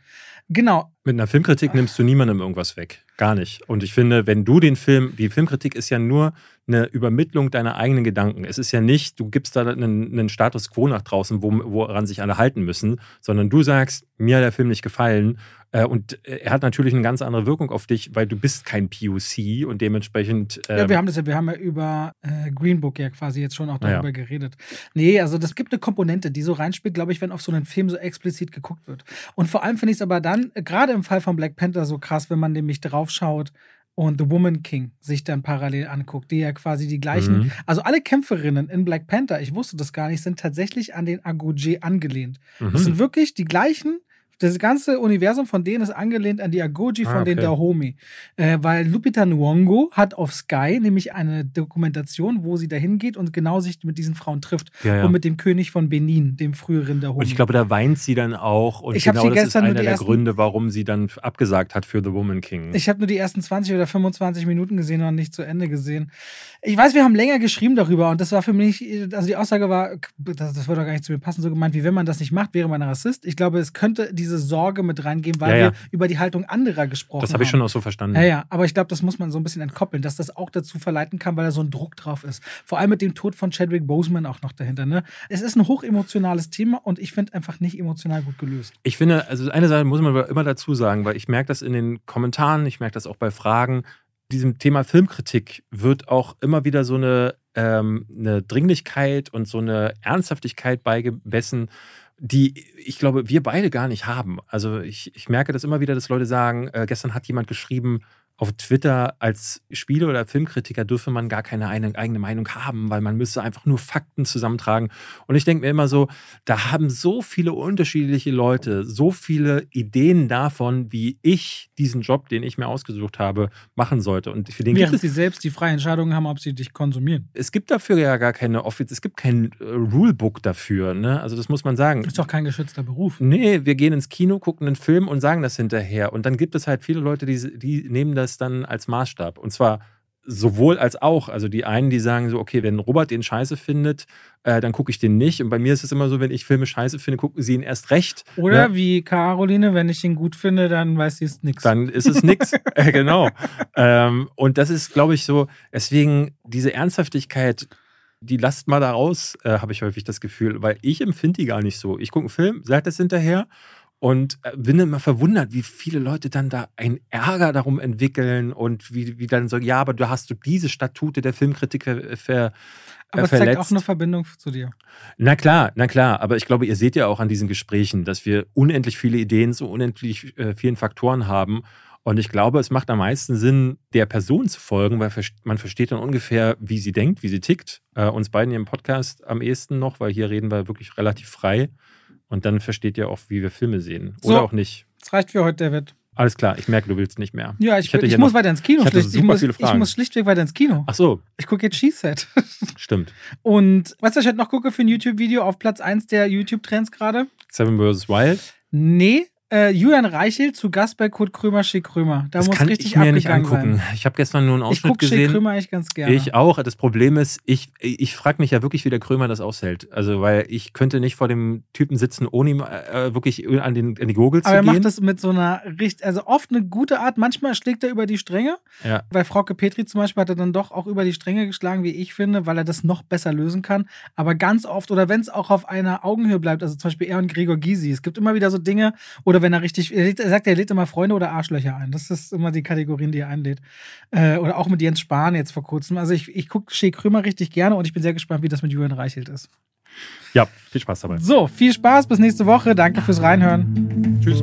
Genau. Mit einer Filmkritik nimmst du niemandem irgendwas weg. Gar nicht. Und ich finde, wenn du den Film, die Filmkritik ist ja nur eine Übermittlung deiner eigenen Gedanken. Es ist ja nicht, du gibst da einen, einen Status quo nach draußen, wo, woran sich alle halten müssen, sondern du sagst, mir hat der Film nicht gefallen und äh, er hat natürlich eine ganz andere Wirkung auf dich, weil du bist kein POC und dementsprechend. Ähm ja, wir haben das ja, wir haben ja über äh, Green Book ja quasi jetzt schon auch darüber ja. geredet. Nee, also das gibt eine Komponente, die so reinspielt, glaube ich, wenn auf so einen Film so explizit geguckt wird. Und vor allem finde ich es aber dann, gerade im Fall von Black Panther, so krass, wenn man nämlich draufschaut, und The Woman King sich dann parallel anguckt, die ja quasi die gleichen, mhm. also alle Kämpferinnen in Black Panther, ich wusste das gar nicht, sind tatsächlich an den Agoje angelehnt. Mhm. Das sind wirklich die gleichen das ganze Universum von denen ist angelehnt an die Agoji von ah, okay. den Dahomey. Äh, weil Lupita Nyong'o hat auf Sky nämlich eine Dokumentation, wo sie dahin geht und genau sich mit diesen Frauen trifft. Ja, ja. Und mit dem König von Benin, dem früheren Dahomey. Und ich glaube, da weint sie dann auch. Und ich genau das ist einer der ersten, Gründe, warum sie dann abgesagt hat für The Woman King. Ich habe nur die ersten 20 oder 25 Minuten gesehen und nicht zu Ende gesehen. Ich weiß, wir haben länger geschrieben darüber und das war für mich, also die Aussage war, das, das würde doch gar nicht zu mir passen, so gemeint, wie wenn man das nicht macht, wäre man ein Rassist. Ich glaube, es könnte diese Sorge mit reingeben, weil ja, ja. wir über die Haltung anderer gesprochen haben. Das habe ich schon auch so verstanden. Ja, ja, aber ich glaube, das muss man so ein bisschen entkoppeln, dass das auch dazu verleiten kann, weil da so ein Druck drauf ist. Vor allem mit dem Tod von Chadwick Boseman auch noch dahinter. Ne? Es ist ein hochemotionales Thema und ich finde einfach nicht emotional gut gelöst. Ich finde, also eine Sache muss man immer dazu sagen, weil ich merke das in den Kommentaren, ich merke das auch bei Fragen, diesem Thema Filmkritik wird auch immer wieder so eine, ähm, eine Dringlichkeit und so eine Ernsthaftigkeit beigemessen, die ich glaube, wir beide gar nicht haben. Also ich, ich merke das immer wieder, dass Leute sagen, äh, gestern hat jemand geschrieben, auf Twitter als Spiele- oder Filmkritiker dürfe man gar keine eigene Meinung haben, weil man müsste einfach nur Fakten zusammentragen. Und ich denke mir immer so, da haben so viele unterschiedliche Leute so viele Ideen davon, wie ich diesen Job, den ich mir ausgesucht habe, machen sollte. Und für den Während sie selbst die freie Entscheidung haben, ob sie dich konsumieren. Es gibt dafür ja gar keine Office, es gibt kein äh, Rulebook dafür. Ne? Also das muss man sagen. Ist doch kein geschützter Beruf. Nee, wir gehen ins Kino, gucken einen Film und sagen das hinterher. Und dann gibt es halt viele Leute, die, die nehmen das dann als Maßstab. Und zwar sowohl als auch. Also die einen, die sagen so, okay, wenn Robert den scheiße findet, äh, dann gucke ich den nicht. Und bei mir ist es immer so, wenn ich Filme scheiße finde, gucken sie ihn erst recht. Oder ne? wie Caroline, wenn ich ihn gut finde, dann weiß sie es nichts. Dann ist es nichts. <laughs> äh, genau. Ähm, und das ist, glaube ich, so, deswegen diese Ernsthaftigkeit, die lasst mal da raus, äh, habe ich häufig das Gefühl, weil ich empfinde die gar nicht so. Ich gucke einen Film, sage das hinterher und äh, bin immer verwundert, wie viele Leute dann da einen Ärger darum entwickeln und wie, wie dann so, ja, aber du hast du diese Statute der Filmkritik ver, ver aber es zeigt auch eine Verbindung zu dir. Na klar, na klar. Aber ich glaube, ihr seht ja auch an diesen Gesprächen, dass wir unendlich viele Ideen zu unendlich äh, vielen Faktoren haben. Und ich glaube, es macht am meisten Sinn, der Person zu folgen, weil man versteht dann ungefähr, wie sie denkt, wie sie tickt. Äh, uns beiden hier im Podcast am ehesten noch, weil hier reden wir wirklich relativ frei. Und dann versteht ihr auch, wie wir Filme sehen. Oder so, auch nicht. Das reicht für heute, David. Alles klar, ich merke, du willst nicht mehr. Ja, ich, ich, ich muss noch, weiter ins Kino. Ich, schlicht, ich, muss, ich, muss, schlichtweg weiter ins Kino. Ach so. Ich gucke jetzt She-Set. <laughs> Stimmt. Und weißt du, was ich heute noch gucke für ein YouTube-Video auf Platz 1 der YouTube-Trends gerade? Seven vs. Wild? Nee, äh, Julian Reichel zu Gast bei Kurt Krömer, Schick Krömer. Da das muss kann richtig ich mir nicht angucken. Sein. Ich habe gestern nur einen Ausschnitt ich gesehen. Ich gucke Krömer echt ganz gerne. Ich auch. Das Problem ist, ich, ich frage mich ja wirklich, wie der Krömer das aushält. Also, weil ich könnte nicht vor dem Typen sitzen, ohne ihm äh, wirklich an, den, an die Gurgel zu gehen. Aber er macht das mit so einer, richtig, also oft eine gute Art. Manchmal schlägt er über die Stränge. Ja. Bei Frauke Petri zum Beispiel hat er dann doch auch über die Stränge geschlagen, wie ich finde, weil er das noch besser lösen kann. Aber ganz oft, oder wenn es auch auf einer Augenhöhe bleibt, also zum Beispiel er und Gregor Gysi, es gibt immer wieder so Dinge, oder wenn er richtig, er sagt, er lädt immer Freunde oder Arschlöcher ein. Das ist immer die Kategorien, die er einlädt. Äh, oder auch mit Jens Spahn jetzt vor kurzem. Also ich, ich gucke Shea Krömer richtig gerne und ich bin sehr gespannt, wie das mit Julian Reichelt ist. Ja, viel Spaß dabei. So, viel Spaß, bis nächste Woche. Danke fürs Reinhören. Tschüss.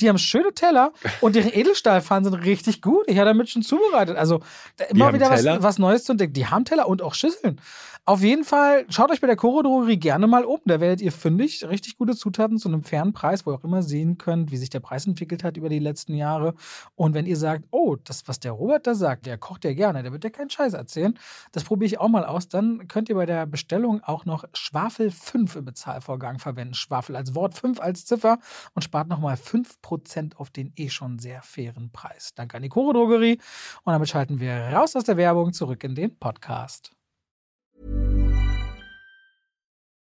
Die haben schöne Teller und ihre Edelstahlpfannen sind richtig gut. Ich habe damit schon zubereitet. Also immer wieder was, was, Neues zu entdecken. Die haben Teller und auch Schüsseln. Auf jeden Fall, schaut euch bei der Koro Drogerie gerne mal um. Da werdet ihr fündig richtig gute Zutaten zu einem fairen Preis, wo ihr auch immer sehen könnt, wie sich der Preis entwickelt hat über die letzten Jahre. Und wenn ihr sagt, oh, das, was der Robert da sagt, der kocht ja gerne, der wird ja keinen Scheiß erzählen, das probiere ich auch mal aus, dann könnt ihr bei der Bestellung auch noch Schwafel 5 im Bezahlvorgang verwenden. Schwafel als Wort, 5 als Ziffer und spart nochmal 5% Prozent auf den eh schon sehr fairen Preis. Danke an die Choro Drogerie. Und damit schalten wir raus aus der Werbung zurück in den Podcast.